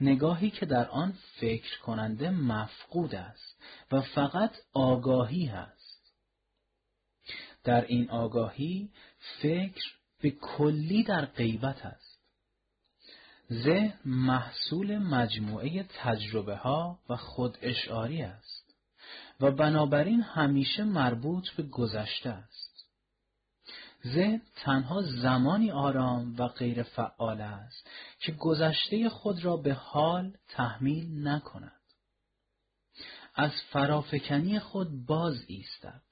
نگاهی که در آن فکر کننده مفقود است و فقط آگاهی هست در این آگاهی فکر به کلی در غیبت است ذهن محصول مجموعه تجربه ها و خود اشعاری است و بنابراین همیشه مربوط به گذشته است ذهن تنها زمانی آرام و غیر فعال است که گذشته خود را به حال تحمیل نکند. از فرافکنی خود باز ایستد.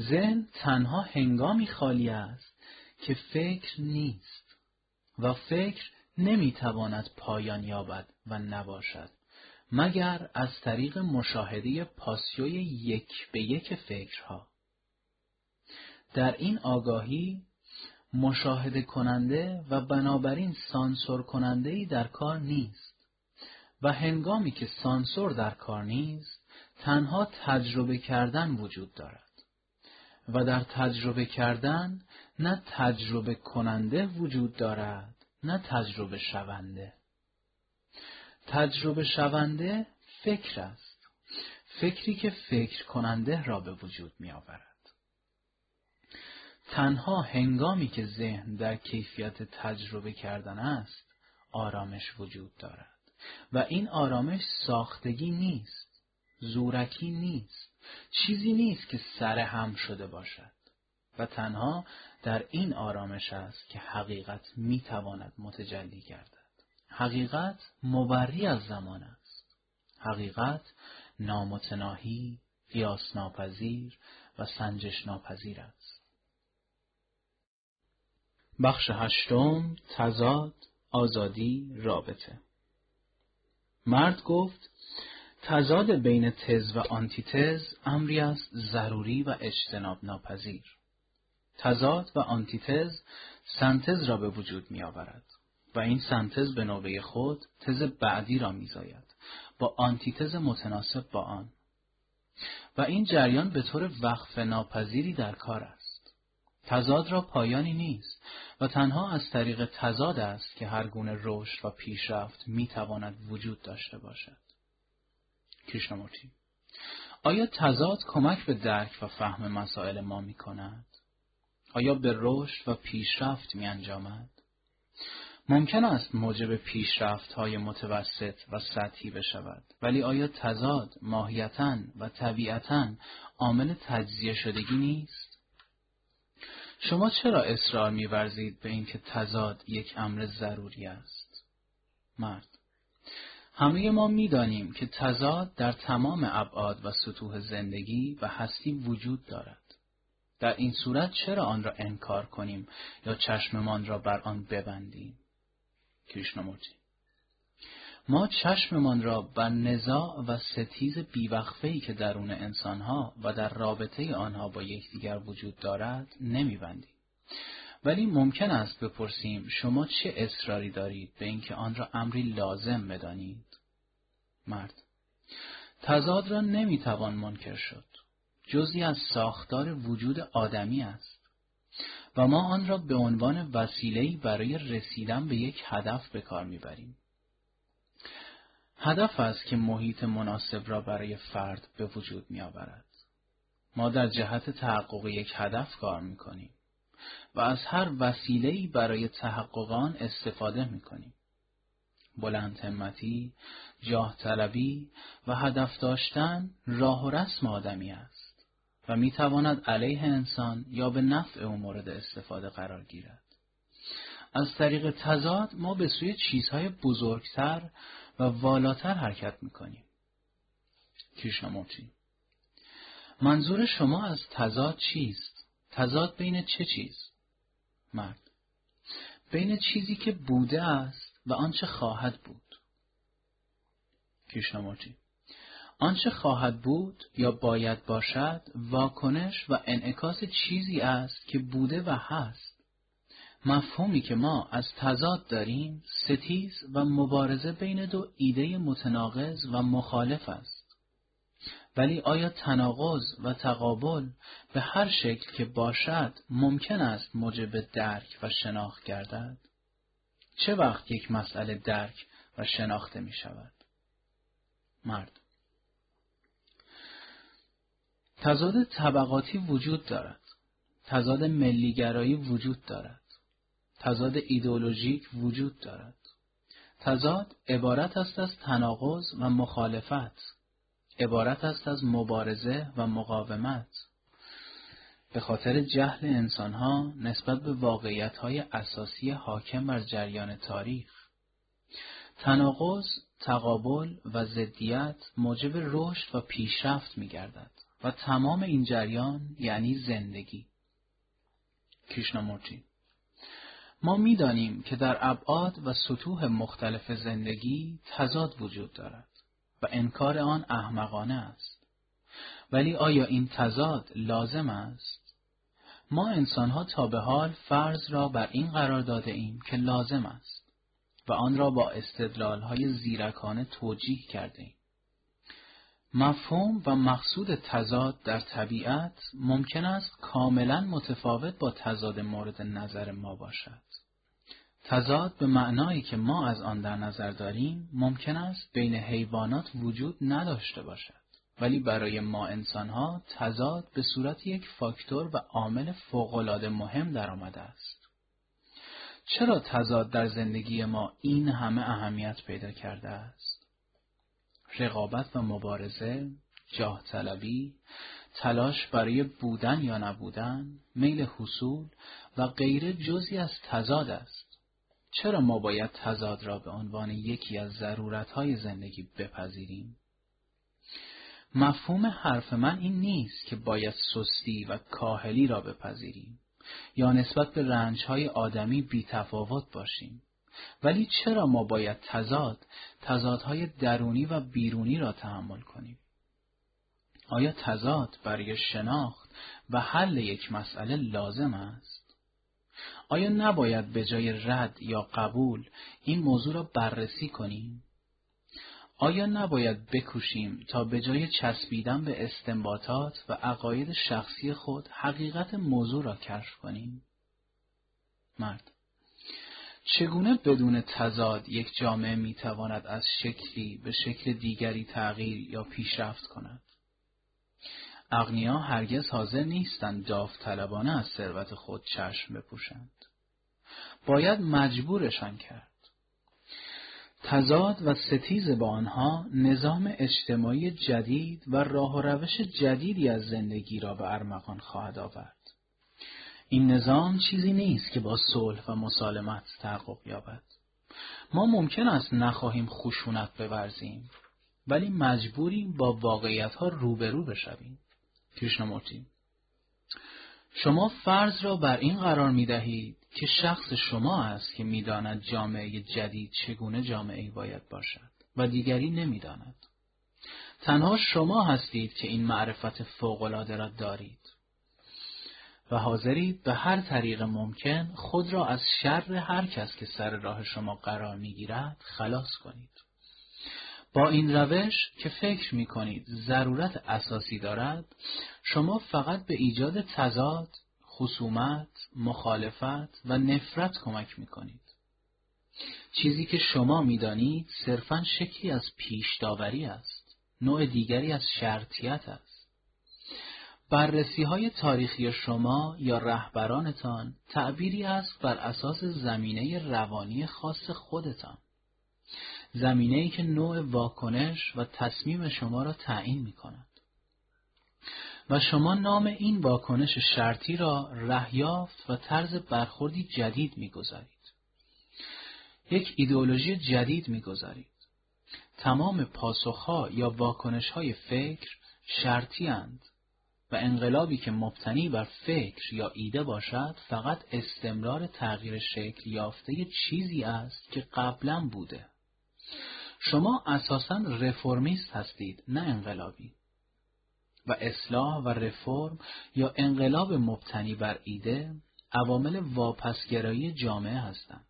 ذهن تنها هنگامی خالی است که فکر نیست و فکر نمی‌تواند پایان یابد و نباشد مگر از طریق مشاهده پاسیوی یک به یک فکرها. در این آگاهی مشاهده کننده و بنابراین سانسور کننده در کار نیست و هنگامی که سانسور در کار نیست تنها تجربه کردن وجود دارد و در تجربه کردن نه تجربه کننده وجود دارد نه تجربه شونده تجربه شونده فکر است. فکری که فکر کننده را به وجود می آورد تنها هنگامی که ذهن در کیفیت تجربه کردن است آرامش وجود دارد. و این آرامش ساختگی نیست زورکی نیست چیزی نیست که سر هم شده باشد. و تنها در این آرامش است که حقیقت می‌تواند متجلی گردد. حقیقت مبری از زمان است. حقیقت نامتناهی قیاس ناپذیر و سنجش ناپذیر است. بخش هشتم تزاد آزادی رابطه. مرد گفت تزاد بین تز و آنتیتز امری است ضروری و اجتناب ناپذیر تزاد و آنتیتز سنتز را به وجود می آورد و این سنتز به نوبه خود تز بعدی را میزاید با آنتیتز متناسب با آن و این جریان به طور وقف ناپذیری در کار است تزاد را پایانی نیست و تنها از طریق تزاد است که هر گونه رشد و پیشرفت می‌تواند وجود داشته باشد. کریشنامورتی آیا تزاد کمک به درک و فهم مسائل ما می کند؟ آیا به رشد و پیشرفت می انجامد؟ ممکن است موجب پیشرفت های متوسط و سطحی بشود ولی آیا تزاد ماهیتا و طبیعتا عامل تجزیه شدگی نیست؟ شما چرا اصرار میورزید به اینکه تضاد یک امر ضروری است؟ مرد همه ما می‌دانیم که تضاد در تمام ابعاد و سطوح زندگی و هستی وجود دارد. در این صورت چرا آن را انکار کنیم یا چشممان را بر آن ببندیم؟ کریشنامورتی ما چشممان را بر نزاع و ستیز بیوقفهی که درون انسانها و در رابطه آنها با یکدیگر وجود دارد نمیبندیم. ولی ممکن است بپرسیم شما چه اصراری دارید به اینکه آن را امری لازم بدانید؟ مرد تضاد را نمی‌توان منکر شد. جزی از ساختار وجود آدمی است. و ما آن را به عنوان وسیله‌ای برای رسیدن به یک هدف به کار می‌بریم. هدف است که محیط مناسب را برای فرد به وجود می آورد. ما در جهت تحقق یک هدف کار می کنیم و از هر وسیله‌ای برای تحقق آن استفاده می کنیم. بلند همتی، جاه طلبی و هدف داشتن راه و رسم آدمی است و می تواند علیه انسان یا به نفع او مورد استفاده قرار گیرد. از طریق تضاد ما به سوی چیزهای بزرگتر و والاتر حرکت می‌کنیم. کریشنامورتی منظور شما از تضاد چیست؟ تضاد بین چه چیز؟ مرد بین چیزی که بوده است و آنچه خواهد بود. کریشنامورتی آنچه خواهد بود یا باید باشد واکنش و انعکاس چیزی است که بوده و هست. مفهومی که ما از تضاد داریم ستیز و مبارزه بین دو ایده متناقض و مخالف است. ولی آیا تناقض و تقابل به هر شکل که باشد ممکن است موجب درک و شناخت گردد؟ چه وقت یک مسئله درک و شناخته می شود؟ مرد تضاد طبقاتی وجود دارد. تضاد ملیگرایی وجود دارد. تضاد ایدئولوژیک وجود دارد. تضاد عبارت است از تناقض و مخالفت. عبارت است از مبارزه و مقاومت. به خاطر جهل انسانها نسبت به واقعیتهای اساسی حاکم بر جریان تاریخ. تناقض، تقابل و ضدیت موجب رشد و پیشرفت می گردد و تمام این جریان یعنی زندگی. کریشنامورتی ما می‌دانیم که در ابعاد و سطوح مختلف زندگی تضاد وجود دارد و انکار آن احمقانه است. ولی آیا این تضاد لازم است؟ ما انسانها تا به حال فرض را بر این قرار داده ایم که لازم است و آن را با های زیرکانه توجیه کرده ایم. مفهوم و مقصود تضاد در طبیعت ممکن است کاملا متفاوت با تضاد مورد نظر ما باشد. تضاد به معنایی که ما از آن در نظر داریم ممکن است بین حیوانات وجود نداشته باشد. ولی برای ما انسانها تضاد به صورت یک فاکتور و عامل فوقالعاده مهم در آمده است. چرا تضاد در زندگی ما این همه اهمیت پیدا کرده است؟ رقابت و مبارزه، جاه طلبی، تلاش برای بودن یا نبودن، میل حصول و غیره جزی از تضاد است. چرا ما باید تضاد را به عنوان یکی از ضرورتهای زندگی بپذیریم؟ مفهوم حرف من این نیست که باید سستی و کاهلی را بپذیریم یا نسبت به رنجهای آدمی بی تفاوت باشیم. ولی چرا ما باید تضاد، تضادهای درونی و بیرونی را تحمل کنیم؟ آیا تضاد برای شناخت و حل یک مسئله لازم است؟ آیا نباید به جای رد یا قبول این موضوع را بررسی کنیم؟ آیا نباید بکوشیم تا به جای چسبیدن به استنباطات و عقاید شخصی خود حقیقت موضوع را کشف کنیم؟ مرد چگونه بدون تضاد یک جامعه می‌تواند از شکلی به شکل دیگری تغییر یا پیشرفت کند؟ اغنیا هرگز حاضر نیستند داوطلبانه از ثروت خود چشم بپوشند. باید مجبورشان کرد. تضاد و ستیز با آنها نظام اجتماعی جدید و راه و روش جدیدی از زندگی را به ارمغان خواهد آورد. این نظام چیزی نیست که با صلح و مسالمت تحقق یابد. ما ممکن است نخواهیم خشونت بورزیم ولی مجبوریم با واقعیت ها روبرو بشویم. کریشنامورتی شما فرض را بر این قرار می دهید که شخص شما است که می‌داند جامعه جدید چگونه جامعه باید باشد و دیگری نمی‌داند. تنها شما هستید که این معرفت فوقالعاده را دارید و حاضرید به هر طریق ممکن خود را از شر هر کس که سر راه شما قرار می‌گیرد خلاص کنید. با این روش که فکر می کنید ضرورت اساسی دارد شما فقط به ایجاد تضاد، خصومت، مخالفت و نفرت کمک می کنید. چیزی که شما می‌دانید صرفا شکلی از پیش داوری است. نوع دیگری از شرطیت. بررسی های تاریخی شما یا رهبرانتان تعبیری است بر اساس زمینه روانی خاص خودتان. زمینه ای که نوع واکنش و تصمیم شما را تعیین می کند. و شما نام این واکنش شرطی را رهیافت و طرز برخوردی جدید می‌گذارید. یک ایدئولوژی جدید می‌گذارید. تمام پاسخها یا واکنشهای فکر شرطی اند و انقلابی که مبتنی بر فکر یا ایده باشد فقط استمرار تغییر شکل یافته چیزی است که قبلا بوده. شما اساسا رفرمیست هستید نه انقلابی. و اصلاح و رفرم یا انقلاب مبتنی بر ایده عوامل واپسگرایی جامعه هستند.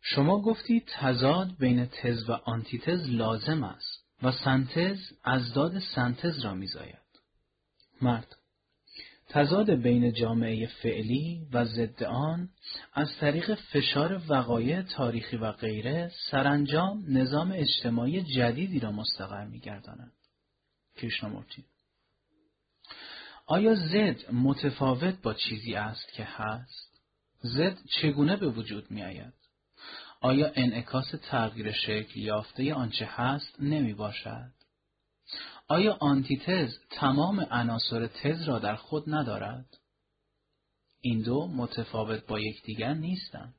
شما گفتید تضاد بین تز و آنتیتز لازم است و سنتز از داد سنتز را میزاید. مرد تضاد بین جامعه فعلی و ضد آن از طریق فشار وقایع تاریخی و غیره سرانجام نظام اجتماعی جدیدی را مستقر می‌گرداند. کریشنامورتی آیا زد متفاوت با چیزی است که هست؟ زد چگونه به وجود می آید؟ آیا انعکاس تغییر شکل یافته آنچه هست نمی باشد؟ آیا آنتیتز تمام عناصر تز را در خود ندارد؟ این دو متفاوت با یکدیگر نیستند.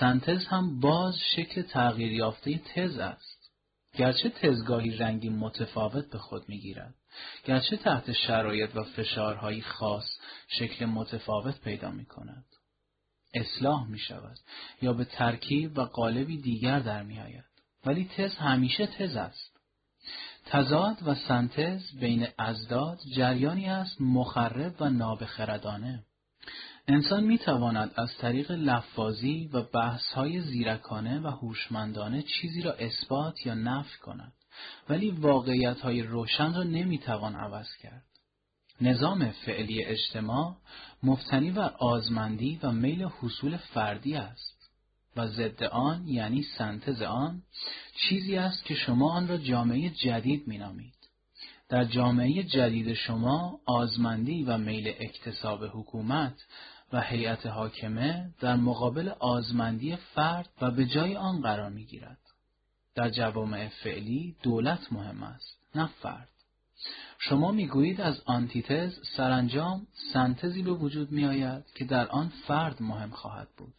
سنتز هم باز شکل تغییر یافته تز است. گرچه تزگاهی رنگی متفاوت به خود می‌گیرد. گرچه تحت شرایط و فشارهای خاص شکل متفاوت پیدا می کند. اصلاح می شود یا به ترکیب و قالبی دیگر در می آید. ولی تز همیشه تز است. تضاد و سنتز بین ازداد جریانی است مخرب و نابخردانه. انسان می تواند از طریق لفاظی و بحثهای زیرکانه و هوشمندانه چیزی را اثبات یا نفی کند. ولی واقعیت های روشن را نمی‌توان عوض کرد. نظام فعلی اجتماع مفتنی و آزمندی و میل حصول فردی است و ضد آن یعنی سنتز آن چیزی است که شما آن را جامعه جدید مینامید. در جامعه جدید شما آزمندی و میل اکتساب حکومت و هیئت حاکمه در مقابل آزمندی فرد و به جای آن قرار می گیرد. در جوامع فعلی دولت مهم است نه فرد شما می‌گویید از آنتیتز سرانجام سنتزی به وجود می آید که در آن فرد مهم خواهد بود.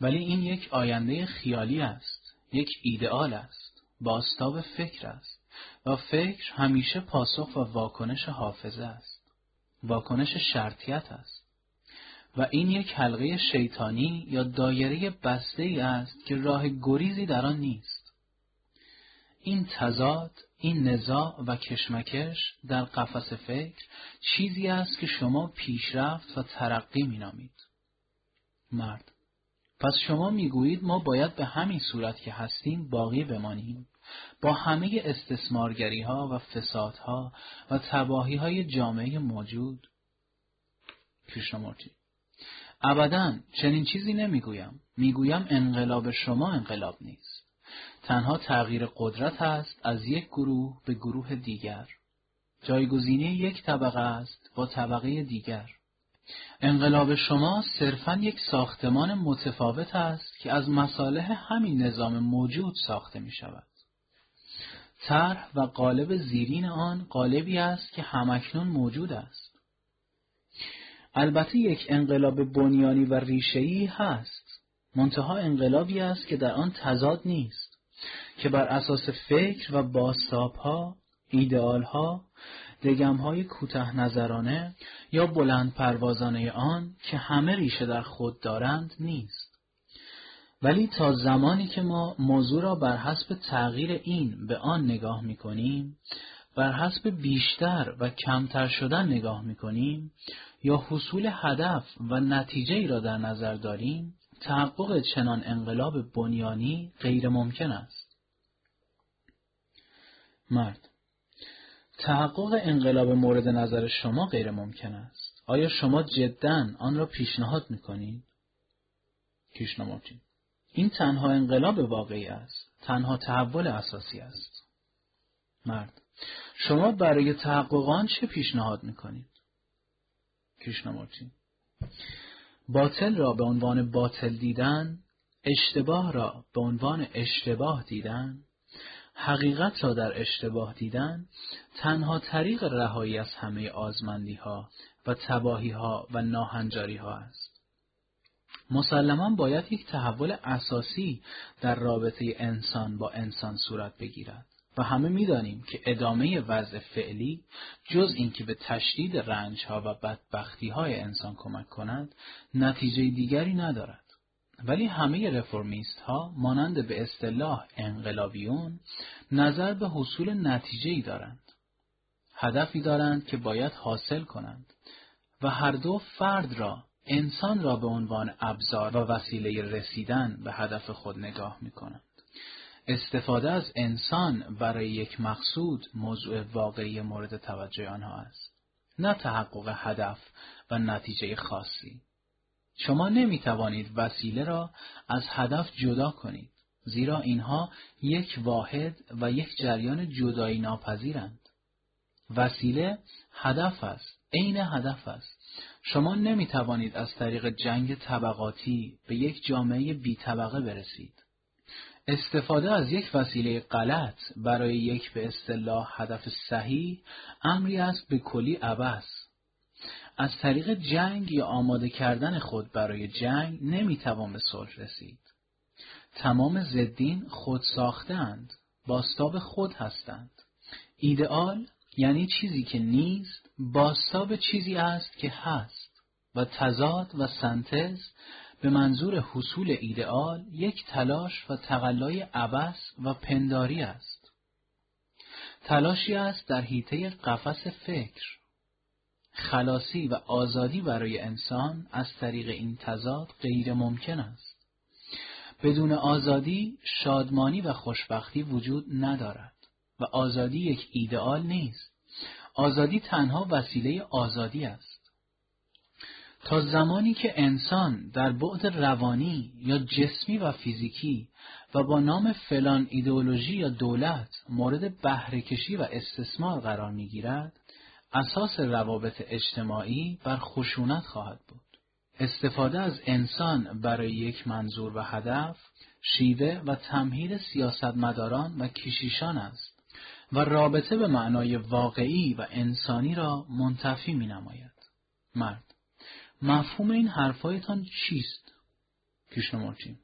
ولی این یک آینده خیالی است یک ایدئال است باستاب فکر است و فکر همیشه پاسخ و واکنش حافظه است. واکنش شرطیت است. و این یک حلقه شیطانی یا دایره بسته ای است که راه گریزی در آن نیست. این تضاد، این نزاع و کشمکش در قفس فکر چیزی است که شما پیشرفت و ترقی مینامید. مرد پس شما می‌گویید ما باید به همین صورت که هستیم باقی بمانیم. با همه استثمارگری ها و فسادها و تباهی های جامعه موجود. کریشنامورتی ابدا چنین چیزی نمی‌گویم. می‌گویم انقلاب شما انقلاب نیست. تنها تغییر قدرت است از یک گروه به گروه دیگر. جایگزینی یک طبقه است با طبقه دیگر. انقلاب شما صرفا یک ساختمان متفاوت است که از مصالح همین نظام موجود ساخته می شود. طرح و قالب زیرین آن قالبی است که همکنون موجود است. البته یک انقلاب بنیانی و ریشه‌ای هست. منتها انقلابی است که در آن تضاد نیست. که بر اساس فکر و باستابها، ایدئالها، دگمهای کوته نظرانه یا بلند پروازانه آن که همه ریشه در خود دارند نیست. ولی تا زمانی که ما موضوع را بر حسب تغییر این به آن نگاه می کنیم، بر حسب بیشتر و کمتر شدن نگاه می کنیم یا حصول هدف و نتیجه ای را در نظر داریم، تحقق چنان انقلاب بنیانی غیر ممکن است. مرد تحقق انقلاب مورد نظر شما غیر ممکن است. آیا شما جدا آن را پیشنهاد می‌کنید؟ کیشنامورتی این تنها انقلاب واقعی است. تنها تحول اساسی است. مرد شما برای تحقق آن چه پیشنهاد می‌کنید؟ کریشنامورتی باطل را به عنوان باطل دیدن اشتباه را به عنوان اشتباه دیدن حقیقت را در اشتباه دیدن تنها طریق رهایی از همه آزمندی ها و تباهی ها و ناهنجاری ها است. مسلما باید یک تحول اساسی در رابطه انسان با انسان صورت بگیرد و همه می‌دانیم که ادامه وضع فعلی جز اینکه به تشدید رنج ها و بدبختی های انسان کمک کند نتیجه دیگری ندارد. ولی همه رفرمیست ها مانند به اصطلاح انقلابیون نظر به حصول نتیجه دارند. هدفی دارند که باید حاصل کنند و هر دو فرد را انسان را به عنوان ابزار و وسیله رسیدن به هدف خود نگاه می کنند. استفاده از انسان برای یک مقصود موضوع واقعی مورد توجه آنها است. نه تحقق هدف و نتیجه خاصی. شما نمی توانید وسیله را از هدف جدا کنید زیرا اینها یک واحد و یک جریان جدایی ناپذیرند. وسیله هدف است، عین هدف است. شما نمی توانید از طریق جنگ طبقاتی به یک جامعه بی طبقه برسید. استفاده از یک وسیله غلط برای یک به اصطلاح هدف صحیح امری است به کلی عبس. از طریق جنگ یا آماده کردن خود برای جنگ نمی‌توان به صلح رسید. تمام زدین خود ساختند، باستاب خود هستند. ایدئال یعنی چیزی که نیست باستاب چیزی است که هست و تضاد و سنتز به منظور حصول ایدئال یک تلاش و تقلای عبس و پنداری است. تلاشی است در حیطه قفس فکر. خلاصی و آزادی برای انسان از طریق این تضاد غیر ممکن است. بدون آزادی شادمانی و خوشبختی وجود ندارد و آزادی یک ایدئال نیست. آزادی تنها وسیله آزادی است. تا زمانی که انسان در بعد روانی یا جسمی و فیزیکی و با نام فلان ایدئولوژی یا دولت مورد بهرهکشی و استثمار قرار می‌گیرد اساس روابط اجتماعی بر خشونت خواهد بود استفاده از انسان برای یک منظور و هدف شیوه و تمهید سیاستمداران و کشیشان است و رابطه به معنای واقعی و انسانی را منتفی می نماید. مرد مفهوم این حرفایتان چیست؟ پیشنمارچین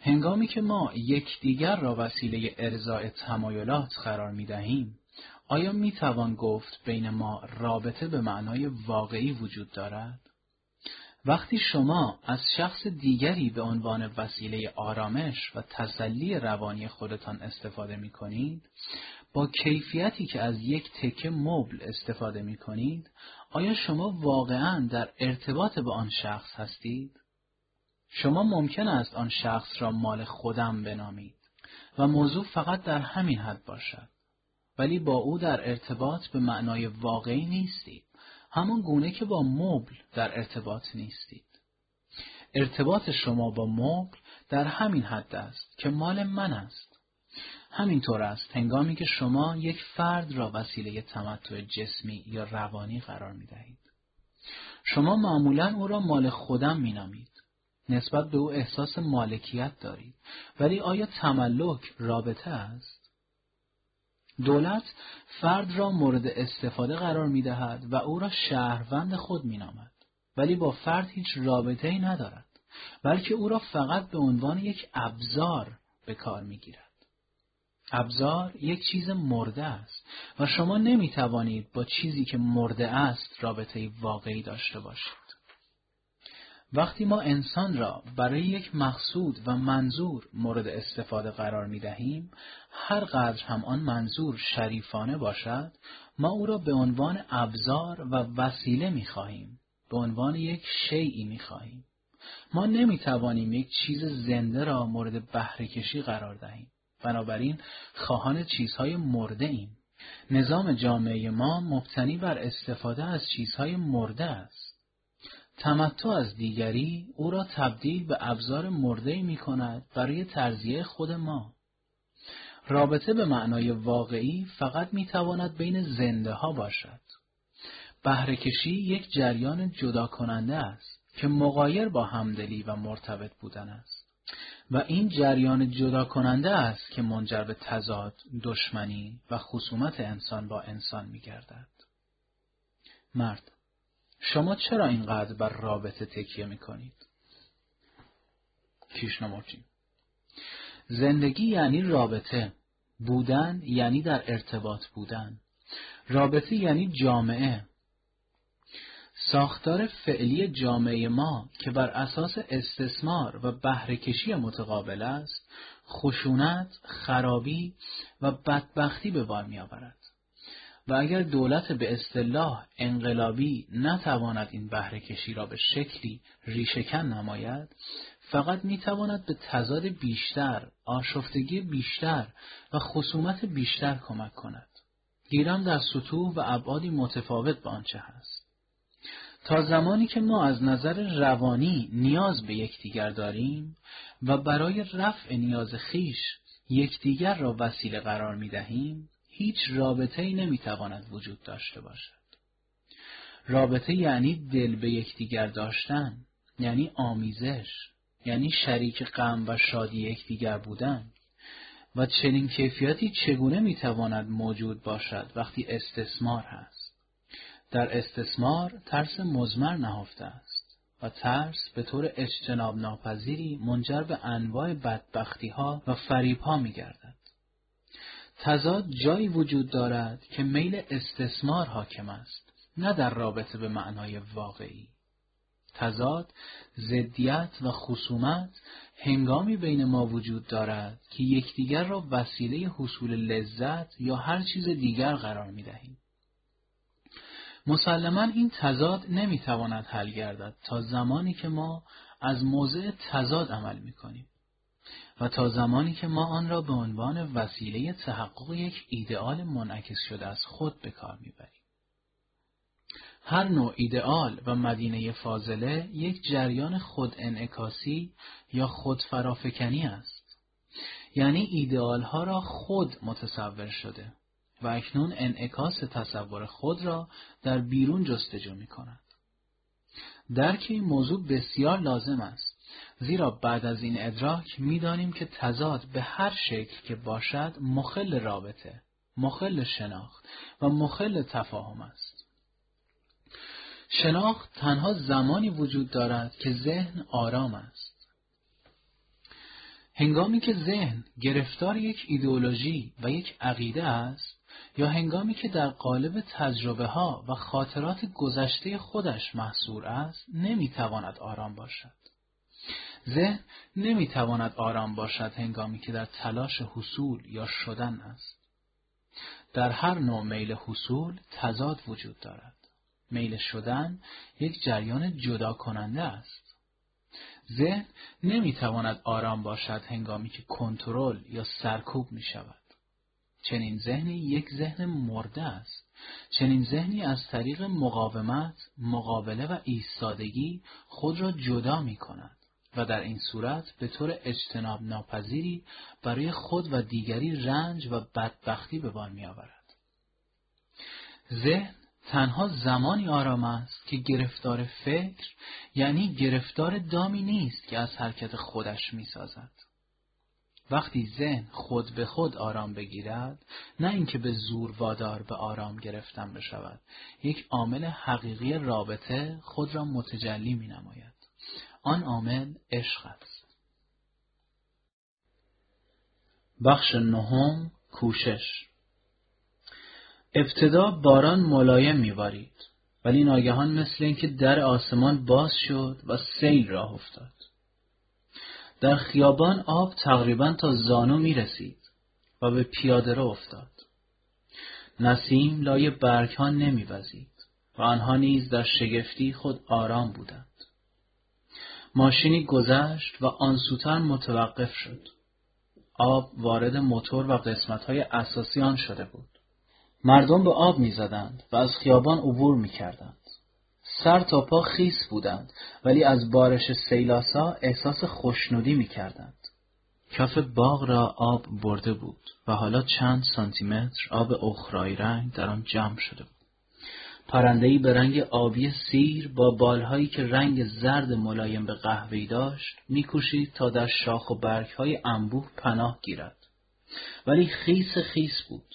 هنگامی که ما یکدیگر را وسیله ارزای تمایلات قرار می دهیم، آیا می توان گفت بین ما رابطه به معنای واقعی وجود دارد؟ وقتی شما از شخص دیگری به عنوان وسیله آرامش و تسلی روانی خودتان استفاده می کنید، با کیفیتی که از یک تکه مبل استفاده می کنید، آیا شما واقعا در ارتباط با آن شخص هستید؟ شما ممکن است آن شخص را مال خودم بنامید و موضوع فقط در همین حد باشد. ولی با او در ارتباط به معنای واقعی نیستید. همان گونه که با مبل در ارتباط نیستید. ارتباط شما با مبل در همین حد است که مال من است. همینطور است هنگامی که شما یک فرد را وسیله تمتع جسمی یا روانی قرار می دهید. شما معمولا او را مال خودم می نامید. نسبت به او احساس مالکیت دارید. ولی آیا تملک رابطه است؟ دولت فرد را مورد استفاده قرار می دهد و او را شهروند خود می نامد. ولی با فرد هیچ رابطه ای ندارد. بلکه او را فقط به عنوان یک ابزار به کار می گیرد. ابزار یک چیز مرده است و شما نمی توانید با چیزی که مرده است رابطه واقعی داشته باشید. وقتی ما انسان را برای یک مقصود و منظور مورد استفاده قرار می دهیم، هر قدر هم آن منظور شریفانه باشد، ما او را به عنوان ابزار و وسیله می خواهیم، به عنوان یک شیعی می خواهیم. ما نمی توانیم یک چیز زنده را مورد بهرهکشی قرار دهیم. بنابراین خواهان چیزهای مرده ایم. نظام جامعه ما مبتنی بر استفاده از چیزهای مرده است. تمتع از دیگری او را تبدیل به ابزار مرده می کند برای ترزیه خود ما. رابطه به معنای واقعی فقط می تواند بین زنده ها باشد. بهرهکشی یک جریان جدا کننده است که مقایر با همدلی و مرتبط بودن است. و این جریان جدا کننده است که منجر به تضاد، دشمنی و خصومت انسان با انسان می گردد. مرد شما چرا اینقدر بر رابطه تکیه می کنید؟ زندگی یعنی رابطه بودن یعنی در ارتباط بودن رابطه یعنی جامعه ساختار فعلی جامعه ما که بر اساس استثمار و بهرهکشی متقابل است، خشونت، خرابی و بدبختی به بار میآورد. و اگر دولت به اصطلاح انقلابی نتواند این بهرهکشی را به شکلی ریشهکن نماید، فقط می‌تواند به تضاد بیشتر، آشفتگی بیشتر و خصومت بیشتر کمک کند. گیرم در سطوح و ابعادی متفاوت به آنچه هست. تا زمانی که ما از نظر روانی نیاز به یکدیگر داریم و برای رفع نیاز خیش یکدیگر را وسیله قرار می دهیم، هیچ رابطه ای نمی تواند وجود داشته باشد. رابطه یعنی دل به یکدیگر داشتن، یعنی آمیزش، یعنی شریک غم و شادی یکدیگر بودن. و چنین کیفیتی چگونه می‌تواند موجود باشد وقتی استثمار هست در استثمار ترس مزمر نهفته است و ترس به طور اجتناب ناپذیری منجر به انواع بدبختی ها و فریب ها می گردد. تضاد جایی وجود دارد که میل استثمار حاکم است نه در رابطه به معنای واقعی تضاد، زدیت و خصومت هنگامی بین ما وجود دارد که یکدیگر را وسیله حصول لذت یا هر چیز دیگر قرار می دهیم. مسلما این تضاد نمی تواند حل گردد تا زمانی که ما از موضع تضاد عمل می کنیم و تا زمانی که ما آن را به عنوان وسیله تحقق یک ایدئال منعکس شده از خود به کار می بریم. هر نوع ایدئال و مدینه فاضله یک جریان خود انعکاسی یا خود فرافکنی است. یعنی ایدئال ها را خود متصور شده و اکنون انعکاس تصور خود را در بیرون جستجو می کند. درک این موضوع بسیار لازم است زیرا بعد از این ادراک می‌دانیم که تضاد به هر شکل که باشد مخل رابطه، مخل شناخت و مخل تفاهم است. شناخت تنها زمانی وجود دارد که ذهن آرام است. هنگامی که ذهن گرفتار یک ایدئولوژی و یک عقیده است یا هنگامی که در قالب تجربه ها و خاطرات گذشته خودش محصور است نمی‌تواند آرام باشد. ذهن نمی‌تواند آرام باشد هنگامی که در تلاش حصول یا شدن است. در هر نوع میل حصول تضاد وجود دارد. میل شدن یک جریان جدا کننده است. ذهن نمی‌تواند آرام باشد هنگامی که کنترل یا سرکوب می شود. چنین ذهنی یک ذهن مرده است. چنین ذهنی از طریق مقاومت، مقابله و ایستادگی خود را جدا می کند و در این صورت به طور اجتناب ناپذیری برای خود و دیگری رنج و بدبختی به بار می آورد. ذهن تنها زمانی آرام است که گرفتار فکر یعنی گرفتار دامی نیست که از حرکت خودش می‌سازد. وقتی ذهن خود به خود آرام بگیرد نه اینکه به زور وادار به آرام گرفتن بشود یک عامل حقیقی رابطه خود را متجلی می نماید. آن عامل عشق است. بخش نهم کوشش ابتدا باران ملایم میبارید ولی ناگهان مثل اینکه در آسمان باز شد و سیل راه افتاد. در خیابان آب تقریبا تا زانو می رسید و به پیاده را افتاد. نسیم لای برگ ها نمی و آنها نیز در شگفتی خود آرام بودند. ماشینی گذشت و آنسوتر متوقف شد. آب وارد موتور و قسمت های اساسی آن شده بود. مردم به آب می‌زدند و از خیابان عبور می‌کردند. سر تا پا خیس بودند ولی از بارش سیلاسا احساس خوشنودی می‌کردند. کف باغ را آب برده بود و حالا چند سانتیمتر آب اخرای رنگ در آن جمع شده بود. پرندهای به رنگ آبی سیر با بالهایی که رنگ زرد ملایم به قهوه‌ای داشت میکوشید تا در شاخ و برگهای انبوه پناه گیرد ولی خیس خیس بود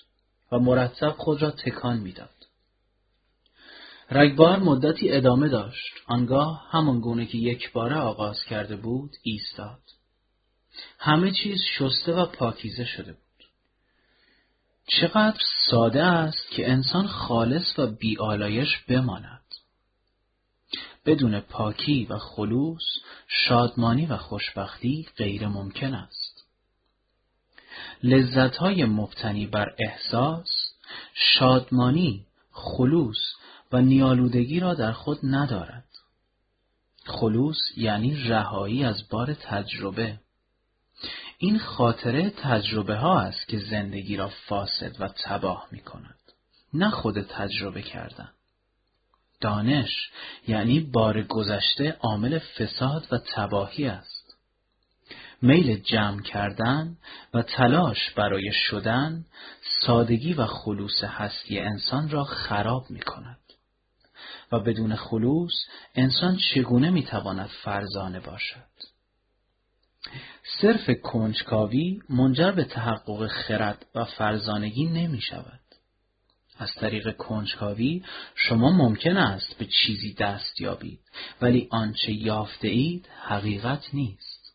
و مرتب خود را تکان می‌داد. رگبار مدتی ادامه داشت. آنگاه همان گونه که یک باره آغاز کرده بود ایستاد. همه چیز شسته و پاکیزه شده بود. چقدر ساده است که انسان خالص و بیالایش بماند. بدون پاکی و خلوص شادمانی و خوشبختی غیر ممکن است. لذتهای مبتنی بر احساس، شادمانی، خلوص و نیالودگی را در خود ندارد. خلوص یعنی رهایی از بار تجربه. این خاطره تجربه ها است که زندگی را فاسد و تباه می کند. نه خود تجربه کردن. دانش یعنی بار گذشته عامل فساد و تباهی است. میل جمع کردن و تلاش برای شدن سادگی و خلوص هستی انسان را خراب می کند. و بدون خلوص انسان چگونه می تواند فرزانه باشد؟ صرف کنجکاوی منجر به تحقق خرد و فرزانگی نمی شود. از طریق کنجکاوی شما ممکن است به چیزی دست یابید ولی آنچه یافته اید حقیقت نیست.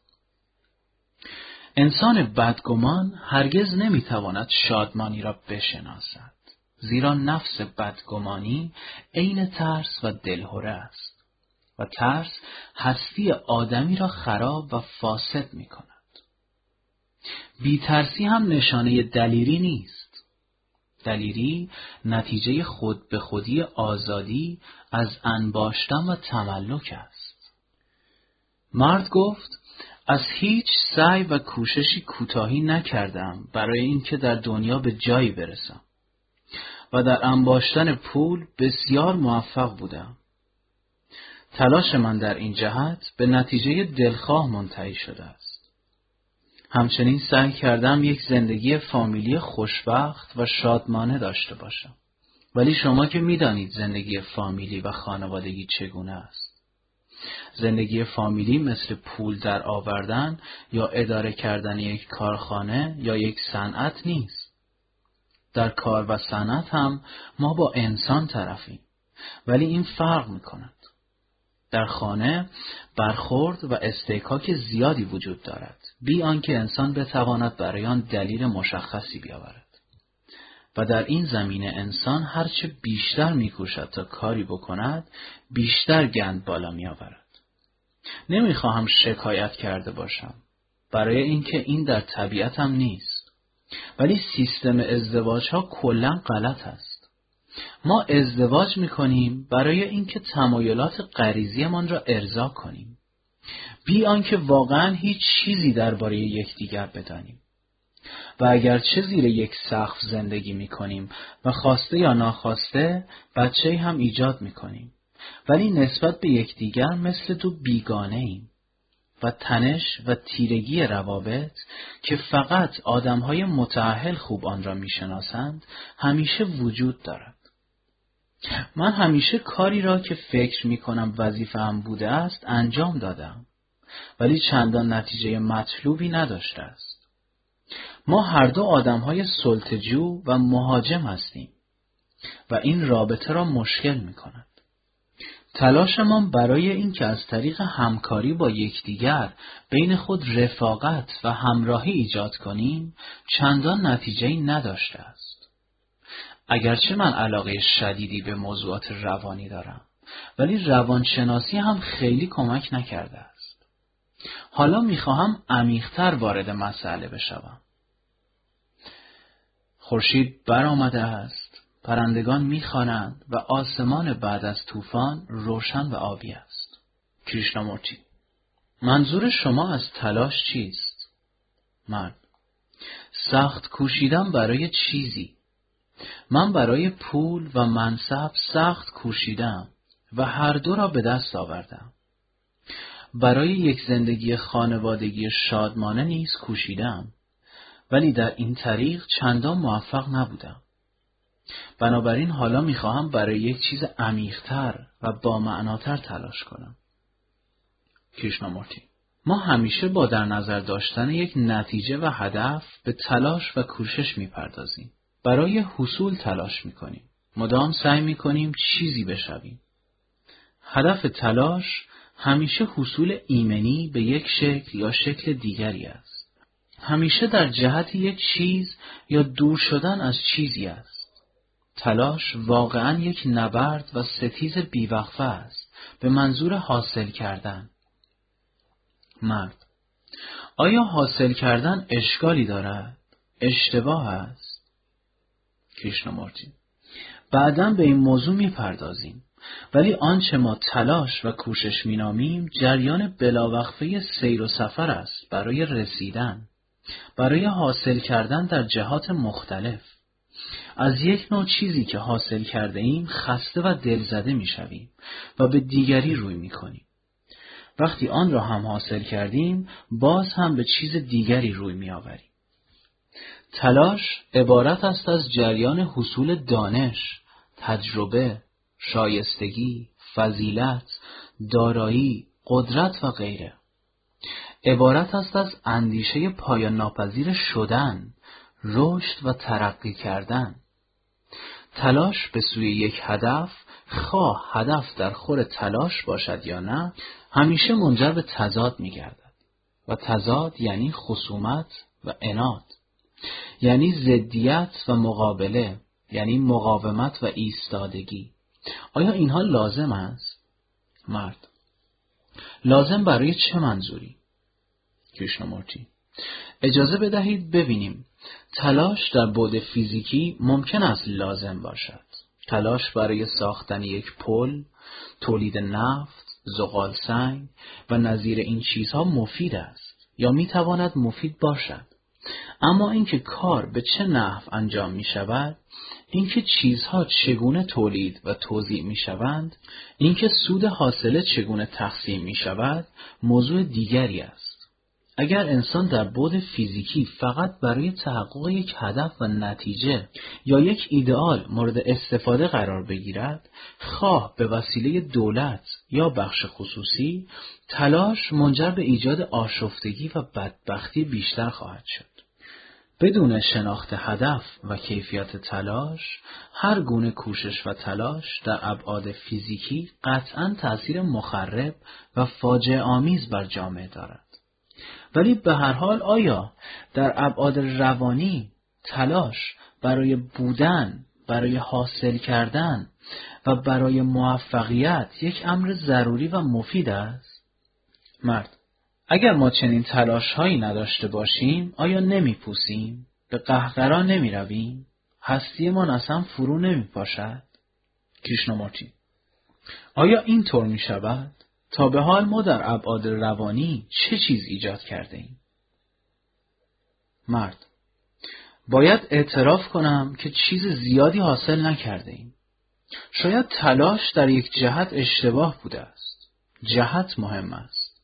انسان بدگمان هرگز نمی‌تواند شادمانی را بشناسد زیرا نفس بدگمانی عین ترس و دلهوره است و ترس هستی آدمی را خراب و فاسد می کند. بیترسی هم نشانه دلیری نیست. دلیری نتیجه خود به خودی آزادی از انباشتن و تملک است. مرد گفت از هیچ سعی و کوششی کوتاهی نکردم برای اینکه در دنیا به جایی برسم و در انباشتن پول بسیار موفق بودم. تلاش من در این جهت به نتیجه دلخواه منتهی شده است. همچنین سعی کردم یک زندگی فامیلی خوشبخت و شادمانه داشته باشم. ولی شما که می‌دانید زندگی فامیلی و خانوادگی چگونه است. زندگی فامیلی مثل پول در آوردن یا اداره کردن یک کارخانه یا یک صنعت نیست. در کار و صنعت هم ما با انسان طرفیم. ولی این فرق می کند. در خانه برخورد و استحکاک زیادی وجود دارد. بی آنکه انسان بتواند برای آن دلیل مشخصی بیاورد. و در این زمینه انسان هرچه بیشتر میکوشد تا کاری بکند بیشتر گند بالا میآورد. نمی‌خواهم شکایت کرده باشم. برای اینکه این در طبیعتم نیست. ولی سیستم ازدواج ها کلا غلط است. ما ازدواج می کنیم برای اینکه تمایلات غریزیمان را ارضا کنیم. بی آنکه واقعا هیچ چیزی درباره یکدیگر بدانیم. و اگر چه زیر یک سقف زندگی می کنیم و خواسته یا ناخواسته بچه هم ایجاد می کنیم ولی نسبت به یکدیگر مثل دو بیگانه ایم و تنش و تیرگی روابط که فقط آدمهای متعهل خوب آن را می‌شناسند همیشه وجود دارد. من همیشه کاری را که فکر می کنم وظیفه هم بوده است انجام دادم ولی چندان نتیجه مطلوبی نداشته است. ما هر دو آدم های سلطجو و مهاجم هستیم و این رابطه را مشکل می کند. تلاشمان برای اینکه از طریق همکاری با یکدیگر بین خود رفاقت و همراهی ایجاد کنیم چندان نتیجه نداشته است. اگرچه من علاقه شدیدی به موضوعات روانی دارم ولی روانشناسی هم خیلی کمک نکرده است. حالا می‌خواهم عمیقتر وارد مسئله بشوم. خورشید برآمده است پرندگان می‌خوانند و آسمان بعد از طوفان روشن و آبی است. کریشنامورتی منظور شما از تلاش چیست؟ من سخت کوشیدم برای چیزی. من برای پول و منصب سخت کوشیدم و هر دو را به دست آوردم. برای یک زندگی خانوادگی شادمانه نیز کوشیدم ولی در این طریق چندان موفق نبودم. بنابراین حالا می‌خواهم برای یک چیز عمیقتر و با معناتر تلاش کنم. کریشنامورتی ما همیشه با در نظر داشتن یک نتیجه و هدف به تلاش و کوشش می‌پردازیم. برای حصول تلاش می‌کنیم. مدام سعی می‌کنیم چیزی بشویم. هدف تلاش همیشه حصول ایمنی به یک شکل یا شکل دیگری است. همیشه در جهت یک چیز یا دور شدن از چیزی است. تلاش واقعا یک نبرد و ستیز بیوقفه است. به منظور حاصل کردن. مرد. آیا حاصل کردن اشکالی دارد؟ اشتباه است؟ کریشنامورتی بعدا به این موضوع می‌پردازیم. ولی آنچه ما تلاش و کوشش مینامیم جریان بلاوقفه سیر و سفر است برای رسیدن. برای حاصل کردن در جهات مختلف. از یک نوع چیزی که حاصل کرده ایم خسته و دلزده می شویم و به دیگری روی می کنیم. وقتی آن را هم حاصل کردیم باز هم به چیز دیگری روی می آوریم. تلاش عبارت است از جریان حصول دانش، تجربه، شایستگی، فضیلت، دارایی، قدرت و غیره. عبارت است از اندیشه پایان ناپذیر شدن، رشد و ترقی کردن. تلاش به سوی یک هدف، خواه هدف در خور تلاش باشد یا نه، همیشه منجر به تضاد می گردد. و تضاد یعنی خصومت و اناد. یعنی زدیت و مقابله یعنی مقاومت و ایستادگی آیا اینها لازم است؟ مرد لازم برای چه منظوری؟ کریشنامورتی اجازه بدهید ببینیم تلاش در بود فیزیکی ممکن است لازم باشد. تلاش برای ساختن یک پل تولید نفت زغال سنگ و نظیر این چیزها مفید است یا می‌تواند مفید باشد. اما اینکه کار به چه نحو انجام می شود اینکه چیزها چگونه تولید و توضیع می شوند اینکه سود حاصله چگونه تقسیم می شود موضوع دیگری است. اگر انسان در بود فیزیکی فقط برای تحقق یک هدف و نتیجه یا یک ایدئال مورد استفاده قرار بگیرد خواه به وسیله دولت یا بخش خصوصی تلاش منجر به ایجاد آشفتگی و بدبختی بیشتر خواهد شد بدون شناخت هدف و کیفیت تلاش، هر گونه کوشش و تلاش در ابعاد فیزیکی قطعا تأثیر مخرب و فاجعه آمیز بر جامعه دارد. ولی به هر حال آیا در ابعاد روانی تلاش برای بودن، برای حاصل کردن و برای موفقیت یک امر ضروری و مفید است؟ مرد اگر ما چنین تلاش هایی نداشته باشیم آیا نمی پوسیم؟ به قهقرا نمی رویم؟ هستیمان اصلا فرو نمی پاشد؟ کریشنامورتی آیا این طور می شود؟ تا به حال ما در ابعاد روانی چه چیز ایجاد کرده ایم؟ مرد باید اعتراف کنم که چیز زیادی حاصل نکرده ایم. شاید تلاش در یک جهت اشتباه بوده است. جهت مهم است.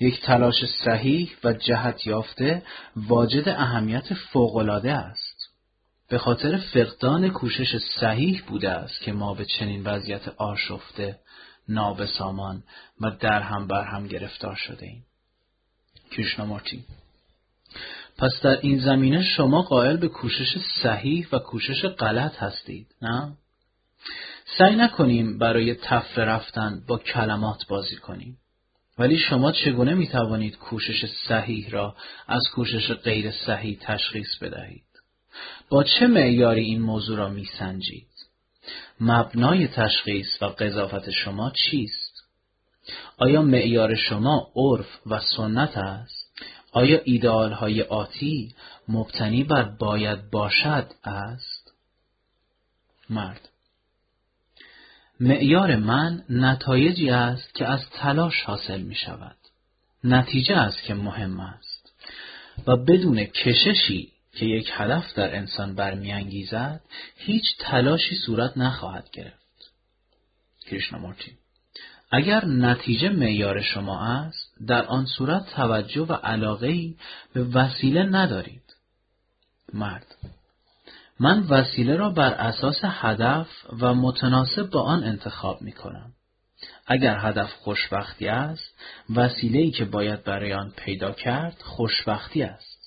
یک تلاش صحیح و جهت یافته واجد اهمیت فوقالعاده است. به خاطر فقدان کوشش صحیح بوده است که ما به چنین وضعیت آشفته، نابسامان و در هم بر هم گرفتار شده ایم. کریشنامورتی پس در این زمینه شما قائل به کوشش صحیح و کوشش غلط هستید، نه؟ سعی نکنیم برای تفره رفتن با کلمات بازی کنیم. ولی شما چگونه می توانید کوشش صحیح را از کوشش غیر صحیح تشخیص بدهید؟ با چه معیاری این موضوع را می سنجید؟ مبنای تشخیص و قضاوت شما چیست؟ آیا معیار شما عرف و سنت است؟ آیا ایدئال های آتی مبتنی بر باید باشد است؟ مرد معیار من نتایجی است که از تلاش حاصل می شود. نتیجه است که مهم است. و بدون کششی که یک هدف در انسان برمیانگیزد هیچ تلاشی صورت نخواهد گرفت. کریشنامورتی اگر نتیجه معیار شما است در آن صورت توجه و علاقه به وسیله ندارید. مرد من وسیله را بر اساس هدف و متناسب با آن انتخاب می کنم. اگر هدف خوشبختی است، وسیله ای که باید برای آن پیدا کرد خوشبختی است.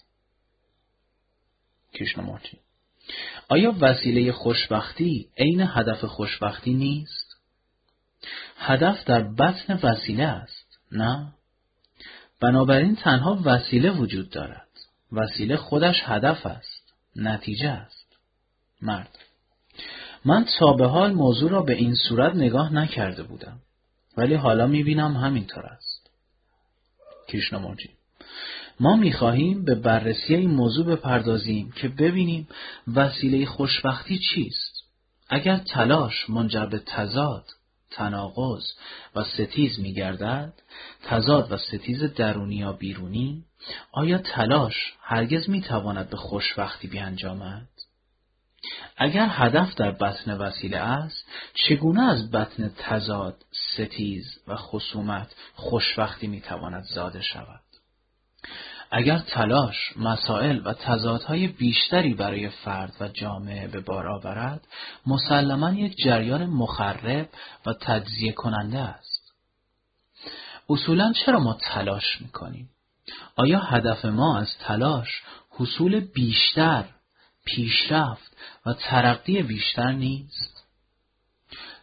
کشنمورتی آیا وسیله خوشبختی عین هدف خوشبختی نیست؟ هدف در بطن وسیله است، نه؟ بنابراین تنها وسیله وجود دارد. وسیله خودش هدف است، نتیجه است. مرد من تا به حال موضوع را به این صورت نگاه نکرده بودم ولی حالا می‌بینم همینطور است کریشنامورجی ما می‌خواهیم به بررسی این موضوع بپردازیم که ببینیم وسیله خوشبختی چیست. اگر تلاش منجر به تضاد تناقض و ستیز میگردد تضاد و ستیز درونی یا بیرونی آیا تلاش هرگز می‌تواند به خوشبختی بیانجامد؟ اگر هدف در بطن وسیله است چگونه از بطن تضاد، ستیز و خصومت خوشبختی می‌تواند زاده شود؟ اگر تلاش، مسائل و تضادهای بیشتری برای فرد و جامعه به بار آورد، مسلما یک جریان مخرب و تجزیه کننده است. اصولا چرا ما تلاش می‌کنیم؟ آیا هدف ما از تلاش حصول بیشتر، پیشرفت و ترقی بیشتر نیست؟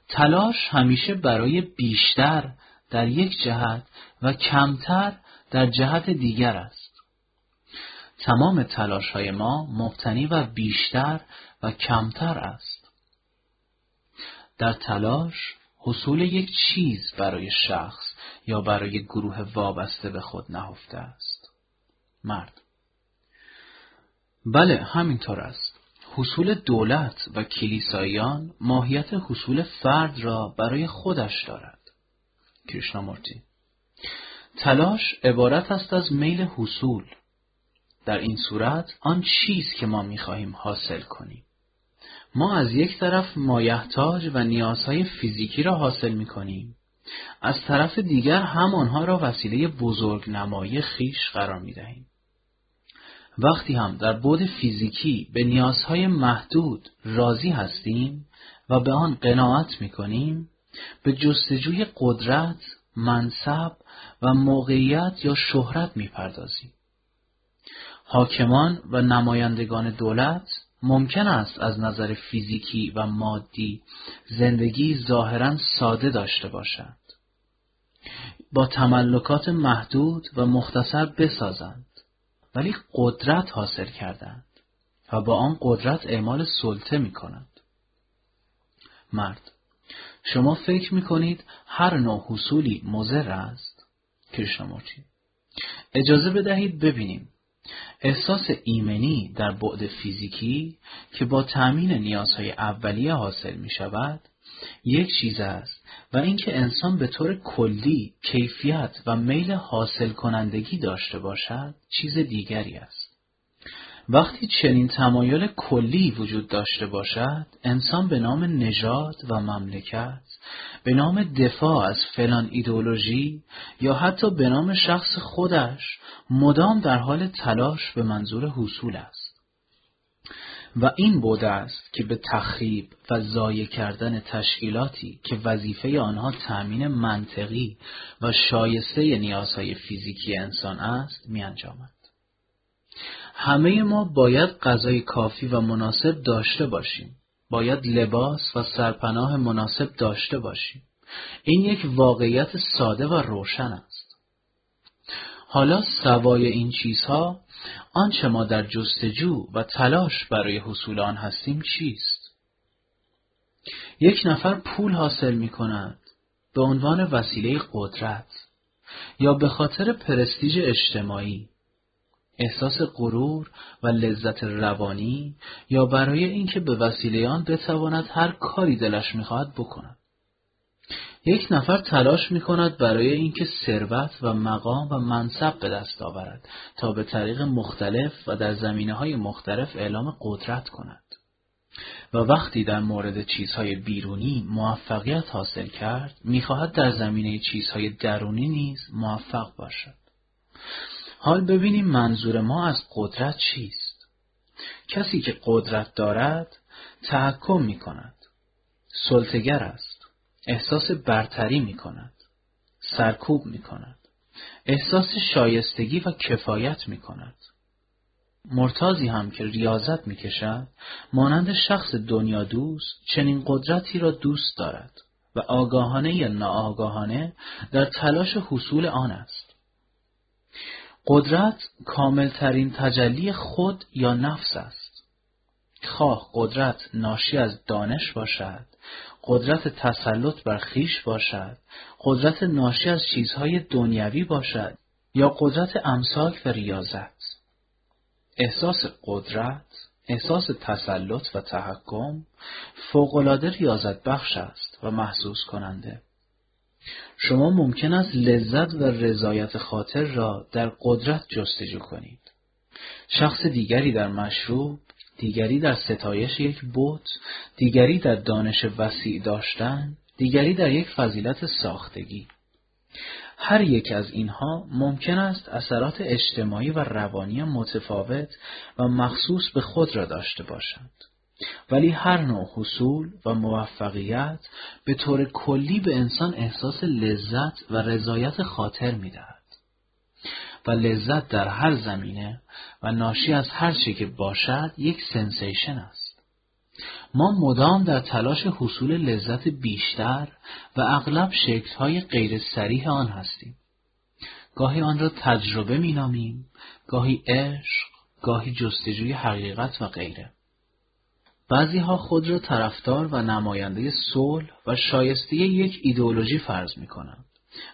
تلاش همیشه برای بیشتر در یک جهت و کمتر در جهت دیگر است. تمام تلاش های ما مبتنی و بیشتر و کمتر است. در تلاش حصول یک چیز برای شخص یا برای گروه وابسته به خود نهفته است. مرد بله همینطور است. حصول دولت و کلیساییان ماهیت حصول فرد را برای خودش دارد. کریشنامورتی تلاش عبارت است از میل حصول در این صورت آن چیز که ما می‌خواهیم حاصل کنیم ما از یک طرف مایحتاج و نیازهای فیزیکی را حاصل می‌کنیم از طرف دیگر هم آنها را وسیله بزرگ نمایی خیش قرار می دهیم. وقتی هم در بود فیزیکی به نیازهای محدود راضی هستیم و به آن قناعت می کنیم به جستجوی قدرت، منصب و موقعیت یا شهرت می پردازیم. حاکمان و نمایندگان دولت ممکن است از نظر فیزیکی و مادی زندگی ظاهرا ساده داشته باشند. با تملکات محدود و مختصر بسازند ولی قدرت حاصل کردند و با آن قدرت اعمال سلطه می کنند. مرد شما فکر می کنید هر نوع حصولی مزر است؟ کرشنامورتی اجازه بدهید ببینیم احساس ایمنی در بعد فیزیکی که با تأمین نیازهای اولیه حاصل می شود یک چیز است و اینکه انسان به طور کلی کیفیت و میل حاصل کنندگی داشته باشد چیز دیگری است. وقتی چنین تمایل کلی وجود داشته باشد انسان به نام نژاد و مملکت به نام دفاع از فلان ایدولوژی یا حتی به نام شخص خودش مدام در حال تلاش به منظور حصول است و این بوده است که به تخریب و ضایع کردن تشکیلاتی که وظیفه آنها تأمین منطقی و شایسته نیازهای فیزیکی انسان است می انجامد. همه ما باید غذای کافی و مناسب داشته باشیم. باید لباس و سرپناه مناسب داشته باشیم. این یک واقعیت ساده و روشن است. حالا سوای این چیزها آنچه ما در جستجو و تلاش برای حصول آن هستیم چیست؟ یک نفر پول حاصل می کند به عنوان وسیله قدرت یا به خاطر پرستیژ اجتماعی احساس غرور و لذت روانی یا برای اینکه به وسیله آن بتواند هر کاری دلش می‌خواهد بکند. یک نفر تلاش می کند برای اینکه ثروت و مقام و منصب به دست آورد تا به طریق مختلف و در زمینه های مختلف اعلام قدرت کند. و وقتی در مورد چیزهای بیرونی موفقیت حاصل کرد می‌خواهد در زمینه چیزهای درونی نیز موفق باشد. حال ببینیم منظور ما از قدرت چیست. کسی که قدرت دارد تحکم می کند سلطگر است. احساس برتری می کند سرکوب می کند احساس شایستگی و کفایت می کند مرتازی هم که ریاضت می کشد مانند شخص دنیا دوست چنین قدرتی را دوست دارد و آگاهانه یا ناآگاهانه در تلاش حصول آن است. قدرت کاملترین تجلی خود یا نفس است. خواه قدرت ناشی از دانش باشد، قدرت تسلط بر خیش باشد، قدرت ناشی از چیزهای دنیوی باشد یا قدرت امساک و ریاضت. احساس قدرت، احساس تسلط و تحکم فوقالعاده ریاضت بخش است و محسوس کننده. شما ممکن است لذت و رضایت خاطر را در قدرت جستجو کنید. شخص دیگری در مشروب، دیگری در ستایش یک بت دیگری در دانش وسیع داشتن دیگری در یک فضیلت ساختگی هر یک از اینها ممکن است اثرات اجتماعی و روانی متفاوت و مخصوص به خود را داشته باشند. ولی هر نوع حصول و موفقیت به طور کلی به انسان احساس لذت و رضایت خاطر می‌دهد. و لذت در هر زمینه و ناشی از هر چه که باشد یک سنسیشن است. ما مدام در تلاش حصول لذت بیشتر و اغلب شکلهای غیر سریح آن هستیم. گاهی آن را تجربه می نامیم، گاهی عشق، گاهی جستجوی حقیقت و غیره. بعضی ها خود را طرفدار و نماینده صلح و شایسته یک ایدئولوژی فرض می کنند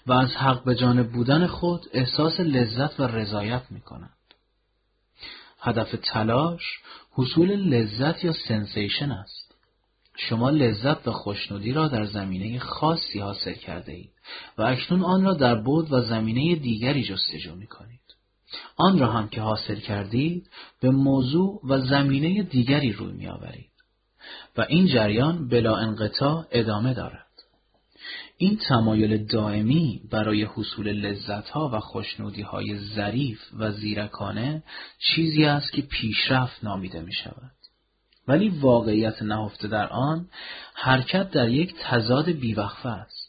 و از حق به جانب بودن خود احساس لذت و رضایت می کنند. هدف تلاش حصول لذت یا سنسیشن است. شما لذت و خوشنودی را در زمینه خاصی حاصل کرده اید و اکنون آن را در بود و زمینه دیگری جستجو می کنید. آن را هم که حاصل کردید به موضوع و زمینه دیگری روی می آورید و این جریان بلا انقطاع ادامه دارد. این تمایل دائمی برای حصول لذتها و خوشنودیهای ظریف و زیرکانه چیزی است که پیشرفت نامیده می شود. ولی واقعیت نهفته در آن حرکت در یک تضاد بیوقفه است.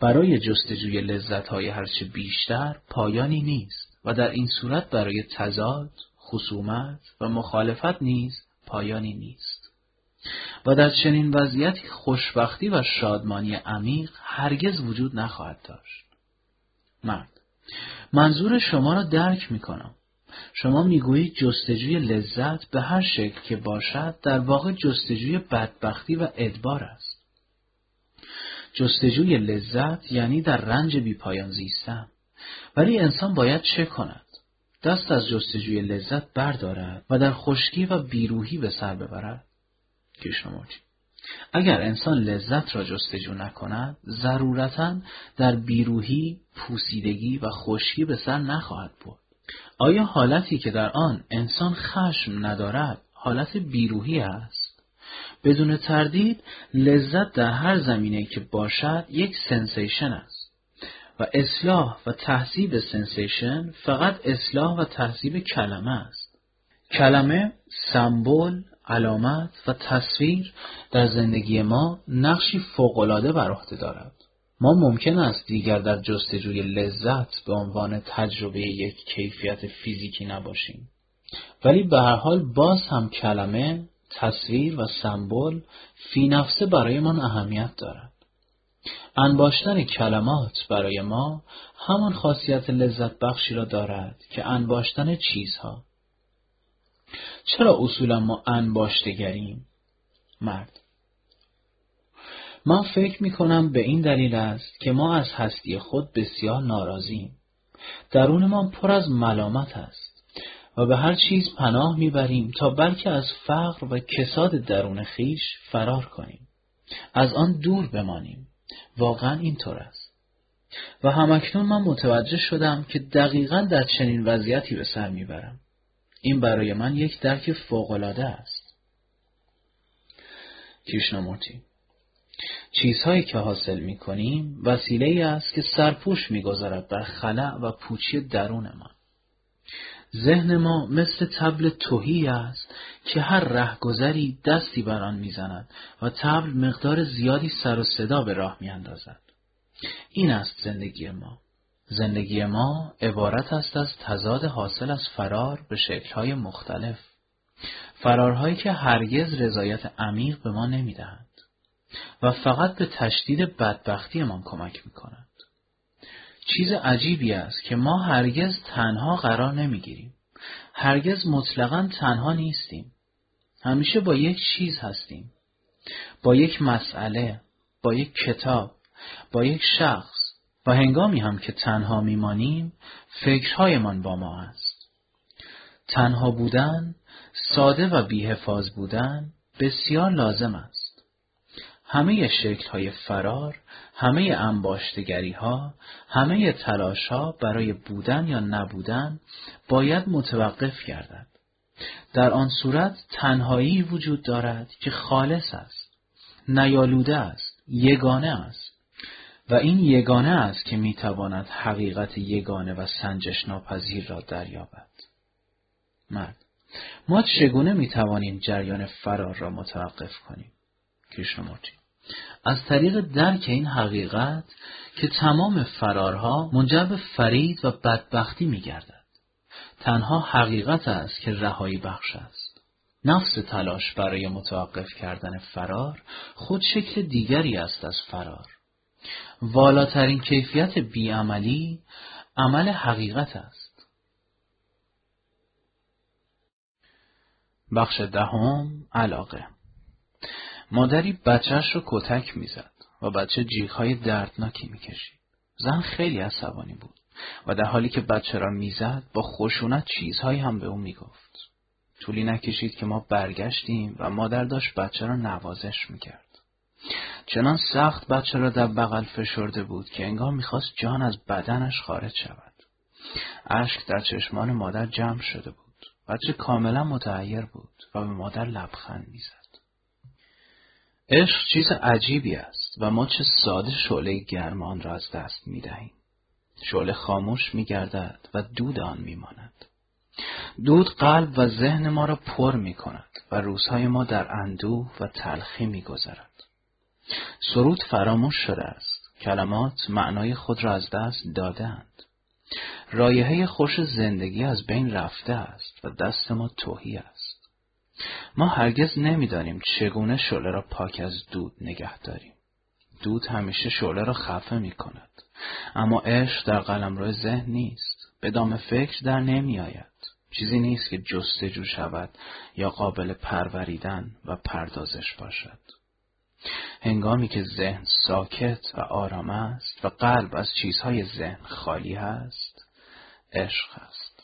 برای جستجوی لذتهای هرچه بیشتر پایانی نیست و در این صورت برای تضاد، خصومت و مخالفت نیز پایانی نیست. و در چنین وضعیتی خوشبختی و شادمانی عمیق هرگز وجود نخواهد داشت. مرد منظور شما را درک می کنم. شما می‌گویید جستجوی لذت به هر شکل که باشد در واقع جستجوی بدبختی و ادبار است. جستجوی لذت یعنی در رنج بیپایان زیستن. ولی انسان باید چه کند؟ دست از جستجوی لذت بردارد و در خشکی و بیروهی به سر ببرد. کشنموجی اگر انسان لذت را جستجو نکند ضرورتا در بیروهی پوسیدگی و خشکی به سر نخواهد برد آیا حالتی که در آن انسان خشم ندارد حالت بیروهی است بدون تردید لذت در هر زمینه که باشد یک sensation است و اصلاح و تهذیب sensation فقط اصلاح و تهذیب کلمه است. کلمه سمبل علامت و تصویر در زندگی ما نقشی فوقالعاده بر عهده دارد. ما ممکن است دیگر در جستجوی لذت به عنوان تجربه یک کیفیت فیزیکی نباشیم. ولی به هر حال باز هم کلمه تصویر و سمبل فی نفسه برایمان اهمیت دارد. انباشتن کلمات برای ما همان خاصیت لذت بخشی را دارد که انباشتن چیزها چرا اصولا ما انباشتگریم؟ مرد من فکر می کنم به این دلیل است که ما از هستی خود بسیار ناراضیم. درون ما پر از ملامت است و به هر چیز پناه می‌بریم تا بلکه از فقر و کساد درون خیش فرار کنیم. از آن دور بمانیم. واقعا اینطور است. و همکنون من متوجه شدم که دقیقا در چنین وضعیتی به سر می‌برم. این برای من یک درک فوقالعاده است. کیشنامورتی چیزهایی که حاصل می کنیم وسیله ای است که سرپوش می گذارد بر خلع و پوچی درونمان. ذهن ما مثل تبل توهی است که هر رهگذری دستی بر آن می‌زند و تبل مقدار زیادی سر و صدا به راه میاندازد. این است زندگی ما. زندگی ما عبارت است از تضاد حاصل از فرار به شکلهای مختلف. فرارهایی که هرگز رضایت عمیق به ما نمی‌دهند و فقط به تشدید بدبختیمان کمک می‌کنند. چیز عجیبی است که ما هرگز تنها قرار نمی‌گیریم. هرگز مطلقا تنها نیستیم. همیشه با یک چیز هستیم. با یک مسئله، با یک کتاب، با یک شخص، و هنگامی هم که تنها میمانیم فکرهایمان با ما است. تنها بودن، ساده و بیحفاظ بودن بسیار لازم است. همه شکل های فرار، همه انباشتگری ها، همه تلاش ها برای بودن یا نبودن باید متوقف گردد. در آن صورت تنهایی وجود دارد که خالص است نیالوده است یگانه است. و این یگانه است که می‌تواند حقیقت یگانه و سنجش ناپذیر را دریابد. مرد ما چگونه می‌توانیم جریان فرار را متوقف کنیم؟ کریشنمورتی از طریق درک این حقیقت که تمام فرارها منجر به فرید و بدبختی میگردد. تنها حقیقت است که رهایی بخش است. نفس تلاش برای متوقف کردن فرار خود شکل دیگری است از فرار. والاترین کیفیت بیعملی عمل حقیقت است. بخش دهم علاقه. مادری بچهش رو کتک می‌زد و بچه جیغهای دردناکی می‌کشید. زن خیلی عصبانی بود. و در حالی که بچه را می‌زد با خشونت چیزهایی هم به او می‌گفت. طولی نکشید که ما برگشتیم و مادر داشت بچه را نوازش می‌کرد. چنان سخت بچه را در بغل فشرده بود که انگار می‌خواست جان از بدنش خارج شود. اشک در چشمان مادر جمع شده بود. بچه کاملا متعیر بود و به مادر لبخند می‌زد. عشق چیز عجیبی است و ما چه ساده شعله گرمان را از دست می‌دهیم. شعله خاموش میگردد و دود آن میماند. دود قلب و ذهن ما را پر می کند و روزهای ما در اندوه و تلخی میگذرد. سرود فراموش شده است. کلمات معنای خود را از دست دادهاند. رایحه خوش زندگی از بین رفته است و دست ما توهی است. ما هرگز نمی‌دانیم چگونه شعله را پاک از دود نگه داریم. دود همیشه شعله را خفه می کند اما عشق در قلمرو ذهن نیست. به دام فکر در نمی آید چیزی نیست که جستجو شود یا قابل پروریدن و پردازش باشد. هنگامی که ذهن ساکت و آرام است و قلب از چیزهای ذهن خالی است عشق است.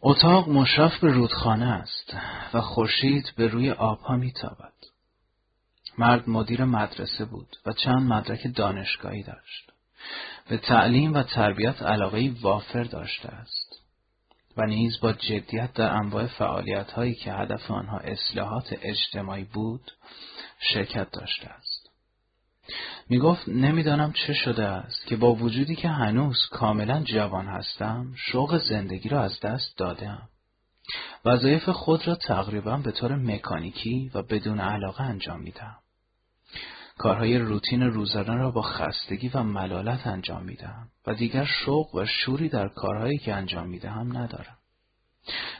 اتاق مشرف به رودخانه است و خورشید به روی آبها میتابد. مرد مدیر مدرسه بود و چند مدرک دانشگاهی داشت به تعلیم و تربیت علاقه وافر داشته است و نیز با جدیت در انواع فعالیت هایی که هدف آنها اصلاحات اجتماعی بود شرکت داشته است. می گفت نمی‌دانم چه شده است که با وجودی که هنوز کاملا جوان هستم شوق زندگی را از دست دادم. وظایف خود را تقریبا به طور مکانیکی و بدون علاقه انجام میدم. کارهای روتین روزانه را با خستگی و ملالت انجام می‌دهم و دیگر شوق و شوری در کارهایی که انجام می‌دهم ندارم.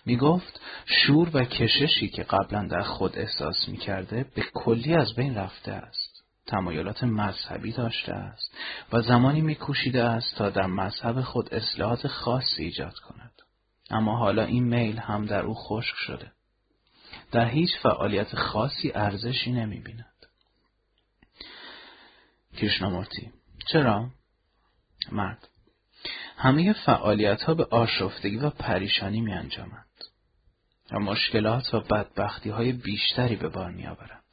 می گفت شور و کششی که قبلا در خود احساس می کرده به کلی از بین رفته است. تمایلات مذهبی داشته است و زمانی می کوشیده است تا در مذهب خود اصلاحات خاصی ایجاد کند. اما حالا این میل هم در او خشک شده. در هیچ فعالیت خاصی ارزشی نمی بیند. کریشنامورتی چرا؟ مرد همه فعالیت ها به آشفتگی و پریشانی می انجامند و مشکلات و بدبختی های بیشتری به بار می آورند.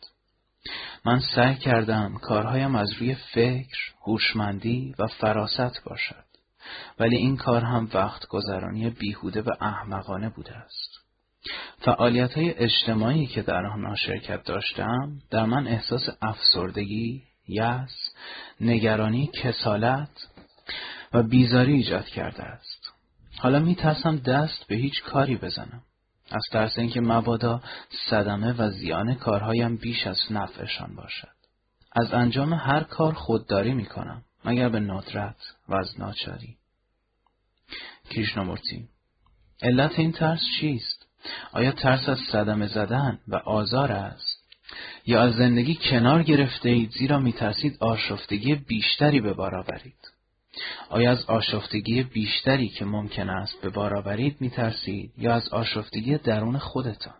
من سعی کردم کارهایم از روی فکر، هوشمندی و فراست باشد ولی این کار هم وقت گذرانی بیهوده و احمقانه بوده است. فعالیت های اجتماعی که در آنها شرکت داشتم در من احساس افسردگی، یأس، نگرانی، کسالت و بیزاری ایجاد کرده است. حالا می ترسم دست به هیچ کاری بزنم. از ترس اینکه مبادا صدمه و زیان کارهایم بیش از نفعشان باشد. از انجام هر کار خودداری می کنم مگر به ندرت و از ناچاری. کریشنامورتی علت این ترس چیست؟ آیا ترس از صدمه زدن و آزار است؟ یا از زندگی کنار گرفته اید زیرا می ترسید آشفتگی بیشتری به بار آورید آیا از آشفتگی بیشتری که ممکن است به بار آورید می ترسید یا از آشفتگی درون خودتان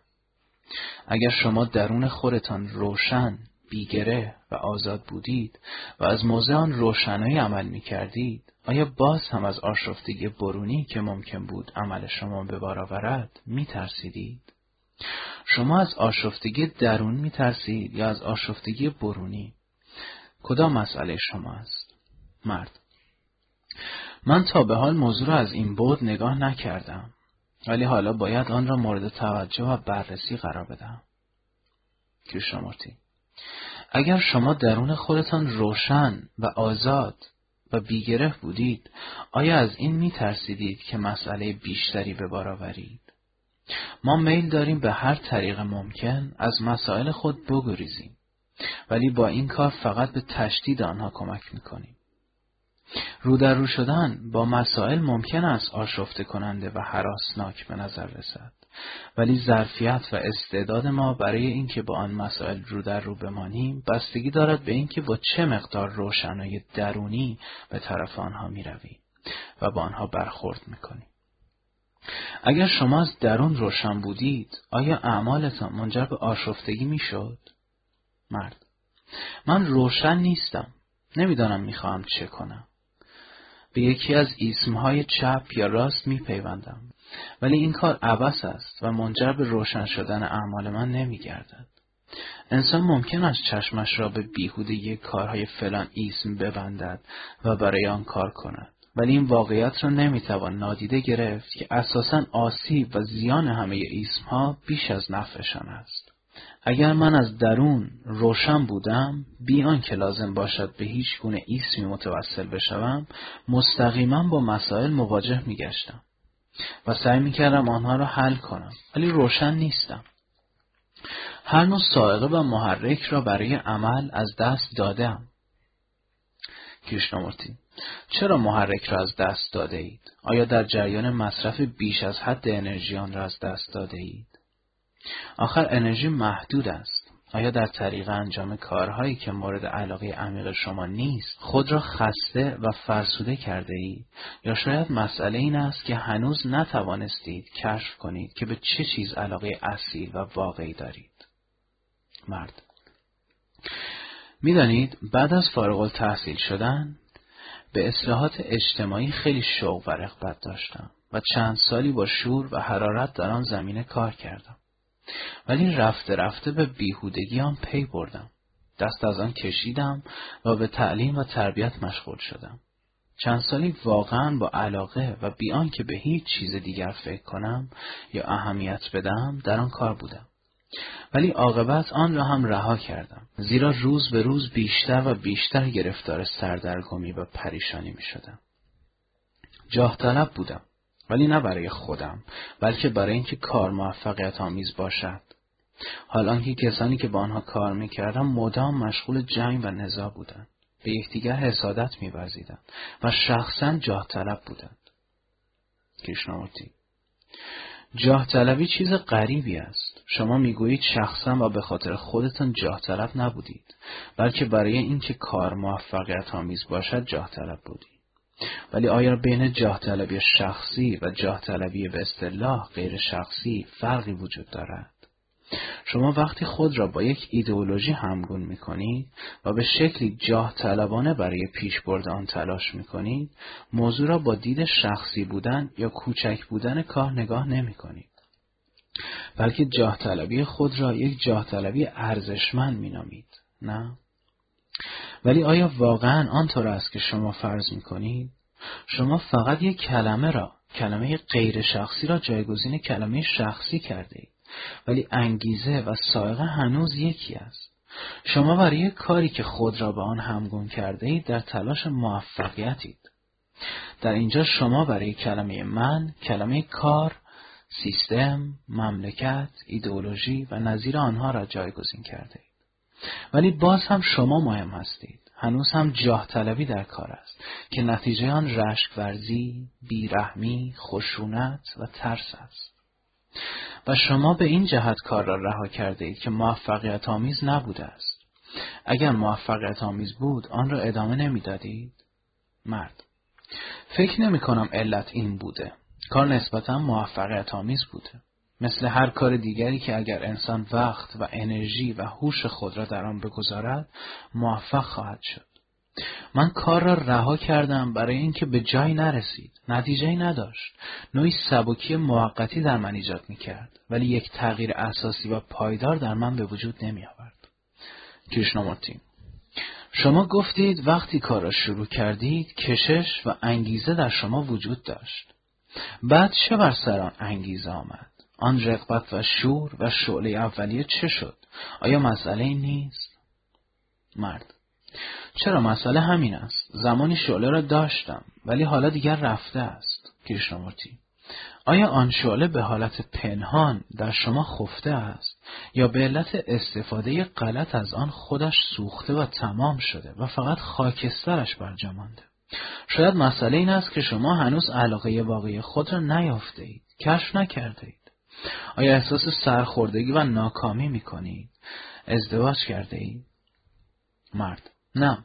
اگر شما درون خودتان روشن بیگره و آزاد بودید و از موضع آن روشنایی عمل می کردید آیا باز هم از آشفتگی برونی که ممکن بود عمل شما به بار آورد می ترسیدید؟ شما از آشفتگی درون می ترسید یا از آشفتگی برونی؟ کدام مسئله شما است؟ مرد من تا به حال موضوع را از این بود نگاه نکردم. ولی حالا باید آن را مورد توجه و بررسی قرار بدهم. کریشنامورتی اگر شما درون خودتان روشن و آزاد و بیگره بودید آیا از این می ترسیدید که مسئله بیشتری به بار آورید؟ ما میل داریم به هر طریق ممکن از مسائل خود بگریزیم ولی با این کار فقط به تشدید آنها کمک می‌کنیم. رو در رو شدن با مسائل ممکن است آشفته کننده و حراسناک به نظر رسد ولی ظرفیت و استعداد ما برای اینکه با آن مسائل رو در رو بمانیم بستگی دارد به اینکه با چه مقدار روشنای درونی به طرف آنها می رویم و با آنها برخورد می کنیم. اگر شما از درون روشن بودید آیا اعمالتان منجر به آشفتگی می شد؟ مرد. من روشن نیستم. نمی‌دانم می‌خواهم چه کنم. به یکی از اسمهای چپ یا راست میپیوندم. ولی این کار عبس است و منجر به روشن شدن اعمال من نمیگردد. انسان ممکن است چشمش را به یک کارهای فلان اسم ببندد و برای آن کار کند. ولی این واقعیت را نمی‌توان نادیده گرفت که اساسا آسیب و زیان همه اسمها بیش از نفعشان است. اگر من از درون روشن بودم بی که لازم باشد به هیچ گونه اسمی متوسل بشوم مستقیما با مسائل مواجه میگشتم و سعی می‌کردم آنها را حل کنم ولی روشن نیستم. هر نوع سائقه و محرک را برای عمل از دست دادم. کریشنامورتی چرا محرک را از دست داده اید؟ آیا در جریان مصرف بیش از حد انرژی آن را از دست داده اید؟ آخر انرژی محدود است. آیا در طریق انجام کارهایی که مورد علاقه عمیق شما نیست خود را خسته و فرسوده کرده اید یا شاید مسئله این است که هنوز نتوانستید کشف کنید که به چه چیز علاقه اصیل و واقعی دارید مرد می‌دانید بعد از فارغ تحصیل شدن به اصلاحات اجتماعی خیلی شوق و رغبت داشتم و چند سالی با شور و حرارت در آن زمینه کار کردم. ولی رفته رفته به بیهودگی آن پی بردم. دست از آن کشیدم و به تعلیم و تربیت مشغول شدم. چند سالی واقعا با علاقه و بیان که به هیچ چیز دیگر فکر کنم یا اهمیت بدم در آن کار بودم. ولی عاقبت آن را هم رها کردم. زیرا روز به روز بیشتر و بیشتر گرفتار سردرگمی و پریشانی می شدم جاه طلب بودم ولی نه برای خودم بلکه برای اینکه کار موفقیت آمیز باشد. حال آنکه کسانی که با آنها کار می‌کردم مدام مشغول جنگ و نزاع بودند. به یکدیگر حسادت میورزیدند و شخصا جاه طلب بودند. کریشنامورتی جاه طلبی چیز غریبی است شما می‌گویید شخصا و به خاطر خودتان جاه طلب نبودید بلکه برای اینکه کار موفقیت آمیز باشد جاه طلب بودید ولی آیا بین جاه طلبی شخصی و جاه طلبی به اصطلاح غیر شخصی فرقی وجود دارد؟ شما وقتی خود را با یک ایدئولوژی همگون می کنید و به شکلی جاه طلبانه برای پیش برد آن تلاش می کنید، موضوع را با دید شخصی بودن یا کوچک بودن کار نگاه نمی کنید. بلکه جاه طلبی خود را یک جاه طلبی ارزشمند می نامید. نه؟ ولی آیا واقعا آنطور است که شما فرض می کنید؟ شما فقط یک کلمه را کلمه غیر شخصی را جایگزین کلمه شخصی کرده اید ولی انگیزه و سائقه هنوز یکی است. شما برای کاری که خود را به آن همگون کرده اید در تلاش موفقیتید. در اینجا شما برای کلمه من کلمه کار سیستم مملکت ایدئولوژی و نظیر آنها را جایگزین کرده اید. ولی باز هم شما مهم هستید. هنوز هم جاه طلبی در کار است که نتیجه آن رشک ورزی، بیرحمی، خشونت و ترس است. و شما به این جهت کار را رها کرده اید که موفقیت آمیز نبوده است. اگر موفقیت آمیز بود آن را ادامه نمی‌دادید؟ مرد فکر نمی کنم علت این بوده. کار نسبتا موفقیت آمیز بوده. مثل هر کار دیگری که اگر انسان وقت و انرژی و هوش خود را در آن بگذارد موفق خواهد شد من کار را رها کردم برای اینکه به جای نرسید. نتیجه نداشت. نوعی سبکی موقتی در من ایجاد می کرد ولی یک تغییر اساسی و پایدار در من به وجود نمی آورد کریشنامورتی شما گفتید وقتی کار را شروع کردید کشش و انگیزه در شما وجود داشت. بعد چه بر سران انگیزه آمد؟ آن رقبت و شور و شعله اولیه چه شد؟ آیا مسئله نیست؟ مرد. چرا مسئله همین است؟ زمانی شعله را داشتم ولی حالا دیگر رفته است کریشنامورتی آیا آن شعله به حالت پنهان در شما خفته است؟ یا به علت استفاده غلط از آن خودش سوخته و تمام شده و فقط خاکسترش برجمانده شاید مسئله این است که شما هنوز علاقه واقعی خود را نیافته اید کشف نکرده اید. آیا احساس سرخوردگی و ناکامی می کنید ازدواج کرده اید. مرد. نه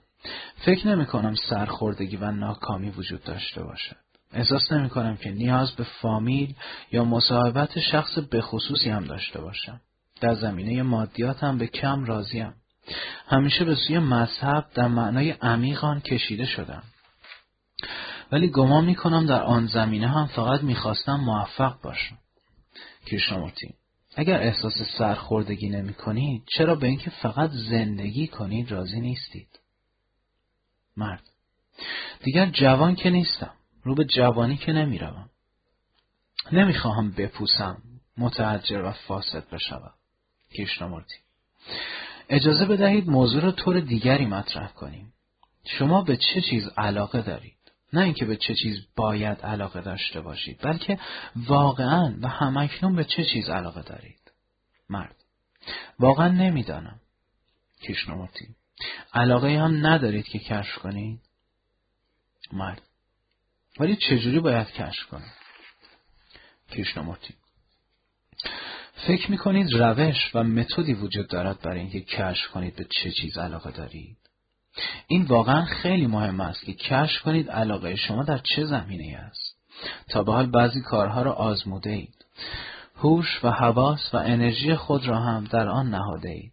فکر نمی کنم سرخوردگی و ناکامی وجود داشته باشد احساس نمی کنم که نیاز به فامیل یا مصاحبت شخص بخصوصی هم داشته باشم. در زمینه مادیات هم به کم راضیم. همیشه به سوی مذهب در معنای عمیق کشیده شدم. ولی گمان می کنم در آن زمینه هم فقط می‌خواستم موفق باشم. کریشنامورتی اگر احساس سرخوردگی نمی کنید چرا به اینکه فقط زندگی کنید راضی نیستید؟ مرد دیگر جوان که نیستم. رو به جوانی که نمی‌روم نمی‌خواهم بپوسم متعجر و فاسد بشوم کریشنامورتی اجازه بدهید موضوع را طور دیگری مطرح کنیم شما به چه چیز علاقه دارید نه اینکه به چه چیز باید علاقه داشته باشید بلکه واقعا و همکنون به چه چیز علاقه دارید. مرد. واقعا نمی‌دانم. کشنمورتی. علاقه هم ندارید که کشف کنید؟ مرد. ولی چجوری باید کشف کنم؟ کریشنامورتی فکر می‌کنید روش و متدی وجود دارد برای اینکه کشف کنید به چه چیز علاقه دارید؟ این واقعا خیلی مهم است که کشف کنید علاقه شما در چه زمینه است. تا به حال بعضی کارها را آزموده اید هوش و حواس و انرژی خود را هم در آن نهاده اید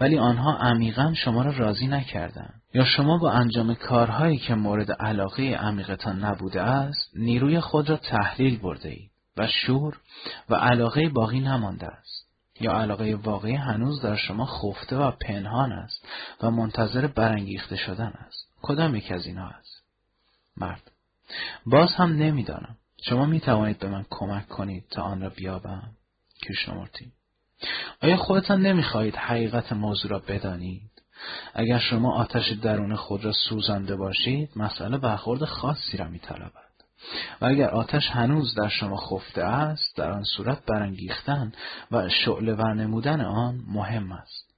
ولی آنها عمیقا شما را راضی نکردند. یا شما با انجام کارهایی که مورد علاقه عمیقتان نبوده است نیروی خود را تحلیل برده اید و شور و علاقه باقی نمانده است. یا علاقه واقعی هنوز در شما خفته و پنهان است و منتظر برانگیخته شدن است. کدام یک از اینها است؟ مرد. باز هم نمی‌دانم. شما می توانید به من کمک کنید تا آن را بیابم؟ کریشنامورتی آیا خودتان نمی‌خواهید حقیقت موضوع را بدانید؟ اگر شما آتش درون خود را سوزانده باشید مسئله برخورد خاصی را میطلبد. و اگر آتش هنوز در شما خفته است در آن صورت برانگیختن و شعله ورنمودن آن مهم است.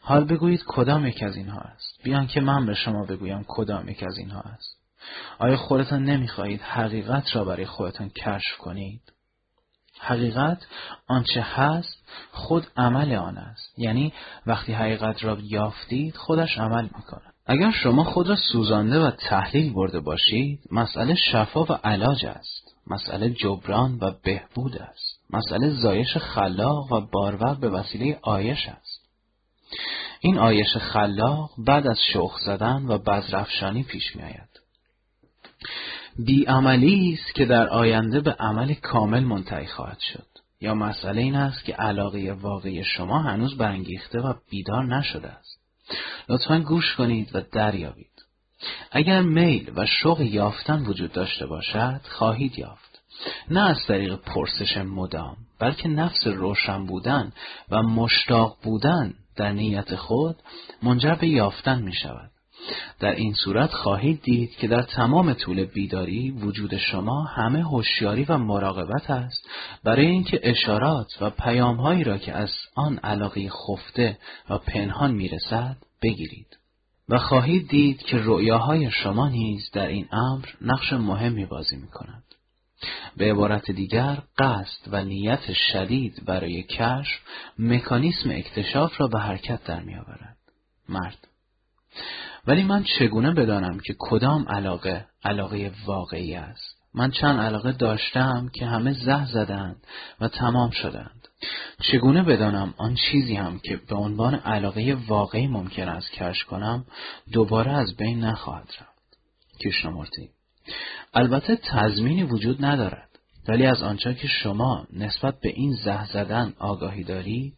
حال بگویید کدام یک از اینها است؟ بیان که من به شما بگویم کدام یک از اینها است. آیا خودتان نمی‌خواهید حقیقت را برای خودتان کشف کنید؟ حقیقت آنچه هست خود عمل آن است. یعنی وقتی حقیقت را یافتید خودش عمل می‌کند. اگر شما خود را سوزانده و تحلیل برده باشید مسئله شفا و علاج است. مسئله جبران و بهبود است. مسئله زایش خلاق و بارور به وسیله آیش است. این آیش خلاق بعد از شخ زدن و بزرفشانی پیش می آید. بیعملی است که در آینده به عمل کامل منتهی خواهد شد. یا مسئله این است که علاقه واقعی شما هنوز برانگیخته و بیدار نشده است. لطفا گوش کنید و دریابید. اگر میل و شوق یافتن وجود داشته باشد خواهید یافت. نه از طریق پرسش مدام بلکه نفس روشن بودن و مشتاق بودن در نیت خود منجر به یافتن می شود در این صورت خواهید دید که در تمام طول بیداری وجود شما همه هوشیاری و مراقبت است برای اینکه اشارات و پیامهایی را که از آن علاقه خفته و پنهان می‌رسد بگیرید و خواهید دید که رؤیاهای شما نیز در این امر نقش مهمی بازی می کند. به عبارت دیگر قصد و نیت شدید برای کشف مکانیسم اکتشاف را به حرکت در می آورد. مرد ولی من چگونه بدانم که کدام علاقه علاقه واقعی است؟ من چند علاقه داشتم که همه زه زدند و تمام شدند. چگونه بدانم آن چیزی هم که به عنوان علاقه واقعی ممکن است کش کنم دوباره از بین نخواهد رفت؟ کشنامورتی البته تضمینی وجود ندارد ولی از آنچه که شما نسبت به این زه زدن آگاهی دارید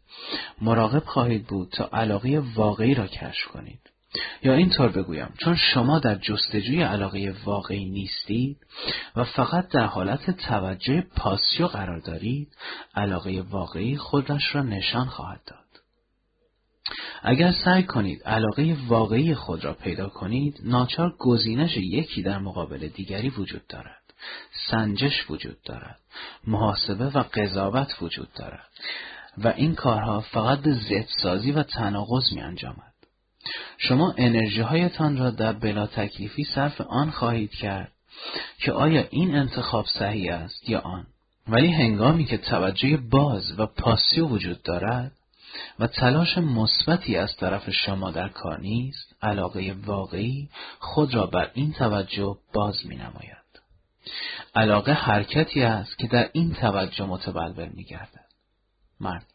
مراقب خواهید بود تا علاقه واقعی را کشف کنید. یا اینطور بگویم چون شما در جستجوی علاقه واقعی نیستید و فقط در حالت توجه پاسیو قرار دارید علاقه واقعی خودش را نشان خواهد داد. اگر سعی کنید علاقه واقعی خود را پیدا کنید ناچار گزینش یکی در مقابل دیگری وجود دارد. سنجش وجود دارد. محاسبه و قضاوت وجود دارد. و این کارها فقط به زدسازی و تناقض می انجامد. شما انرژی هایتان را در بلا تکلیفی صرف آن خواهید کرد که آیا این انتخاب صحیح است یا آن ولی هنگامی که توجه باز و پاسیو وجود دارد و تلاش مثبتی از طرف شما در کار نیست علاقه واقعی خود را بر این توجه باز می نماید. علاقه حرکتی است که در این توجه متبلور می گردد. مرد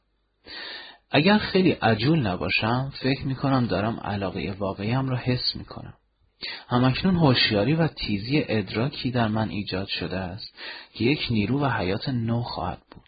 اگر خیلی عجول نباشم فکر می کنم دارم علاقه واقعیم را حس می کنم. همکنون هوشیاری و تیزی ادراکی در من ایجاد شده است که یک نیرو و حیات نو خواهد بود.